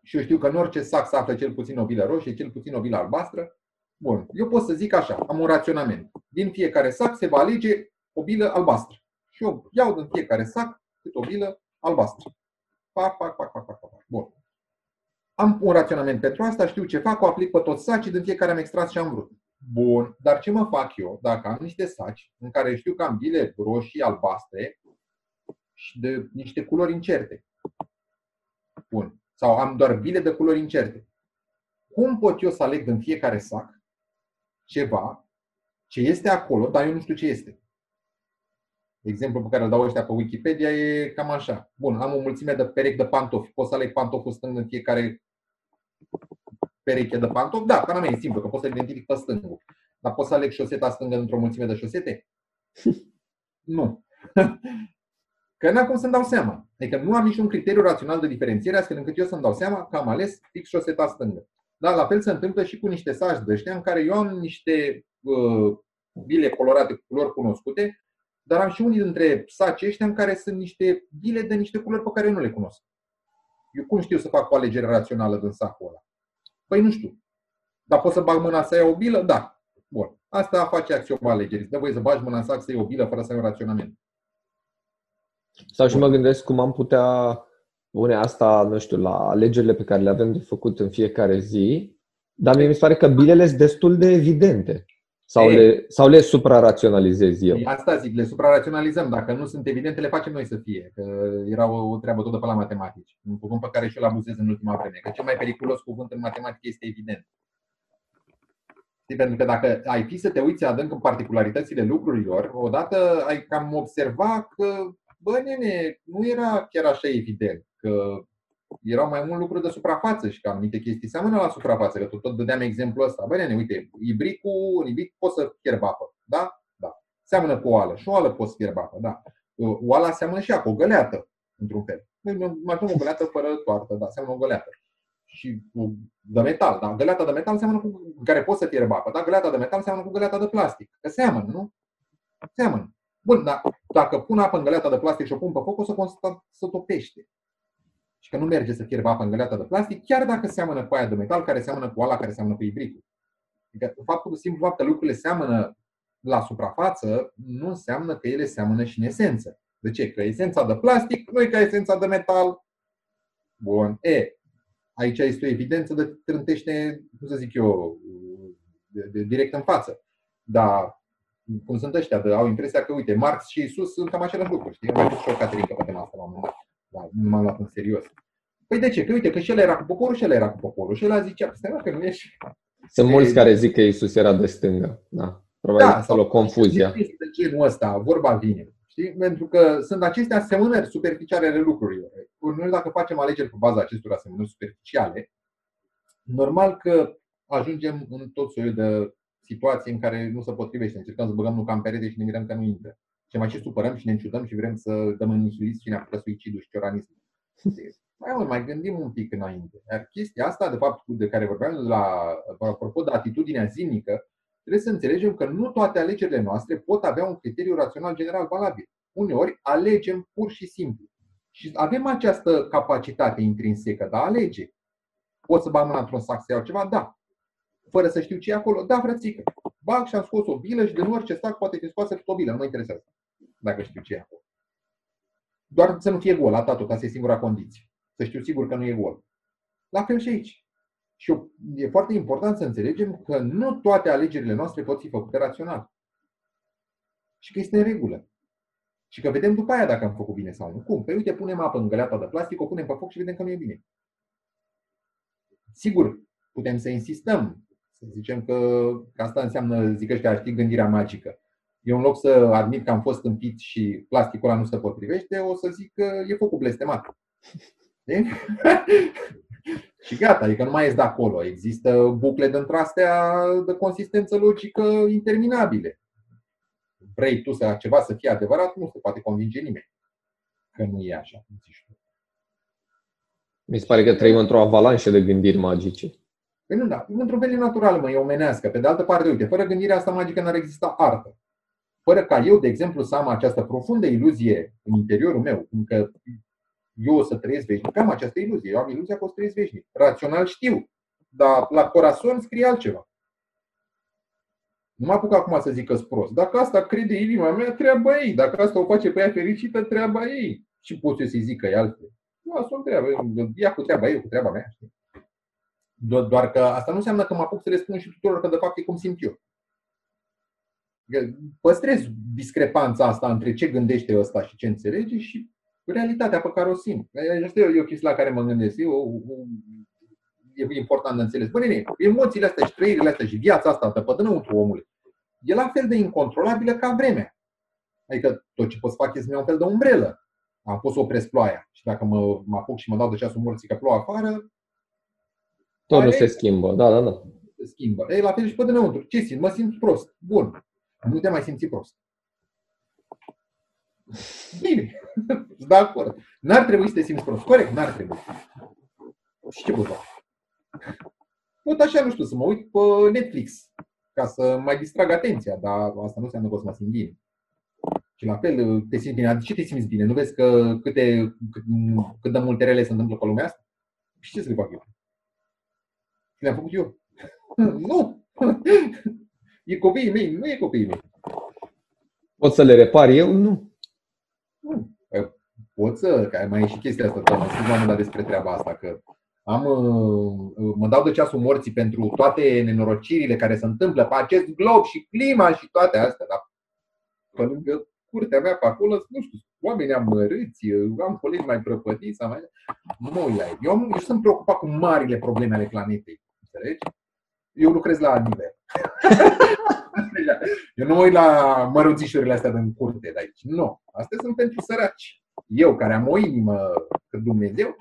Și eu știu că în orice sac se află cel puțin o bilă roșie, cel puțin o bilă albastră. Bun, eu pot să zic așa, am un raționament. Din fiecare sac se va alege o bilă albastră. Și eu iau din fiecare sac cât o bilă albastră. Pac, pac, pac, pac, pac, pac. Bun. Am un raționament pentru asta, știu ce fac, o aplic pe toți sacii, din fiecare am extras ce am vrut. Bun, dar ce mă fac eu dacă am niște saci în care știu că am bile roșii, albastre și de niște culori incerte? Bun sau am doar bile de culori incerte. Cum pot eu să aleg în fiecare sac ceva ce este acolo, dar eu nu știu ce este? Exemplul pe care îl dau ăștia pe Wikipedia e cam așa. Bun, am o mulțime de perechi de pantofi. Pot să aleg pantoful stâng în fiecare pereche de pantofi? Da, ca mea e simplu, că pot să identific pe stângul. Dar pot să aleg șoseta stângă într-o mulțime de șosete? [LAUGHS] nu. [LAUGHS] Că n-am cum să-mi dau seama. Adică nu am niciun criteriu rațional de diferențiere astfel încât eu să-mi dau seama că am ales fix șoseta stângă. Da, la fel se întâmplă și cu niște saci de ăștia în care eu am niște uh, bile colorate cu culori cunoscute, dar am și unii dintre saci ăștia în care sunt niște bile de niște culori pe care eu nu le cunosc. Eu cum știu să fac o alegere rațională din sacul ăla? Păi nu știu. Dar pot să bag mâna să iau o bilă? Da. Bun. Asta face axioma alegerii. Dă voie să bagi mâna în sac să iei o bilă fără să ai un raționament. Sau și mă gândesc cum am putea pune asta, nu știu, la alegerile pe care le avem de făcut în fiecare zi, dar mie mi se pare că bilele sunt destul de evidente. Sau le, sau le supraraționalizez eu? Asta zic, le supraraționalizăm. Dacă nu sunt evidente, le facem noi să fie. Că era o treabă tot de pe la matematici. Un cuvânt pe care și eu l abuzez în ultima vreme. Că cel mai periculos cuvânt în matematică este evident. Știi? Pentru că dacă ai fi să te uiți adânc în particularitățile lucrurilor, odată ai cam observa că, bă, nene, nu era chiar așa evident. Că erau mai mult lucruri de suprafață și că anumite chestii seamănă la suprafață, că tot, tot dădeam exemplu ăsta. Băi, nene, uite, ibricul, un ibric poți să fierb apă, da? Da. Seamănă cu o oală și o oală poți să fierb apă, da. Oala seamănă și ea cu o găleată, într-un fel. Mai o găleată fără toartă, da, seamănă o găleată. Și de metal, da. Găleata de metal seamănă cu care poți să fierb apă, da? Găleata de metal seamănă cu găleata de plastic. Că seamănă, nu? Seamănă. Bun, dar dacă pun apă în găleata de plastic și o pun pe foc, o să constat să topește și că nu merge să fierbe apă în găleata de plastic, chiar dacă seamănă cu aia de metal, care seamănă cu ala care seamănă cu ibricul. Adică faptul simplu fapt că lucrurile seamănă la suprafață nu înseamnă că ele seamănă și în esență. De ce? Că esența de plastic nu e ca esența de metal. Bun. E, aici este o evidență de trântește, cum să zic eu, de, de, direct în față. Dar cum sunt ăștia, de, au impresia că, uite, Marx și Isus sunt cam același lucru. Știi? Am mai și o Caterinca pe tema asta la un moment dat. Da, nu m-am luat în serios. Păi de ce? Că uite, că și el era cu poporul și el era cu poporul. Și el zicea, stai că nu ești. Sunt mulți care zic că Isus era de stângă. Da. Probabil da, sau o confuzia. De genul ăsta, vorba vine. Știi? Pentru că sunt aceste asemănări superficiale ale lucrurilor. Noi dacă facem alegeri pe baza acestor asemănări superficiale, normal că ajungem în tot soiul de situații în care nu se potrivește. Încercăm să băgăm nuca în perete și ne mirăm că nu intră ce mai și supărăm și ne încudăm și vrem să dăm în nihilism și ne apucă suicidul și cioranism. Mai mult, mai gândim un pic înainte. Iar chestia asta, de fapt, de care vorbeam la, apropo de atitudinea zilnică, trebuie să înțelegem că nu toate alegerile noastre pot avea un criteriu rațional general valabil. Uneori alegem pur și simplu. Și avem această capacitate intrinsecă de a alege. Pot să bag mâna într-un sac să iau ceva? Da. Fără să știu ce e acolo? Da, frățică. Bag și am scos o bilă și din orice sac poate fi scoasă cât o bilă, nu mă interesează dacă știu ce e acolo. Doar să nu fie gol, atât, asta e singura condiție. Să știu sigur că nu e gol. La fel și aici. Și e foarte important să înțelegem că nu toate alegerile noastre pot fi făcute rațional. Și că este în regulă. Și că vedem după aia dacă am făcut bine sau nu. Cum? Păi uite, punem apă în găleata de plastic, o punem pe foc și vedem că nu e bine. Sigur, putem să insistăm. Să zicem că, că asta înseamnă, zic ăștia, știi, gândirea magică eu în loc să admit că am fost împit și plasticul ăla nu se potrivește, o să zic că e focul blestemat. [LAUGHS] și gata, adică nu mai ești de acolo. Există bucle dintre astea de consistență logică interminabile. Vrei tu să ceva să fie adevărat, nu se poate convinge nimeni că nu e așa, Mi se pare că trăim într-o avalanșă de gândiri magice. Păi nu, da, într-un fel e natural, mă, e omenească. Pe de altă parte, uite, fără gândirea asta magică n-ar exista artă fără ca eu, de exemplu, să am această profundă iluzie în interiorul meu, încă eu o să trăiesc veșnic, am această iluzie, eu am iluzia că o să trăiesc veșnic. Rațional știu, dar la corazon scrie altceva. Nu mă apuc acum să zic că prost. Dacă asta crede inima mea, treaba ei. Dacă asta o face pe ea fericită, treaba ei. Și pot eu să-i zic că e altfel. Nu, asta o treabă. Ea cu treaba ei, cu treaba mea. Doar că asta nu înseamnă că mă apuc să le spun și tuturor că de fapt e cum simt eu păstrez discrepanța asta între ce gândește ăsta și ce înțelege și realitatea pe care o simt. Asta e o chestie la care mă gândesc. Eu, e important de înțeles. Băi, emoțiile astea și trăirile astea și viața asta de pe dânăuntru omului e la fel de incontrolabilă ca vremea. Adică tot ce pot să fac este să un fel de umbrelă. Am pus să opresc ploaia. Și dacă mă, mă apuc și mă dau de ceasul morții că plouă afară, tot nu se schimbă. Da, da, da. Se schimbă. E la fel și pe dinăuntru. Ce simt? Mă simt prost. Bun nu te mai simți prost. Bine, [LAUGHS] de acord. N-ar trebui să te simți prost. Corect, n-ar trebui. Și ce pot face? Pot așa, nu știu, să mă uit pe Netflix ca să mai distrag atenția, dar asta nu înseamnă că o să mă simt bine. Și la fel, te simți bine. De ce te simți bine? Nu vezi că câte, cât, cât de multe rele se întâmplă pe lumea asta? Și ce să le fac eu? Și le-am făcut eu? nu! E copiii mei, nu e copiii mei. Pot să le repar eu? Nu. Nu. Pot să, că mai e și chestia asta, dar am spus despre treaba asta, că am, uh, mă dau de ceasul morții pentru toate nenorocirile care se întâmplă pe acest glob și clima și toate astea, dar pe lângă curtea mea pe acolo, nu știu, oameni amărâți, am colegi mai prăpădiți, sau mai... Nu mă uit la ei. Eu, eu sunt preocupat cu marile probleme ale planetei, înțelegi? Eu lucrez la nivel. [LAUGHS] eu nu mă uit la mărunțișurile astea din curte de aici. Nu. Astea sunt pentru săraci. Eu, care am o inimă că Dumnezeu,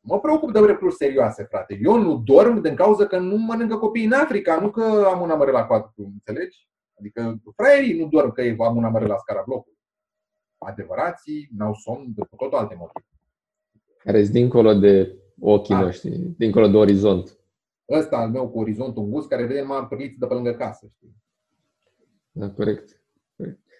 mă preocup de lucruri serioase, frate. Eu nu dorm din cauza că nu mănâncă copii în Africa, nu că am un amără la patru, înțelegi? Adică fraierii nu dorm că am un amără la scara blocului. Adevărații n-au somn de tot alte motive. Care sunt dincolo de ochii A. noștri, dincolo de orizont. Ăsta al meu cu orizontul îngust care vede numai părliți de pe lângă casă. Știi? Da, corect.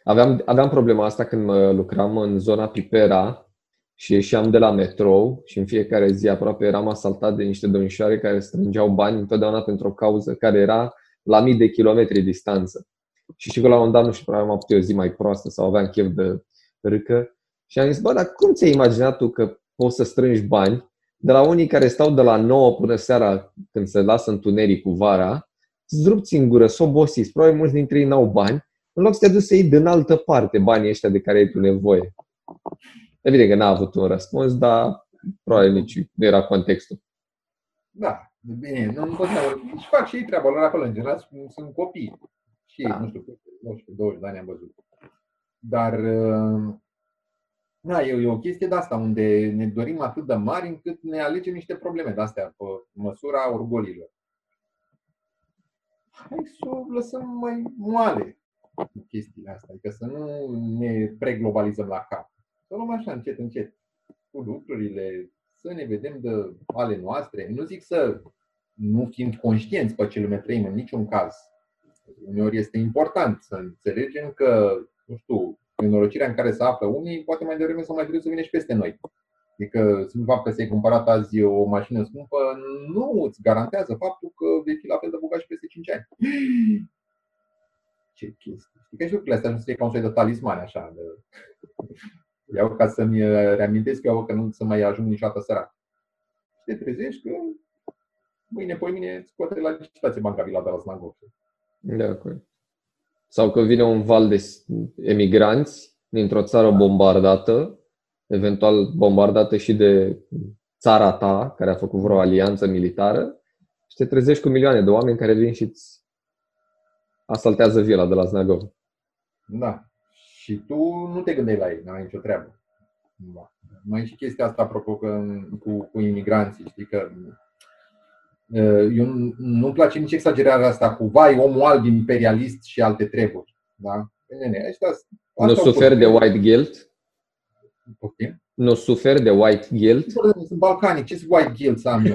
Aveam, aveam problema asta când mă lucram în zona Pipera și ieșeam de la metrou și în fiecare zi aproape eram asaltat de niște domnișoare care strângeau bani întotdeauna pentru o cauză care era la mii de kilometri distanță. Și știu că la un moment dat, nu știu, probabil am avut o zi mai proastă sau aveam chef de râcă și am zis, bă, dar cum ți-ai imaginat tu că poți să strângi bani de la unii care stau de la 9 până seara când se lasă întuneric cu vara, zdrupți în gură, s obosiți, probabil mulți dintre ei n-au bani, în loc să te duci să iei din altă parte banii ăștia de care ai tu nevoie. Evident că n-a avut un răspuns, dar probabil nici nu era contextul. Da, bine, nu, nu pot să Și fac și ei treaba lor acolo, în general, sunt copii. Și ei, da. nu știu, 19-20 de ani am văzut. Dar uh, da, e, e o chestie de asta, unde ne dorim atât de mari încât ne alegem niște probleme de astea pe măsura orgolilor. Hai să o lăsăm mai moale chestiile astea, adică să nu ne preglobalizăm la cap. Să luăm așa încet, încet cu lucrurile, să ne vedem de ale noastre. Nu zic să nu fim conștienți pe ce lume trăim în niciun caz. Uneori este important să înțelegem că, nu știu, nenorocirea în care se află unii, poate mai devreme sau mai târziu să vină și peste noi. Adică, simplu fapt că ți-ai cumpărat azi o mașină scumpă, nu îți garantează faptul că vei fi la fel de bogat și peste 5 ani. [GASPS] Ce chestie. Știi că și lucrurile astea nu sunt ca un soi de talisman, așa. De... [LAUGHS] Iau ca să-mi reamintesc eu că nu să mai ajung niciodată sărac. Și te trezești că mâine, poi mine, scoate la licitație Banca Vila de la Snagov. Da, corect. Sau că vine un val de emigranți dintr-o țară bombardată, eventual bombardată și de țara ta, care a făcut vreo alianță militară, și te trezești cu milioane de oameni care vin și îți asaltează vila de la Znagov. Da. Și tu nu te gândeai la ei, n-ai nicio treabă. Da. Mai e și chestia asta, apropo, că, cu, cu imigranții, știi că eu nu-mi place nici exagerarea asta cu vai, omul alb imperialist și alte treburi. Da? Nene, ăștia, nu suferi de white guilt? Poftim? Nu suferi de white guilt? Sunt balcanic, ce white guilt să am eu?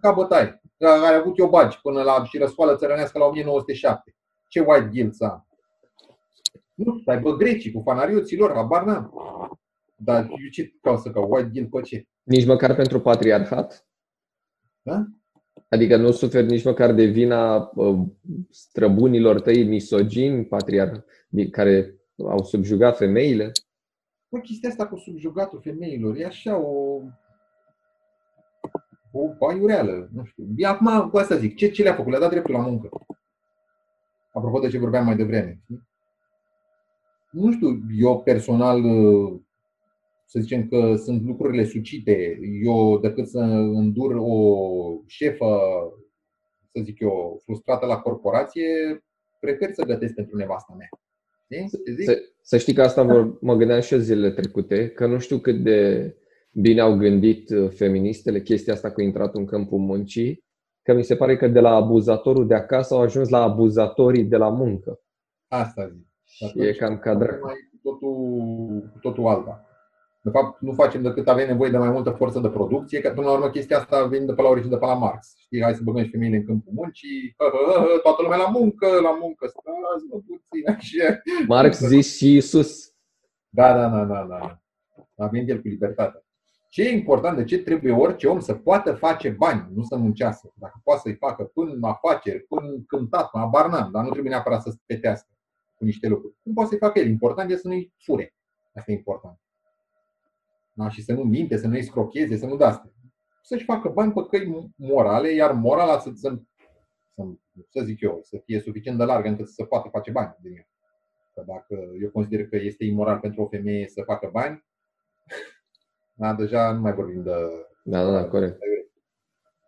ca bătaie, care a avut eu bagi până la și răscoală țărănească la 1907. Ce white guilt să am? Nu, stai bă grecii cu fanarioții lor, habar n-am. Dar eu ce caut să caut? White guilt pe ce? Nici măcar pentru patriarhat? Da? Adică nu suferi nici măcar de vina străbunilor tăi misogini, patriar, care au subjugat femeile? Păi chestia asta cu subjugatul femeilor e așa o o aiureală, nu știu. Acum, cu asta zic, ce, ce le-a făcut? Le-a dat dreptul la muncă. Apropo de ce vorbeam mai devreme. Nu știu, eu personal să zicem că sunt lucrurile sucite. Eu, decât să îndur o șefă, să zic eu, frustrată la corporație, prefer să gătesc pentru nevasta mea. Să, să știi că asta mă gândeam și eu zilele trecute, că nu știu cât de bine au gândit uh, feministele chestia asta cu intratul în câmpul muncii, că mi se pare că de la abuzatorul de acasă au ajuns la abuzatorii de la muncă. Asta zic. Și e cam ca dracu. Totul, totul alta. De fapt, nu facem decât avem nevoie de mai multă forță de producție, că până la urmă chestia asta vine de pe la origine, de pe la Marx. Știi, hai să băgăm și femeile în câmpul muncii, toată lumea la muncă, la muncă, stați mă puțin așa. Marx zis și Iisus. Da, da, da, da, da. A venit el cu libertatea. Ce e important, de ce trebuie orice om să poată face bani, nu să muncească. Dacă poate să-i facă până în afaceri, până în cântat, până barnan, dar nu trebuie neapărat să se petească cu niște lucruri. Cum poate să-i facă el? Important este să nu-i fure. Asta e important. Da? Și să nu minte, să nu-i scrocheze, să nu daste. Să-și facă bani pe căi morale, iar morala să, să, să, să zic eu, să fie suficient de largă încât să se poată face bani din ea. Că dacă eu consider că este imoral pentru o femeie să facă bani, [LAUGHS] da, deja nu mai vorbim de. Da, da, da corect.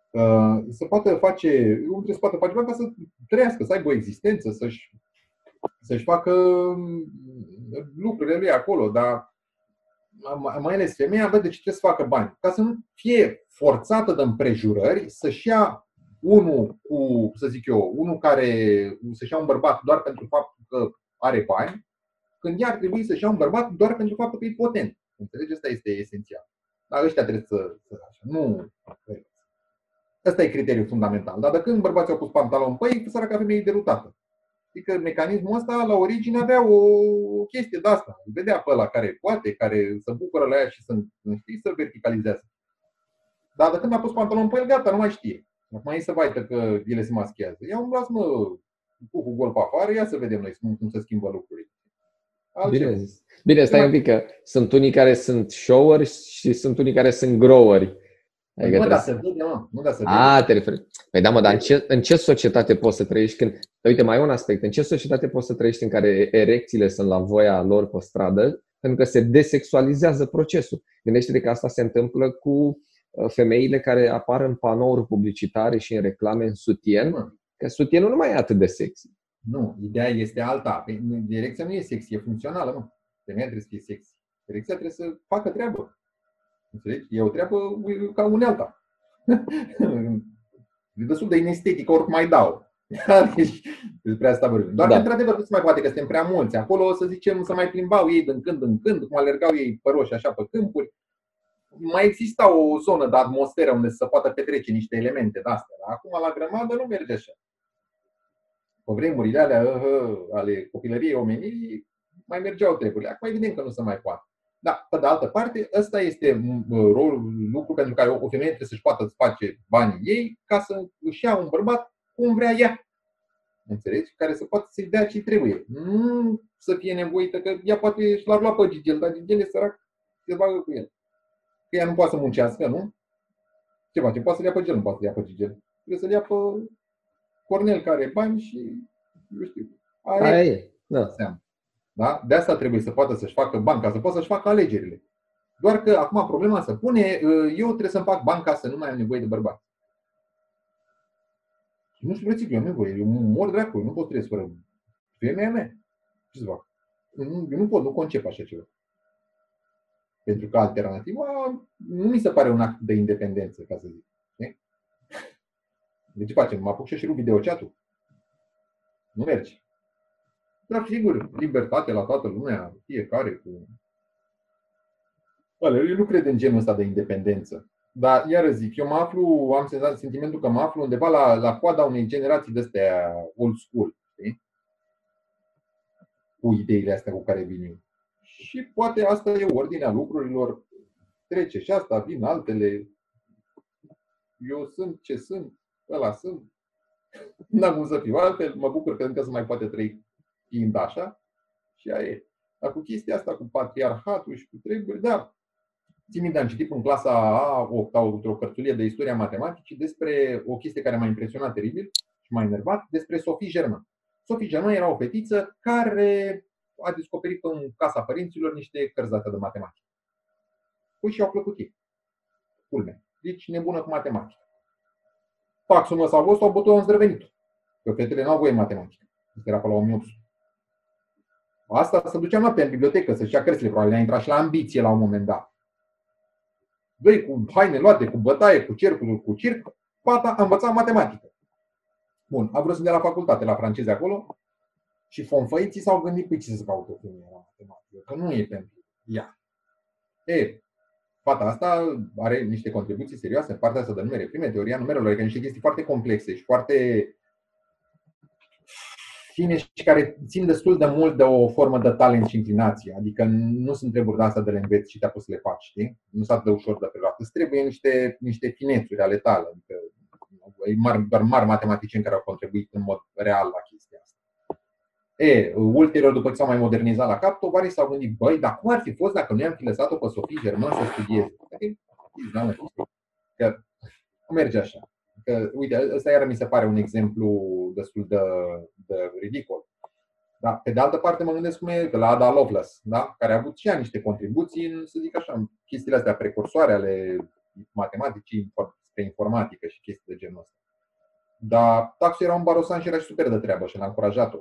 Uh, să poată face, omul trebuie să poată face bani ca să trăiască, să aibă o existență, să-și, să-și facă mm, lucrurile lui acolo, dar mai ales femeia vede ce trebuie să facă bani. Ca să nu fie forțată de împrejurări să-și ia unul cu, să zic eu, unul care să-și ia un bărbat doar pentru faptul că are bani, când ea ar trebui să-și ia un bărbat doar pentru faptul că e potent. Înțelegi? Asta este esențial. Dar ăștia trebuie să, să așa. Nu. Ăsta e criteriul fundamental. Dar dacă când bărbații au pus pantalon pe ei, ca femeie e derutată. Adică mecanismul ăsta la origine avea o chestie de asta. Vedea pe ăla care poate, care se bucură la ea și să, știi, să verticalizează. Dar de când a pus pantalon pe el, gata, nu mai știe. Acum ei să vaită că ele se maschează. Ia umblați, mă, cu gol pe afară, ia să vedem noi cum, cum se schimbă lucrurile. Altceva. Bine zis. Bine, stai un pic că sunt unii care sunt showeri și sunt unii care sunt groweri. Adică nu, da să vede, mă. Nu da să vede. A, te referi. Păi da, mă, dar în ce, în ce societate poți să trăiești când... Uite, mai e un aspect. În ce societate poți să trăiești în care erecțiile sunt la voia lor pe stradă? Pentru că se desexualizează procesul. Gândește-te că asta se întâmplă cu uh, femeile care apar în panouri publicitare și în reclame în sutien, că sutienul nu mai e atât de sexy. Nu, ideea este alta. Păi, direcția nu e sexy, e funcțională, mă. Femeia trebuie să fie sexy. Direcția trebuie să facă treabă. Înțelegi? E o treabă ca unealta. e [LAUGHS] destul de inestetică, oricum mai dau. Deci, [LAUGHS] despre asta vorbim. Doar da. că, într-adevăr, nu se mai poate că suntem prea mulți. Acolo, o să zicem, să mai plimbau ei din când în când, cum alergau ei pe roșii așa pe câmpuri. Mai exista o zonă de atmosferă unde să se poată petrece niște elemente de astea. Acum, la grămadă, nu merge așa pe vremurile alea ale copilăriei omenirii, mai mergeau treburile. Acum evident că nu se mai poate. Da, pe de altă parte, ăsta este rolul, lucru pentru care o femeie trebuie să-și poată face banii ei ca să își ia un bărbat cum vrea ea. Înțelegi? Care să poată să-i dea ce trebuie. Nu să fie nevoită, că ea poate și l-ar lua pe Gigel, dar Gigel e sărac, se bagă cu el. Că ea nu poate să muncească, nu? Ce face? Poate să-l ia pe Gigel, nu poate să-l ia pe Gigel. Trebuie să-l ia pe Cornel care are bani și, eu știu, aia, aia e. Da. Da? De asta trebuie să poată să-și facă bani, ca să poată să-și facă alegerile. Doar că acum problema se pune, uh, eu trebuie să-mi fac bani ca să nu mai am nevoie de bărbați. Nu știu, frățică, eu am nevoie, eu mor dracu, nu pot trăiesc fără femeia mea. Ce să fac? Eu nu pot, nu concep așa ceva. Pentru că alternativa nu mi se pare un act de independență, ca să zic. De ce facem? Mă apuc și rup videochatul. Nu merge. Dar sigur, libertate la toată lumea, fiecare cu... Bă, eu nu cred în genul ăsta de independență. Dar, iar zic, eu mă aflu, am sentimentul că mă aflu undeva la, la coada unei generații de astea old school, știi? Cu ideile astea cu care vin eu. Și poate asta e ordinea lucrurilor. Trece și asta, vin altele. Eu sunt ce sunt ăla sunt. [LAUGHS] N-am cum să fiu altfel, mă bucur că încă se mai poate trăi fiind așa și aia e. Dar cu chestia asta, cu patriarhatul și cu treburi, da, Țin minte, am citit în clasa a 8 o cărțulie de istoria matematicii despre o chestie care m-a impresionat teribil și m-a enervat, despre Sophie Germain. Sophie Germain era o fetiță care a descoperit în casa părinților niște cărți de matematică. Păi și au plăcut ei. Culme. Deci nebună cu matematică taxul mă sau fost, au bătut în zdrăvenit. Că fetele n-au voie în matematică. Asta era pe la 1800. Asta se ducea noaptea în bibliotecă să-și ia cărțile, probabil a intrat și la ambiție la un moment dat. Doi cu haine luate, cu bătaie, cu cercuri, cu circ, fata a învățat matematică. Bun, a vrut să dea la facultate, la franceze acolo, și fonfăiții s-au gândit pe ce să caută femeia la matematică, că nu e pentru ea. E, fata asta are niște contribuții serioase în partea asta de numere prime, teoria numerelor, adică niște chestii foarte complexe și foarte fine și care țin destul de mult de o formă de talent și inclinație. Adică nu sunt treburi de asta de le înveți și te-a pus să le faci, știi? Nu sunt atât de ușor de preluat. Îți trebuie niște, niște finețuri ale tale. Adică e mari, doar mari matematicieni care au contribuit în mod real la chestia asta. E, ulterior, după ce s-au mai modernizat la cap, tovarii s-au gândit, băi, dar cum ar fi fost dacă nu i-am fi lăsat-o pe Sofie German să studieze? Că merge așa. Că, uite, ăsta iar mi se pare un exemplu destul de, de ridicol. Da? Pe de altă parte mă gândesc cum e la Ada Lovelace, da? care a avut și ea niște contribuții în, să zic așa, în chestiile astea precursoare ale matematicii pe informatică și chestii de genul ăsta. Dar taxul era un barosan și era și super de treabă și l-a încurajat-o.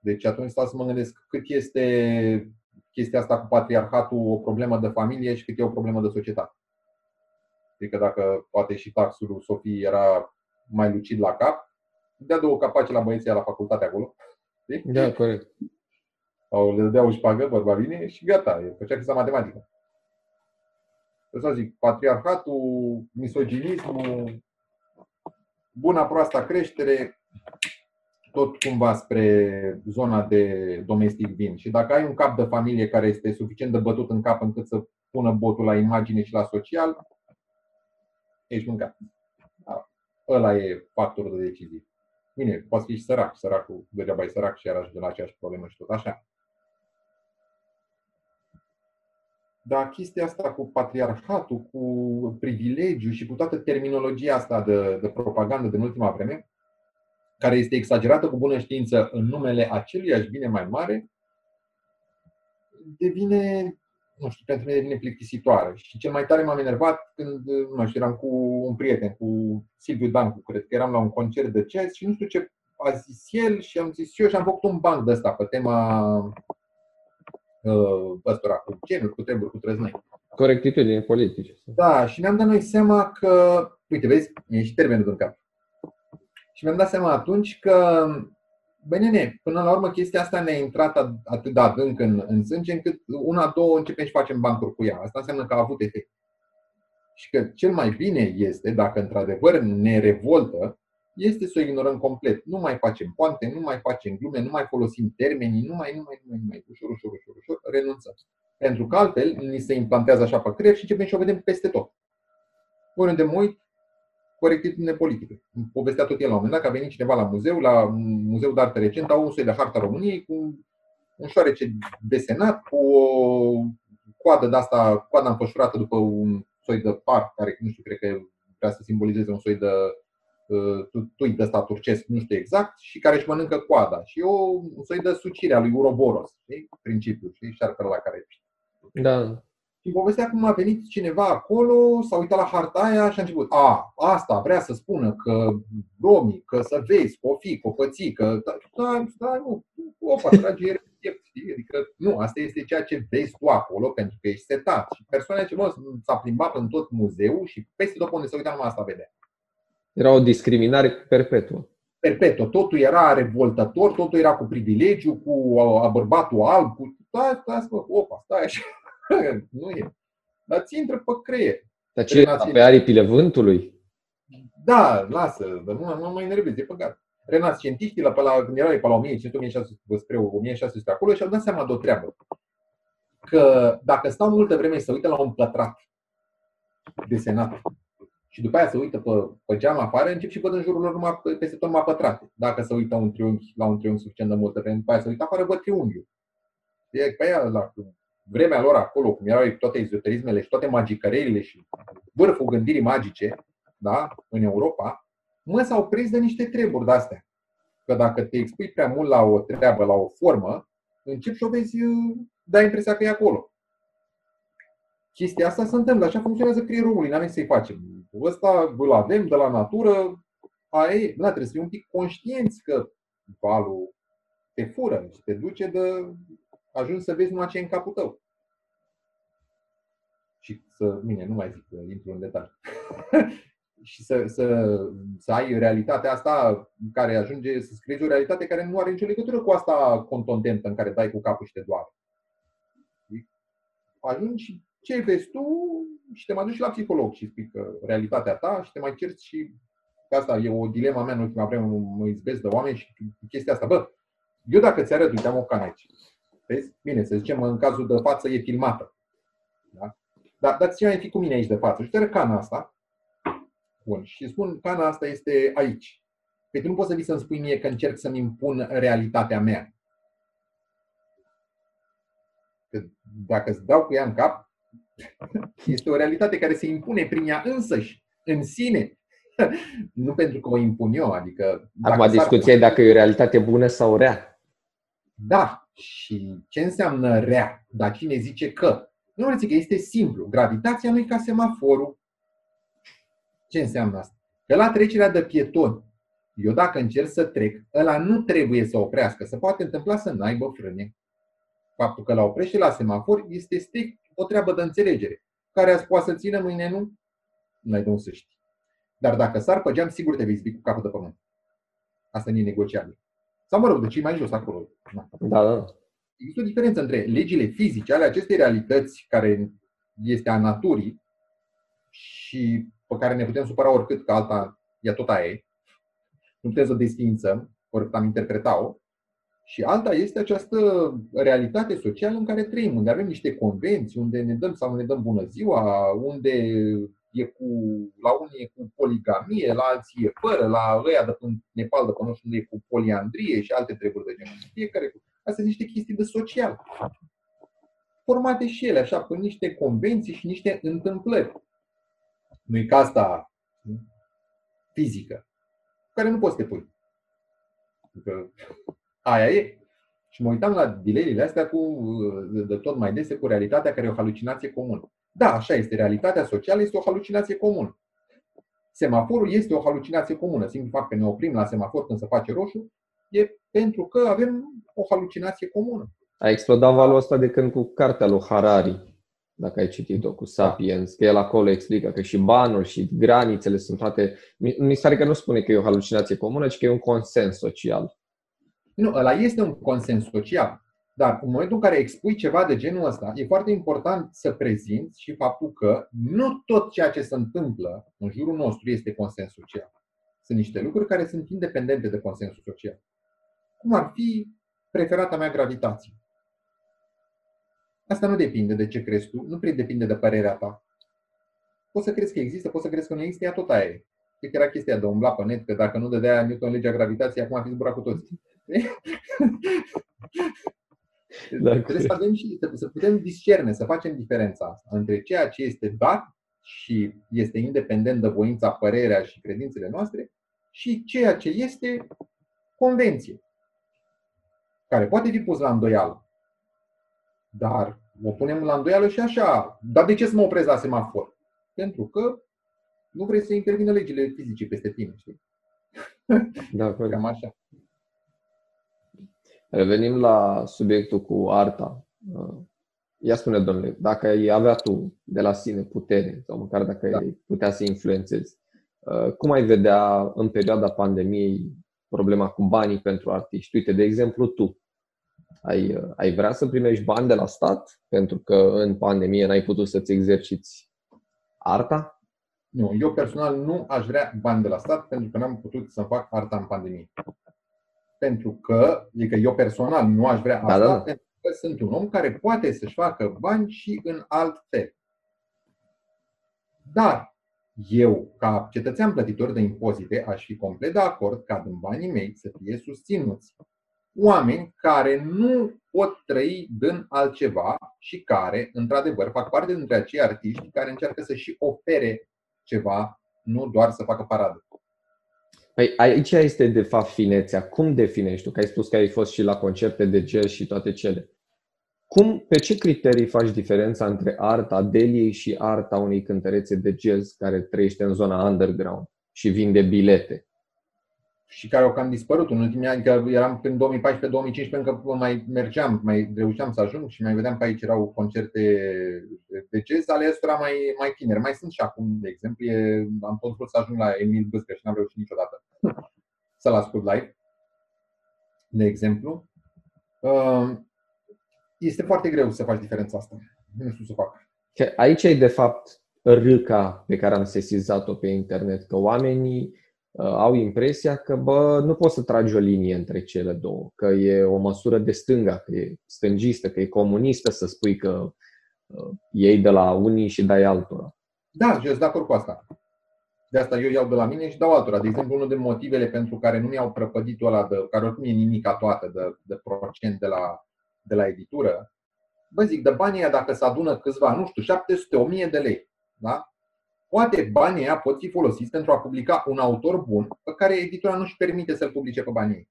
Deci atunci stau să mă gândesc cât este chestia asta cu patriarhatul o problemă de familie și cât e o problemă de societate. Adică dacă poate și taxul Sofie era mai lucid la cap, dea două capace la băieții la facultate acolo. Știi? Da, corect. Sau le dea o șpagă, bărba bine, și gata, e făcea chestia matematică. Să zic, patriarhatul, misoginismul, buna proasta creștere, tot cumva spre zona de domestic vin. Și dacă ai un cap de familie care este suficient de bătut în cap încât să pună botul la imagine și la social, ești mâncat. Da. Ăla e factorul de decizie. Bine, poți fi și sărac. Săracul, degeaba e sărac și ar ajunge la aceeași problemă și tot așa. Dar chestia asta cu patriarhatul, cu privilegiu și cu toată terminologia asta de, de propagandă din ultima vreme, care este exagerată cu bună știință în numele aceluiași bine mai mare, devine nu știu, pentru mine devine plictisitoare. Și cel mai tare m-am enervat când, nu știu, eram cu un prieten, cu Silviu Dancu, cred că eram la un concert de jazz și nu știu ce a zis el și am zis eu și am făcut un banc de ăsta pe tema uh, ăstora cu genul, cu treburi, cu trăznăi. Corectitudine politice. Da, și ne-am dat noi seama că, uite, vezi, e și termenul în cap. Și mi-am dat seama atunci că Băi, nene, până la urmă chestia asta ne-a intrat atât de adânc în, în sânge încât una, două începem și facem bancuri cu ea. Asta înseamnă că a avut efect. Și că cel mai bine este, dacă într-adevăr ne revoltă, este să o ignorăm complet. Nu mai facem poante, nu mai facem glume, nu mai folosim termenii, nu mai, nu mai, nu mai, nu mai ușor, ușor, ușor, ușor, renunțăm. Pentru că altfel ni se implantează așa pe creier și începem și o vedem peste tot. Oriunde mă uit, corectitudine politică. Povestea tot el la un moment dat că a venit cineva la muzeu, la Muzeul de Arte Recent, au un soi de harta României cu un șoarece desenat, cu o coadă de asta, coada înfășurată după un soi de par, care nu știu, cred că vrea să simbolizeze un soi de uh, tuit de ăsta turcesc, nu știu exact, și care își mănâncă coada. Și o, un soi de sucire a lui Uroboros, știi? principiul, știi? șarpele la care Da. Și povestea cum a venit cineva acolo, s-a uitat la harta aia și a început. A, asta vrea să spună că romii, că să vezi, cofi, copății, că stai, stai, nu, opa, trage știi? Adică nu, asta este ceea ce vezi tu acolo pentru că ești setat. Și persoana ce mă, s-a plimbat în tot muzeul și peste tot unde se uita numai asta vedea. Era o discriminare perpetuă. Perpetuă. Totul era revoltător, totul era cu privilegiu, cu a, bărbatul alb, cu stai, stai, stai, opa, stai așa. Nu e. Dar ți intră pe creier. Dar ce pe aripile vântului? Da, lasă, dar nu, nu mă enervezi, e păcat. Renascentiștii, la, pe la, când erau pe la 1500-1600 spre 1600 acolo și-au dat seama de o treabă. Că dacă stau multă vreme să uită la un pătrat desenat și după aia se uită pe, pe geam afară, încep și văd în jurul lor numai, peste tot numai pătrate. Dacă se uită un triunghi, la un triunghi suficient de multă vreme, după aia se uită afară, văd triunghiul. E pe aia, la vremea lor acolo, cum erau toate ezoterismele și toate magicăreile și vârful gândirii magice da, în Europa, mă s-au prins de niște treburi de astea. Că dacă te expui prea mult la o treabă, la o formă, începi și o vezi, dai impresia că e acolo. Chestia asta se întâmplă, așa funcționează creierul omului, n-am să-i facem. Ăsta îl avem de la natură, aia e, da, trebuie să fii un pic conștienți că valul te fură și te duce de ajungi să vezi numai ce e în capul tău. Și să, bine, nu mai zic că intru în detalii. [LAUGHS] și să, să, să ai realitatea asta care ajunge să scriezi o realitate care nu are nicio legătură cu asta contontentă în care dai cu capul și te doare. Ajungi ce vezi tu și te mai duci la psiholog și spui că realitatea ta și te mai cerți și că asta e o dilema mea în ultima vreme, mă izbesc de oameni și chestia asta. Bă, eu dacă ți arăt, uite, am o cană aici. Vezi? Bine, să zicem, în cazul de față e filmată. Da? Dar dați mai fi cu mine aici de față. Și te cana asta. Bun. Și spun, cana asta este aici. Păi tu nu poți să vii să-mi spui mie că încerc să-mi impun realitatea mea. Că dacă îți dau cu ea în cap, [LAUGHS] este o realitate care se impune prin ea însăși, în sine. [LAUGHS] nu pentru că o impun eu. Adică Acum discuția e dacă e o realitate bună sau rea. Da. Și ce înseamnă rea? Dar cine zice că? Nu zic că este simplu. Gravitația nu e ca semaforul. Ce înseamnă asta? Că la trecerea de pietoni, eu dacă încerc să trec, ăla nu trebuie să oprească. Se poate întâmpla să n-aibă frâne. Faptul că la oprește la semafor este strict o treabă de înțelegere. Care azi poate să țină, mâine nu? N-ai de să știi. Dar dacă sar pe geam, sigur te vei zbi cu capul de pământ. Asta nu e negociabil. Sau mă rog, de ce mai jos acolo? Da, da. Există o diferență între legile fizice ale acestei realități care este a naturii și pe care ne putem supăra oricât, că alta ea tot aia e. Nu putem să o desfințăm, oricât am interpretat-o. Și alta este această realitate socială în care trăim, unde avem niște convenții, unde ne dăm sau ne dăm bună ziua, unde e cu, la unii e cu poligamie, la alții e fără, la ăia de în Nepal, de până unde e cu poliandrie și alte treburi de genul. Fiecare cu. Astea sunt niște chestii de social. Formate și ele așa, cu niște convenții și niște întâmplări. Nu e ca asta fizică, care nu poți să te pui. Că aia e. Și mă uitam la dilerile astea cu, de tot mai dese cu realitatea care e o halucinație comună. Da, așa este. Realitatea socială este o halucinație comună. Semaforul este o halucinație comună. Singurul fapt că ne oprim la semafor când se face roșu e pentru că avem o halucinație comună. A explodat valul ăsta de când cu cartea lui Harari, dacă ai citit-o, cu Sapiens, că el acolo explică că și banul și granițele sunt toate... Mi se pare că nu spune că e o halucinație comună, ci că e un consens social. Nu, ăla este un consens social. Dar în momentul în care expui ceva de genul ăsta, e foarte important să prezinți și faptul că nu tot ceea ce se întâmplă în jurul nostru este consens social. Sunt niște lucruri care sunt independente de consensul social. Cum ar fi preferata mea gravitație. Asta nu depinde de ce crezi tu, nu depinde de părerea ta. Poți să crezi că există, poți să crezi că nu există, ea tot aia e. Cred că era chestia de umbla pe net, că dacă nu dădea Newton legea gravitației, acum ar fi zburat cu toți. [LAUGHS] Da, Trebuie să avem și să putem discerne, să facem diferența asta între ceea ce este dat și este independent de voința, părerea și credințele noastre și ceea ce este convenție, care poate fi pus la îndoială. Dar o punem la îndoială și așa. Dar de ce să mă opresc la semafor? Pentru că nu vrei să intervină legile fizice peste tine, știi? Da, Cam așa. Revenim la subiectul cu arta. Ia spune, domnule, dacă ai avea tu de la sine putere, sau măcar dacă da. ai putea să influențezi, cum ai vedea în perioada pandemiei problema cu banii pentru artiști? Uite, de exemplu, tu ai, ai vrea să primești bani de la stat pentru că în pandemie n-ai putut să-ți exerciți arta? Nu, eu personal nu aș vrea bani de la stat pentru că n-am putut să fac arta în pandemie pentru că, adică eu personal nu aș vrea da, asta, da, da. pentru că sunt un om care poate să-și facă bani și în alt fel. Dar eu, ca cetățean plătitor de impozite, aș fi complet de acord ca din banii mei să fie susținuți oameni care nu pot trăi din altceva și care, într-adevăr, fac parte dintre acei artiști care încearcă să și ofere ceva, nu doar să facă paradă. Păi aici este de fapt finețea. Cum definești tu? Că ai spus că ai fost și la concerte de jazz și toate cele. Cum, pe ce criterii faci diferența între arta Deliei și arta unei cântărețe de jazz care trăiește în zona underground și vinde bilete? Și care au cam dispărut în ultimii ani, că eram în 2014-2015 încă mai mergeam, mai reușeam să ajung și mai vedeam că aici erau concerte de jazz, ale ăstora mai, mai tineri. Mai sunt și acum, de exemplu, e, am tot vrut să ajung la Emil Băscă și n-am reușit niciodată [LAUGHS] să-l ascult live, de exemplu. Um, este foarte greu să faci diferența asta. Nu știu să fac. Aici e de fapt râca pe care am sesizat-o pe internet, că oamenii au impresia că bă, nu poți să tragi o linie între cele două, că e o măsură de stânga, că e stângistă, că e comunistă să spui că uh, iei de la unii și dai altora. Da, eu sunt de acord cu asta. De asta eu iau de la mine și dau altora. De exemplu, unul din motivele pentru care nu mi-au prăpădit ăla, de, care oricum e nimica toată de, de procent de la, de la editură, vă zic, de banii aia, dacă se adună câțiva, nu știu, 700, 1000 de lei, da? Poate banii aia pot fi folosiți pentru a publica un autor bun pe care editura nu își permite să-l publice pe banii ei.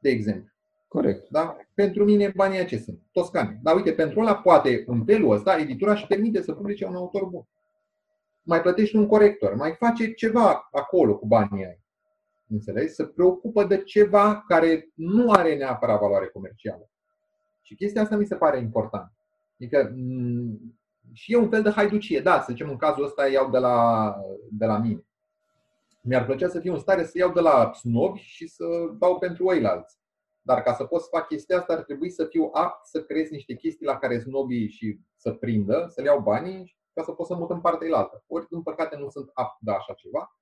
De exemplu. Corect. Da? Pentru mine banii ce sunt? Toscane. Dar uite, pentru ăla poate în felul ăsta editura își permite să publice un autor bun. Mai plătești un corector, mai face ceva acolo cu banii ai. Înțelegi? Se preocupă de ceva care nu are neapărat valoare comercială. Și chestia asta mi se pare important. Adică și e un fel de haiducie. Da, să zicem, în cazul ăsta iau de la, de la mine. Mi-ar plăcea să fiu în stare să iau de la snobi și să dau pentru oilalți. Dar ca să pot să fac chestia asta, ar trebui să fiu apt să creez niște chestii la care snobii și să prindă, să le iau banii ca să pot să mut în partea altă. Ori, în păcate, nu sunt apt de așa ceva.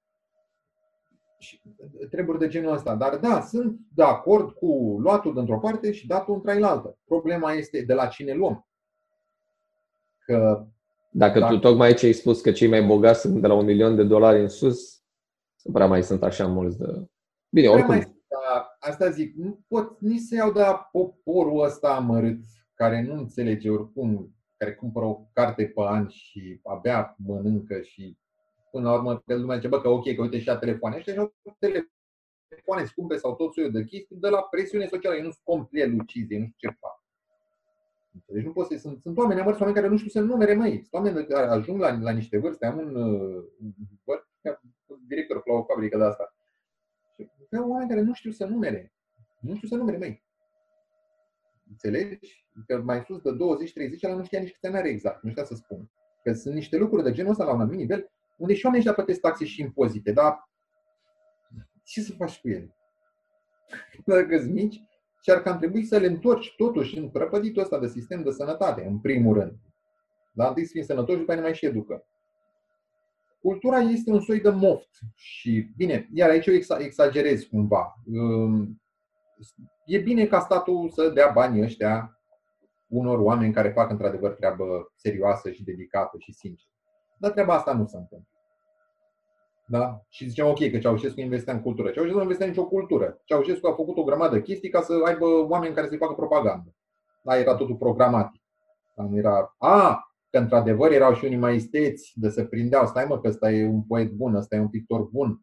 Și treburi de genul ăsta. Dar da, sunt de acord cu luatul dintr-o parte și datul într-altă. Problema este de la cine luăm. Că dacă, dacă tu tocmai ce ai spus că cei mai bogați sunt de la un milion de dolari în sus, nu prea mai sunt așa mulți de... Bine, oricum. Mai, da, asta zic, nu pot nici să iau de la poporul ăsta amărât, care nu înțelege oricum, care cumpără o carte pe an și abia mănâncă și până la urmă pe lumea zice, bă, că ok, că uite și telefoane. Ăștia și telefoane scumpe sau tot soiul de chestii de la presiune socială. Ei nu sunt complet lucizi, nu știu ce fac. Deci nu pot să sunt, sunt oameni amărți, oameni care nu știu să numere mai. Sunt oameni care ajung la, la niște vârste. Am un uh, director la o fabrică de asta. Și oameni care nu știu să numere. Nu știu să numere mai. Înțelegi? Că mai sus de 20-30 ăla nu știa nici câte are exact, nu știa să spun. Că sunt niște lucruri de genul ăsta la un anumit nivel, unde și oamenii ăștia plătesc taxe și impozite, dar ce să faci cu ele? Dacă sunt mici, și ar cam trebui să le întorci totuși în prăpăditul ăsta de sistem de sănătate, în primul rând. Dar întâi să fim sănătoși, după aceea mai și educă. Cultura este un soi de moft și, bine, iar aici eu exagerez cumva. E bine ca statul să dea banii ăștia unor oameni care fac într-adevăr treabă serioasă și dedicată și sinceră. Dar treaba asta nu se întâmplă. Da? Și ziceam, ok, că Ceaușescu investea în cultură. Ceaușescu nu investea în nicio cultură. Ceaușescu a făcut o grămadă de chestii ca să aibă oameni care să-i facă propagandă. Da, era totul programatic. Da, nu era, a, că într-adevăr erau și unii mai esteți de să prindeau, stai mă că ăsta e un poet bun, ăsta e un pictor bun,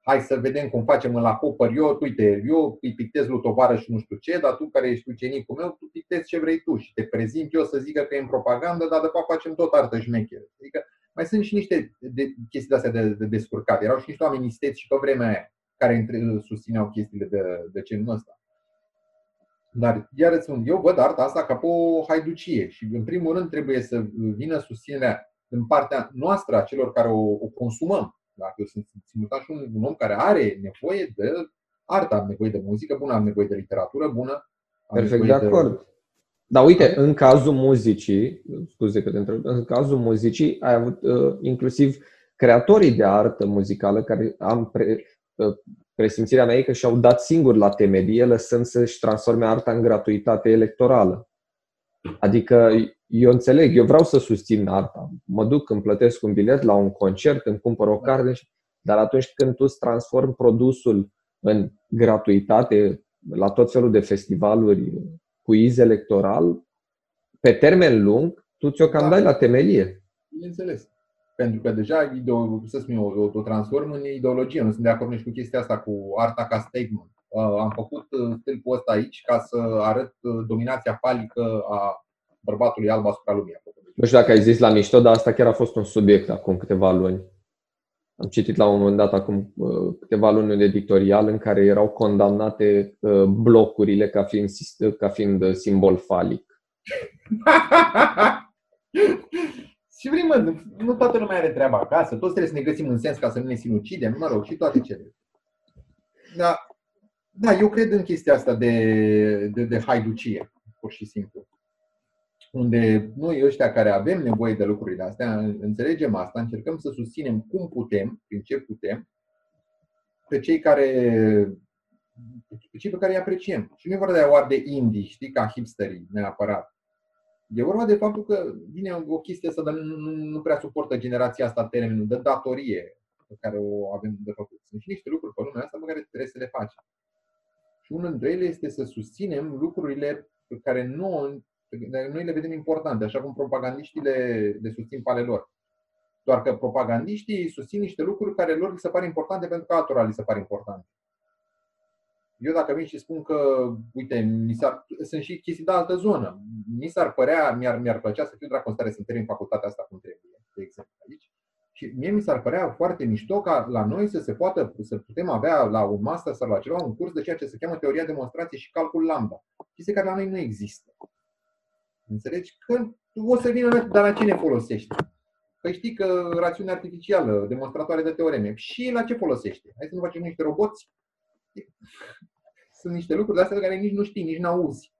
hai să vedem cum facem la copăr, eu, uite, eu îi pictez lui tovară și nu știu ce, dar tu care ești ucenicul meu, tu pictezi ce vrei tu și te prezint eu să zică că e în propagandă, dar de fapt facem tot artă șmecheră. Adică mai sunt și niște de, chestii de astea de, de descurcat. Erau și niște oameni isteți și pe vremea aia care susțineau chestiile de, de genul ăsta. Dar, iar îți spun, eu văd arta asta ca pe o haiducie și, în primul rând, trebuie să vină susținerea în partea noastră a celor care o, o consumăm. Dacă eu sunt simultan și un, un om care are nevoie de artă, am nevoie de muzică bună, am nevoie de literatură bună. Perfect de acord. Dar uite, în cazul muzicii, scuze că te întreb, în cazul muzicii ai avut uh, inclusiv creatorii de artă muzicală care am pre, uh, presimțirea mea e că și-au dat singuri la temelie lăsând să-și transforme arta în gratuitate electorală. Adică eu înțeleg, eu vreau să susțin arta. Mă duc, îmi plătesc un bilet la un concert, îmi cumpăr o carte, dar atunci când tu îți transformi produsul în gratuitate la tot felul de festivaluri quiz electoral, pe termen lung, tu ți-o cam da. dai la temelie. Bineînțeles. Pentru că deja să spun eu, o, o transform în ideologie. Nu sunt de acord nici cu chestia asta, cu arta ca statement. Uh, am făcut uh, stâlpul ăsta aici ca să arăt uh, dominația falică a bărbatului alb asupra lumii. Nu știu dacă ai zis la mișto, dar asta chiar a fost un subiect acum câteva luni. Am citit la un moment dat, acum uh, câteva luni, un editorial în care erau condamnate uh, blocurile ca fiind, ca fiind uh, simbol falic. [LAUGHS] și vrem, mă, nu toată lumea are treaba acasă, toți trebuie să ne găsim în sens ca să nu ne sinucidem, mă rog, și toate cele. Da, da, eu cred în chestia asta de, de, de haiducie, pur și simplu unde noi ăștia care avem nevoie de lucrurile astea, înțelegem asta, încercăm să susținem cum putem, prin ce putem, pe cei care pe cei pe care îi apreciem. Și nu e vorba de a de indie, știi, ca hipsterii neapărat. E vorba de faptul că vine o chestie asta, dar nu, nu, nu prea suportă generația asta termenul de datorie pe care o avem de făcut. Sunt și niște lucruri pe lumea asta pe care trebuie să le facem. Și unul dintre ele este să susținem lucrurile pe care noi, noi le vedem importante, așa cum propagandiștii le, le susțin pe ale lor. Doar că propagandiștii susțin niște lucruri care lor li se par importante pentru că altora li se par importante. Eu dacă vin și spun că, uite, mi s-ar, sunt și chestii de altă zonă. Mi s-ar părea, mi-ar, mi-ar plăcea să fiu dracu în stare să termin facultatea asta cum trebuie, de exemplu, aici. Și mie mi s-ar părea foarte mișto ca la noi să se poată, să putem avea la un master sau la ceva un curs de ceea ce se cheamă teoria demonstrației și calcul lambda. Chestii care la noi nu există. Înțelegi? Că o să vină, dar la cine folosește? Păi știi că rațiunea artificială, demonstratoare de teoreme, și la ce folosește? Hai să nu facem niște roboți? Sunt niște lucruri de astea de care nici nu știi, nici nu auzi.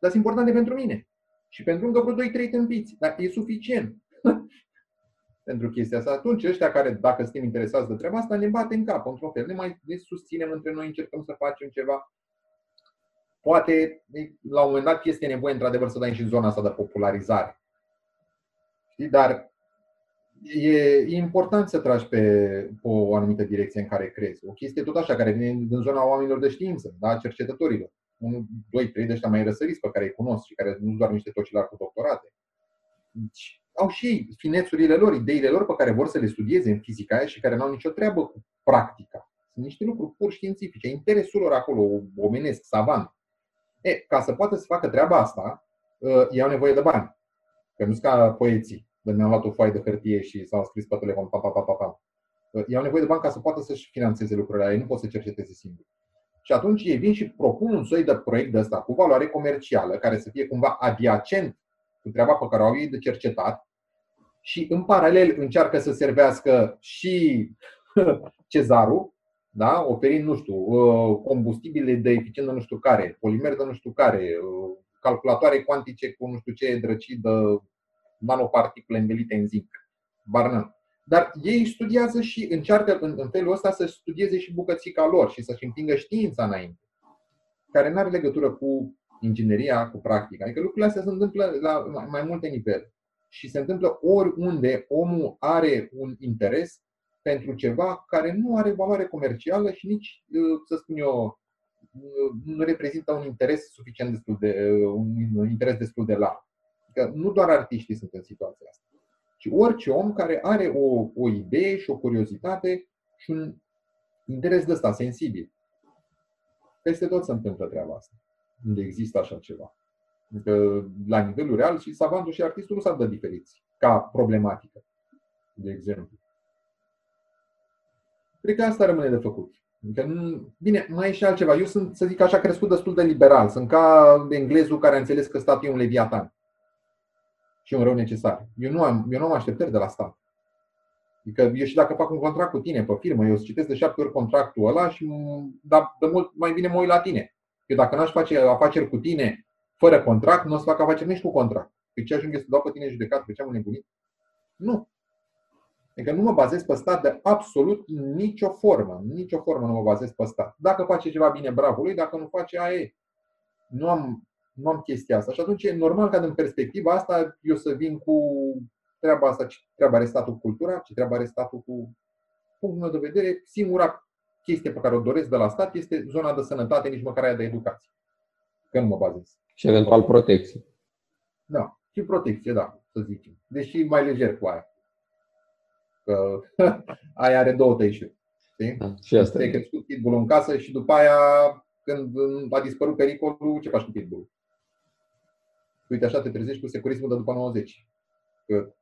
Dar sunt importante pentru mine. Și pentru încă vreo 2-3 tâmpiți. Dar e suficient [LAUGHS] pentru chestia asta. Atunci ăștia care, dacă suntem interesați de treaba asta, ne bate în cap, într-un fel. Ne mai ne susținem între noi, încercăm să facem ceva. Poate, la un moment dat, este nevoie, într-adevăr, să dai și zona asta de popularizare. Știi? Dar e, e important să tragi pe, pe o anumită direcție în care crezi. O chestie tot așa, care vine din zona oamenilor de știință, da? cercetătorilor. Unul, doi, trei de ăștia mai răsăriți pe care îi cunosc și care nu doar niște tocilari cu doctorate. Deci, au și finețurile lor, ideile lor pe care vor să le studieze în fizica aia și care nu au nicio treabă cu practica. Sunt niște lucruri pur științifice, interesul lor acolo, omenesc, savant. E, ca să poată să facă treaba asta, ă, iau nevoie de bani. Că nu sunt ca poeții de mi-am luat o foaie de hârtie și s-au scris pe telefon, pa, pa, pa, pa, pa. Iau nevoie de bani ca să poată să-și financeze lucrurile ei nu pot să cerceteze singur. Și atunci ei vin și propun un soi de proiect de ăsta cu valoare comercială, care să fie cumva adiacent cu treaba pe care o au ei de cercetat și în paralel încearcă să servească și [LAUGHS] cezarul, da? oferind, nu știu, uh, combustibile de eficiență nu știu care, polimer de nu știu care, uh, calculatoare cuantice cu nu știu ce drăci de nanoparticule învelite în zinc. Barnă. Dar ei studiază și încearcă în, în felul ăsta să studieze și bucățica lor și să-și împingă știința înainte, care nu are legătură cu ingineria, cu practica. Adică lucrurile astea se întâmplă la mai multe nivele. Și se întâmplă oriunde omul are un interes pentru ceva care nu are valoare comercială și nici, să spun eu, nu reprezintă un interes suficient destul de, un interes destul de larg. Că nu doar artiștii sunt în situația asta, ci orice om care are o, o idee și o curiozitate și un interes de ăsta sensibil. Peste tot se întâmplă treaba asta, unde există așa ceva. Adică, la nivelul real, și savantul și artistul nu s-ar dă diferiți, ca problematică, de exemplu. Cred că asta rămâne de făcut. Adică, bine, mai e și altceva. Eu sunt, să zic așa, crescut destul de liberal. Sunt ca englezul care a înțeles că statul e un leviatan și un rău necesar. Eu nu am, eu nu am așteptări de la stat. Adică eu și dacă fac un contract cu tine pe firmă, eu citesc de șapte ori contractul ăla și dar de mult mai bine mă uit la tine. Eu dacă n-aș face afaceri cu tine fără contract, nu o să fac afaceri nici cu contract. Pe ce ajung să dau pe tine judecat, pe ce am nebunit? Nu. Adică nu mă bazez pe stat de absolut nicio formă. Nicio formă nu mă bazez pe stat. Dacă face ceva bine, bravo lui, dacă nu face, aia e. Nu am nu am chestia asta. Și atunci e normal ca în perspectiva asta eu să vin cu treaba asta, ce treaba are statul cu cultura, ce treaba are statul cu punctul meu de vedere. Singura chestie pe care o doresc de la stat este zona de sănătate, nici măcar aia de educație. Că nu mă bazez. Și eventual protecție. Da, și protecție, da, să zicem. Deși mai lejer cu aia. Că [LAUGHS] aia are două tăișuri. Da, și asta. Te crescut pitbull în casă și după aia, când a dispărut pericolul, ce faci cu pitbull? uite așa te trezești cu securismul de după 90. Că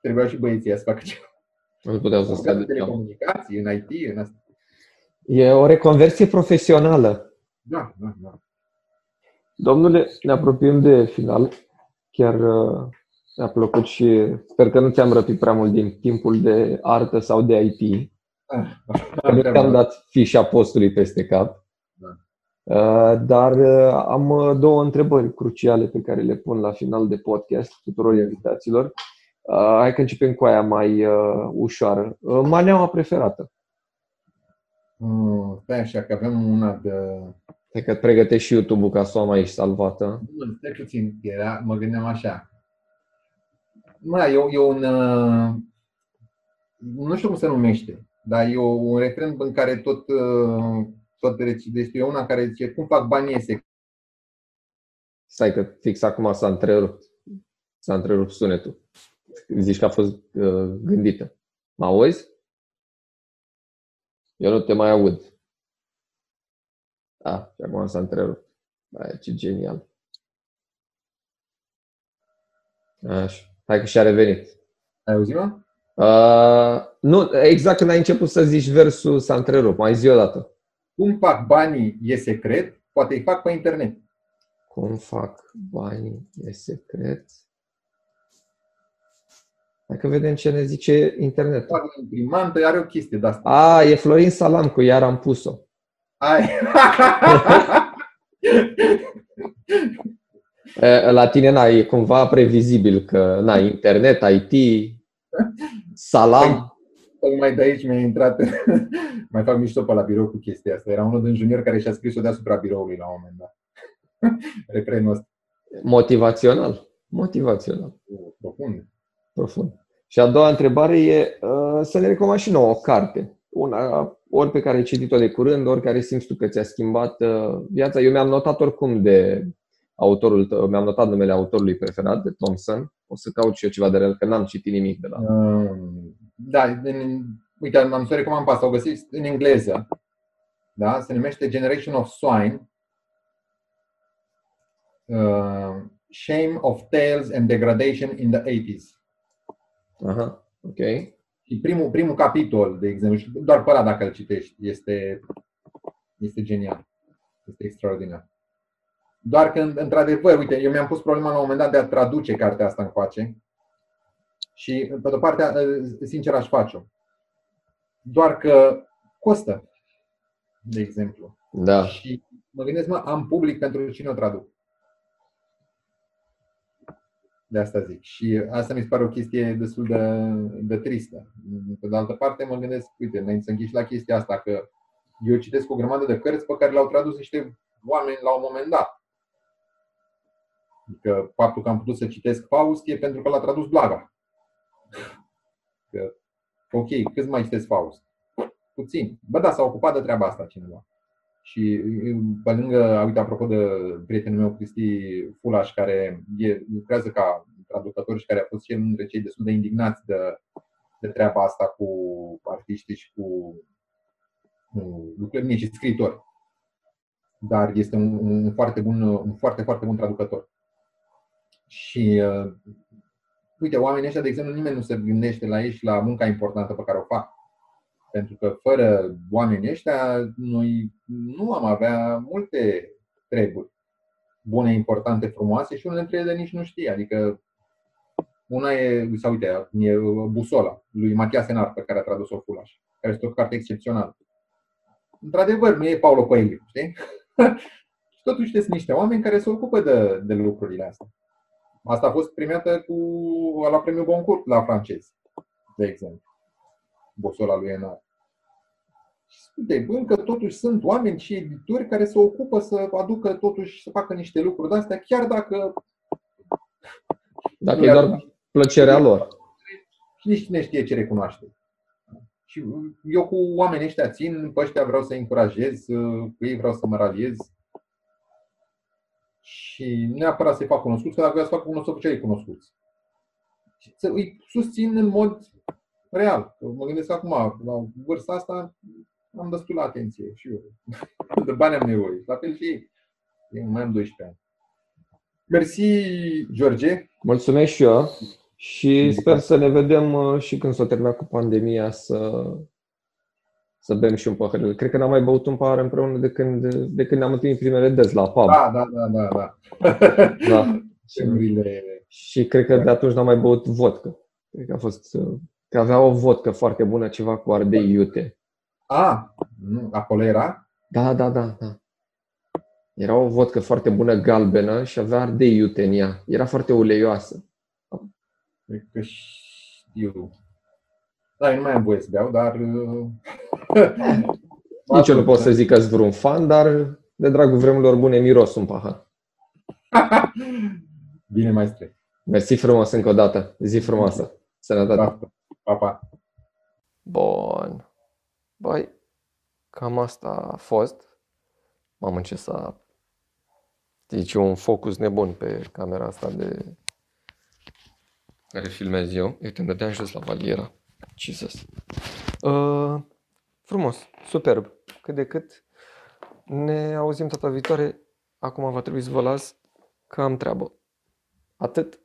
trebuia și băieții să facă ceva. Nu puteau să scadă telecomunicații, în IT, în asta. E o reconversie profesională. Da, da, da. Domnule, ne apropiem de final. Chiar uh, mi-a plăcut și sper că nu ți-am răpit prea mult din timpul de artă sau de IT. Ah, că nu ți-am dat fișa postului peste cap. Uh, dar uh, am uh, două întrebări cruciale pe care le pun la final de podcast tuturor invitaților. Hai că începem cu aia mai ușoară. Maneaua preferată? Uh, stai așa, că avem una de... Cred că pregătești și YouTube-ul ca să o am aici salvată. Bun, stai puțin, era, mă gândeam așa. Mă, e, e un... Uh, nu știu cum se numește, dar e un refren în care tot, uh, tot deci e una care zice cum fac banii ese. Stai că fix acum s-a întrerupt. S-a întrerupt sunetul. Zici că a fost uh, gândită. Mă auzi? Eu nu te mai aud. Da, și acum s-a întrerupt. Aia, ce genial. Așa. Hai că și-a revenit. Ai auzit, mă? Uh, nu, exact când ai început să zici versul s-a întrerupt. Mai zi o dată. Cum fac banii e secret, poate îi fac pe internet. Cum fac banii e secret. Hai că vedem ce ne zice internet. Fac imprimantă, are o chestie de asta. A, e Florin Salam, cu iar am pus-o. Ai. [LAUGHS] La tine, na, e cumva previzibil că, na, internet, IT, salam. Tocmai de aici mi-a intrat, [LAUGHS] mai fac mișto pe la birou cu chestia asta. Era unul din junior care și-a scris-o deasupra biroului la un moment dat. [LAUGHS] Refrenul ăsta. Motivațional. Motivațional. Profund. Profund. Și a doua întrebare e uh, să ne recomand și nouă o carte. Una, ori pe care ai citit-o de curând, ori care simți tu că ți-a schimbat uh, viața. Eu mi-am notat oricum de autorul tău, mi-am notat numele autorului preferat, de Thompson. O să caut și eu ceva de el, că n-am citit nimic de la... Um, da, în, uite, am să recomand pe asta, o găsiți în engleză. Da? Se numește Generation of Swine. Uh, Shame of Tales and Degradation in the 80s. Aha, ok. Și primul, primul capitol, de exemplu, doar pe ăla dacă îl citești, este, este genial. Este extraordinar. Doar că, într-adevăr, uite, eu mi-am pus problema la un moment dat de a traduce cartea asta încoace și, pe de-o parte, sincer, aș face-o. Doar că costă, de exemplu. Da. Și mă gândesc, mă, am public pentru cine o traduc. De asta zic. Și asta mi se pare o chestie destul de, de tristă. Pe de altă parte, mă gândesc, uite, înainte să închid la chestia asta, că eu citesc o grămadă de cărți pe care le-au tradus niște oameni la un moment dat. Adică faptul că am putut să citesc Faust e pentru că l-a tradus Blaga. Că, ok, câți mai citesc Faust? Puțin. Bă, da, s-a ocupat de treaba asta cineva. Și pe lângă, uite, apropo de prietenul meu, Cristi Fulaș, care e, lucrează ca traducător și care a fost și el între cei destul de indignați de, de treaba asta cu artiștii și cu lucrări și scritori. Dar este un, un, foarte bun, un foarte, foarte bun traducător. Și uh, uite, oamenii ăștia, de exemplu, nimeni nu se gândește la ei și la munca importantă pe care o fac. Pentru că fără oamenii ăștia, noi nu am avea multe treburi bune, importante, frumoase și unele dintre ele nici nu știe. Adică una e, sau uite, e Busola lui Matia Senar, pe care a tradus-o Fulaș, care este o carte excepțională. Într-adevăr, nu e Paulo Coelho, știi? [LAUGHS] și totuși sunt niște oameni care se ocupă de, de lucrurile astea. Asta a fost premiată cu, la premiul Goncourt la francez, de exemplu. Busola lui Enar. Uite, încă totuși sunt oameni și editori care se ocupă să aducă totuși, să facă niște lucruri de astea, chiar dacă... Dacă e doar plăcerea lor. Și nici cine știe ce recunoaște. Și eu cu oamenii ăștia țin, pe ăștia vreau să încurajez, cu ei vreau să mă raliez. Și neapărat să-i fac cunoscuți, că dacă vreau să fac cunoscuți, ce ai cunoscuți? Să îi susțin în mod real. Mă gândesc acum, la vârsta asta, am destul la atenție și eu. [LAUGHS] De bani am nevoie. La fel și ei. Eu mai am 12 ani. Mersi, George. Mulțumesc și eu. Și sper să ne vedem uh, și când s-o termina cu pandemia să, să bem și un pahar. Cred că n-am mai băut un pahar împreună de când, de când ne-am întâlnit primele des la pub. Da, da, da, da. da. da. [LAUGHS] și, și cred că de atunci n-am mai băut vodcă. Cred că a fost uh, că avea o vodcă foarte bună, ceva cu ardei iute. A, nu, acolo era? Da, da, da, da. Era o vodcă foarte bună, galbenă și avea ardei iute în ea. Era foarte uleioasă. Cred că știu. Da, eu nu mai am voie să beau, dar... [LAUGHS] Nici eu nu pot să zic că sunt vreun fan, dar de dragul vremurilor bune miros un pahar. [LAUGHS] Bine, maestre. Mersi frumos încă o dată. Zi frumoasă. Sănătate. Pa, pa. pa. Bun. Băi, cam asta a fost. Mamă, ce s-a... Deci un focus nebun pe camera asta de care filmez eu. Uite, îmi dădeam jos la valiera. Jesus. Uh, frumos, superb. Cât de cât. Ne auzim data viitoare. Acum va trebui să vă las că am treabă. Atât.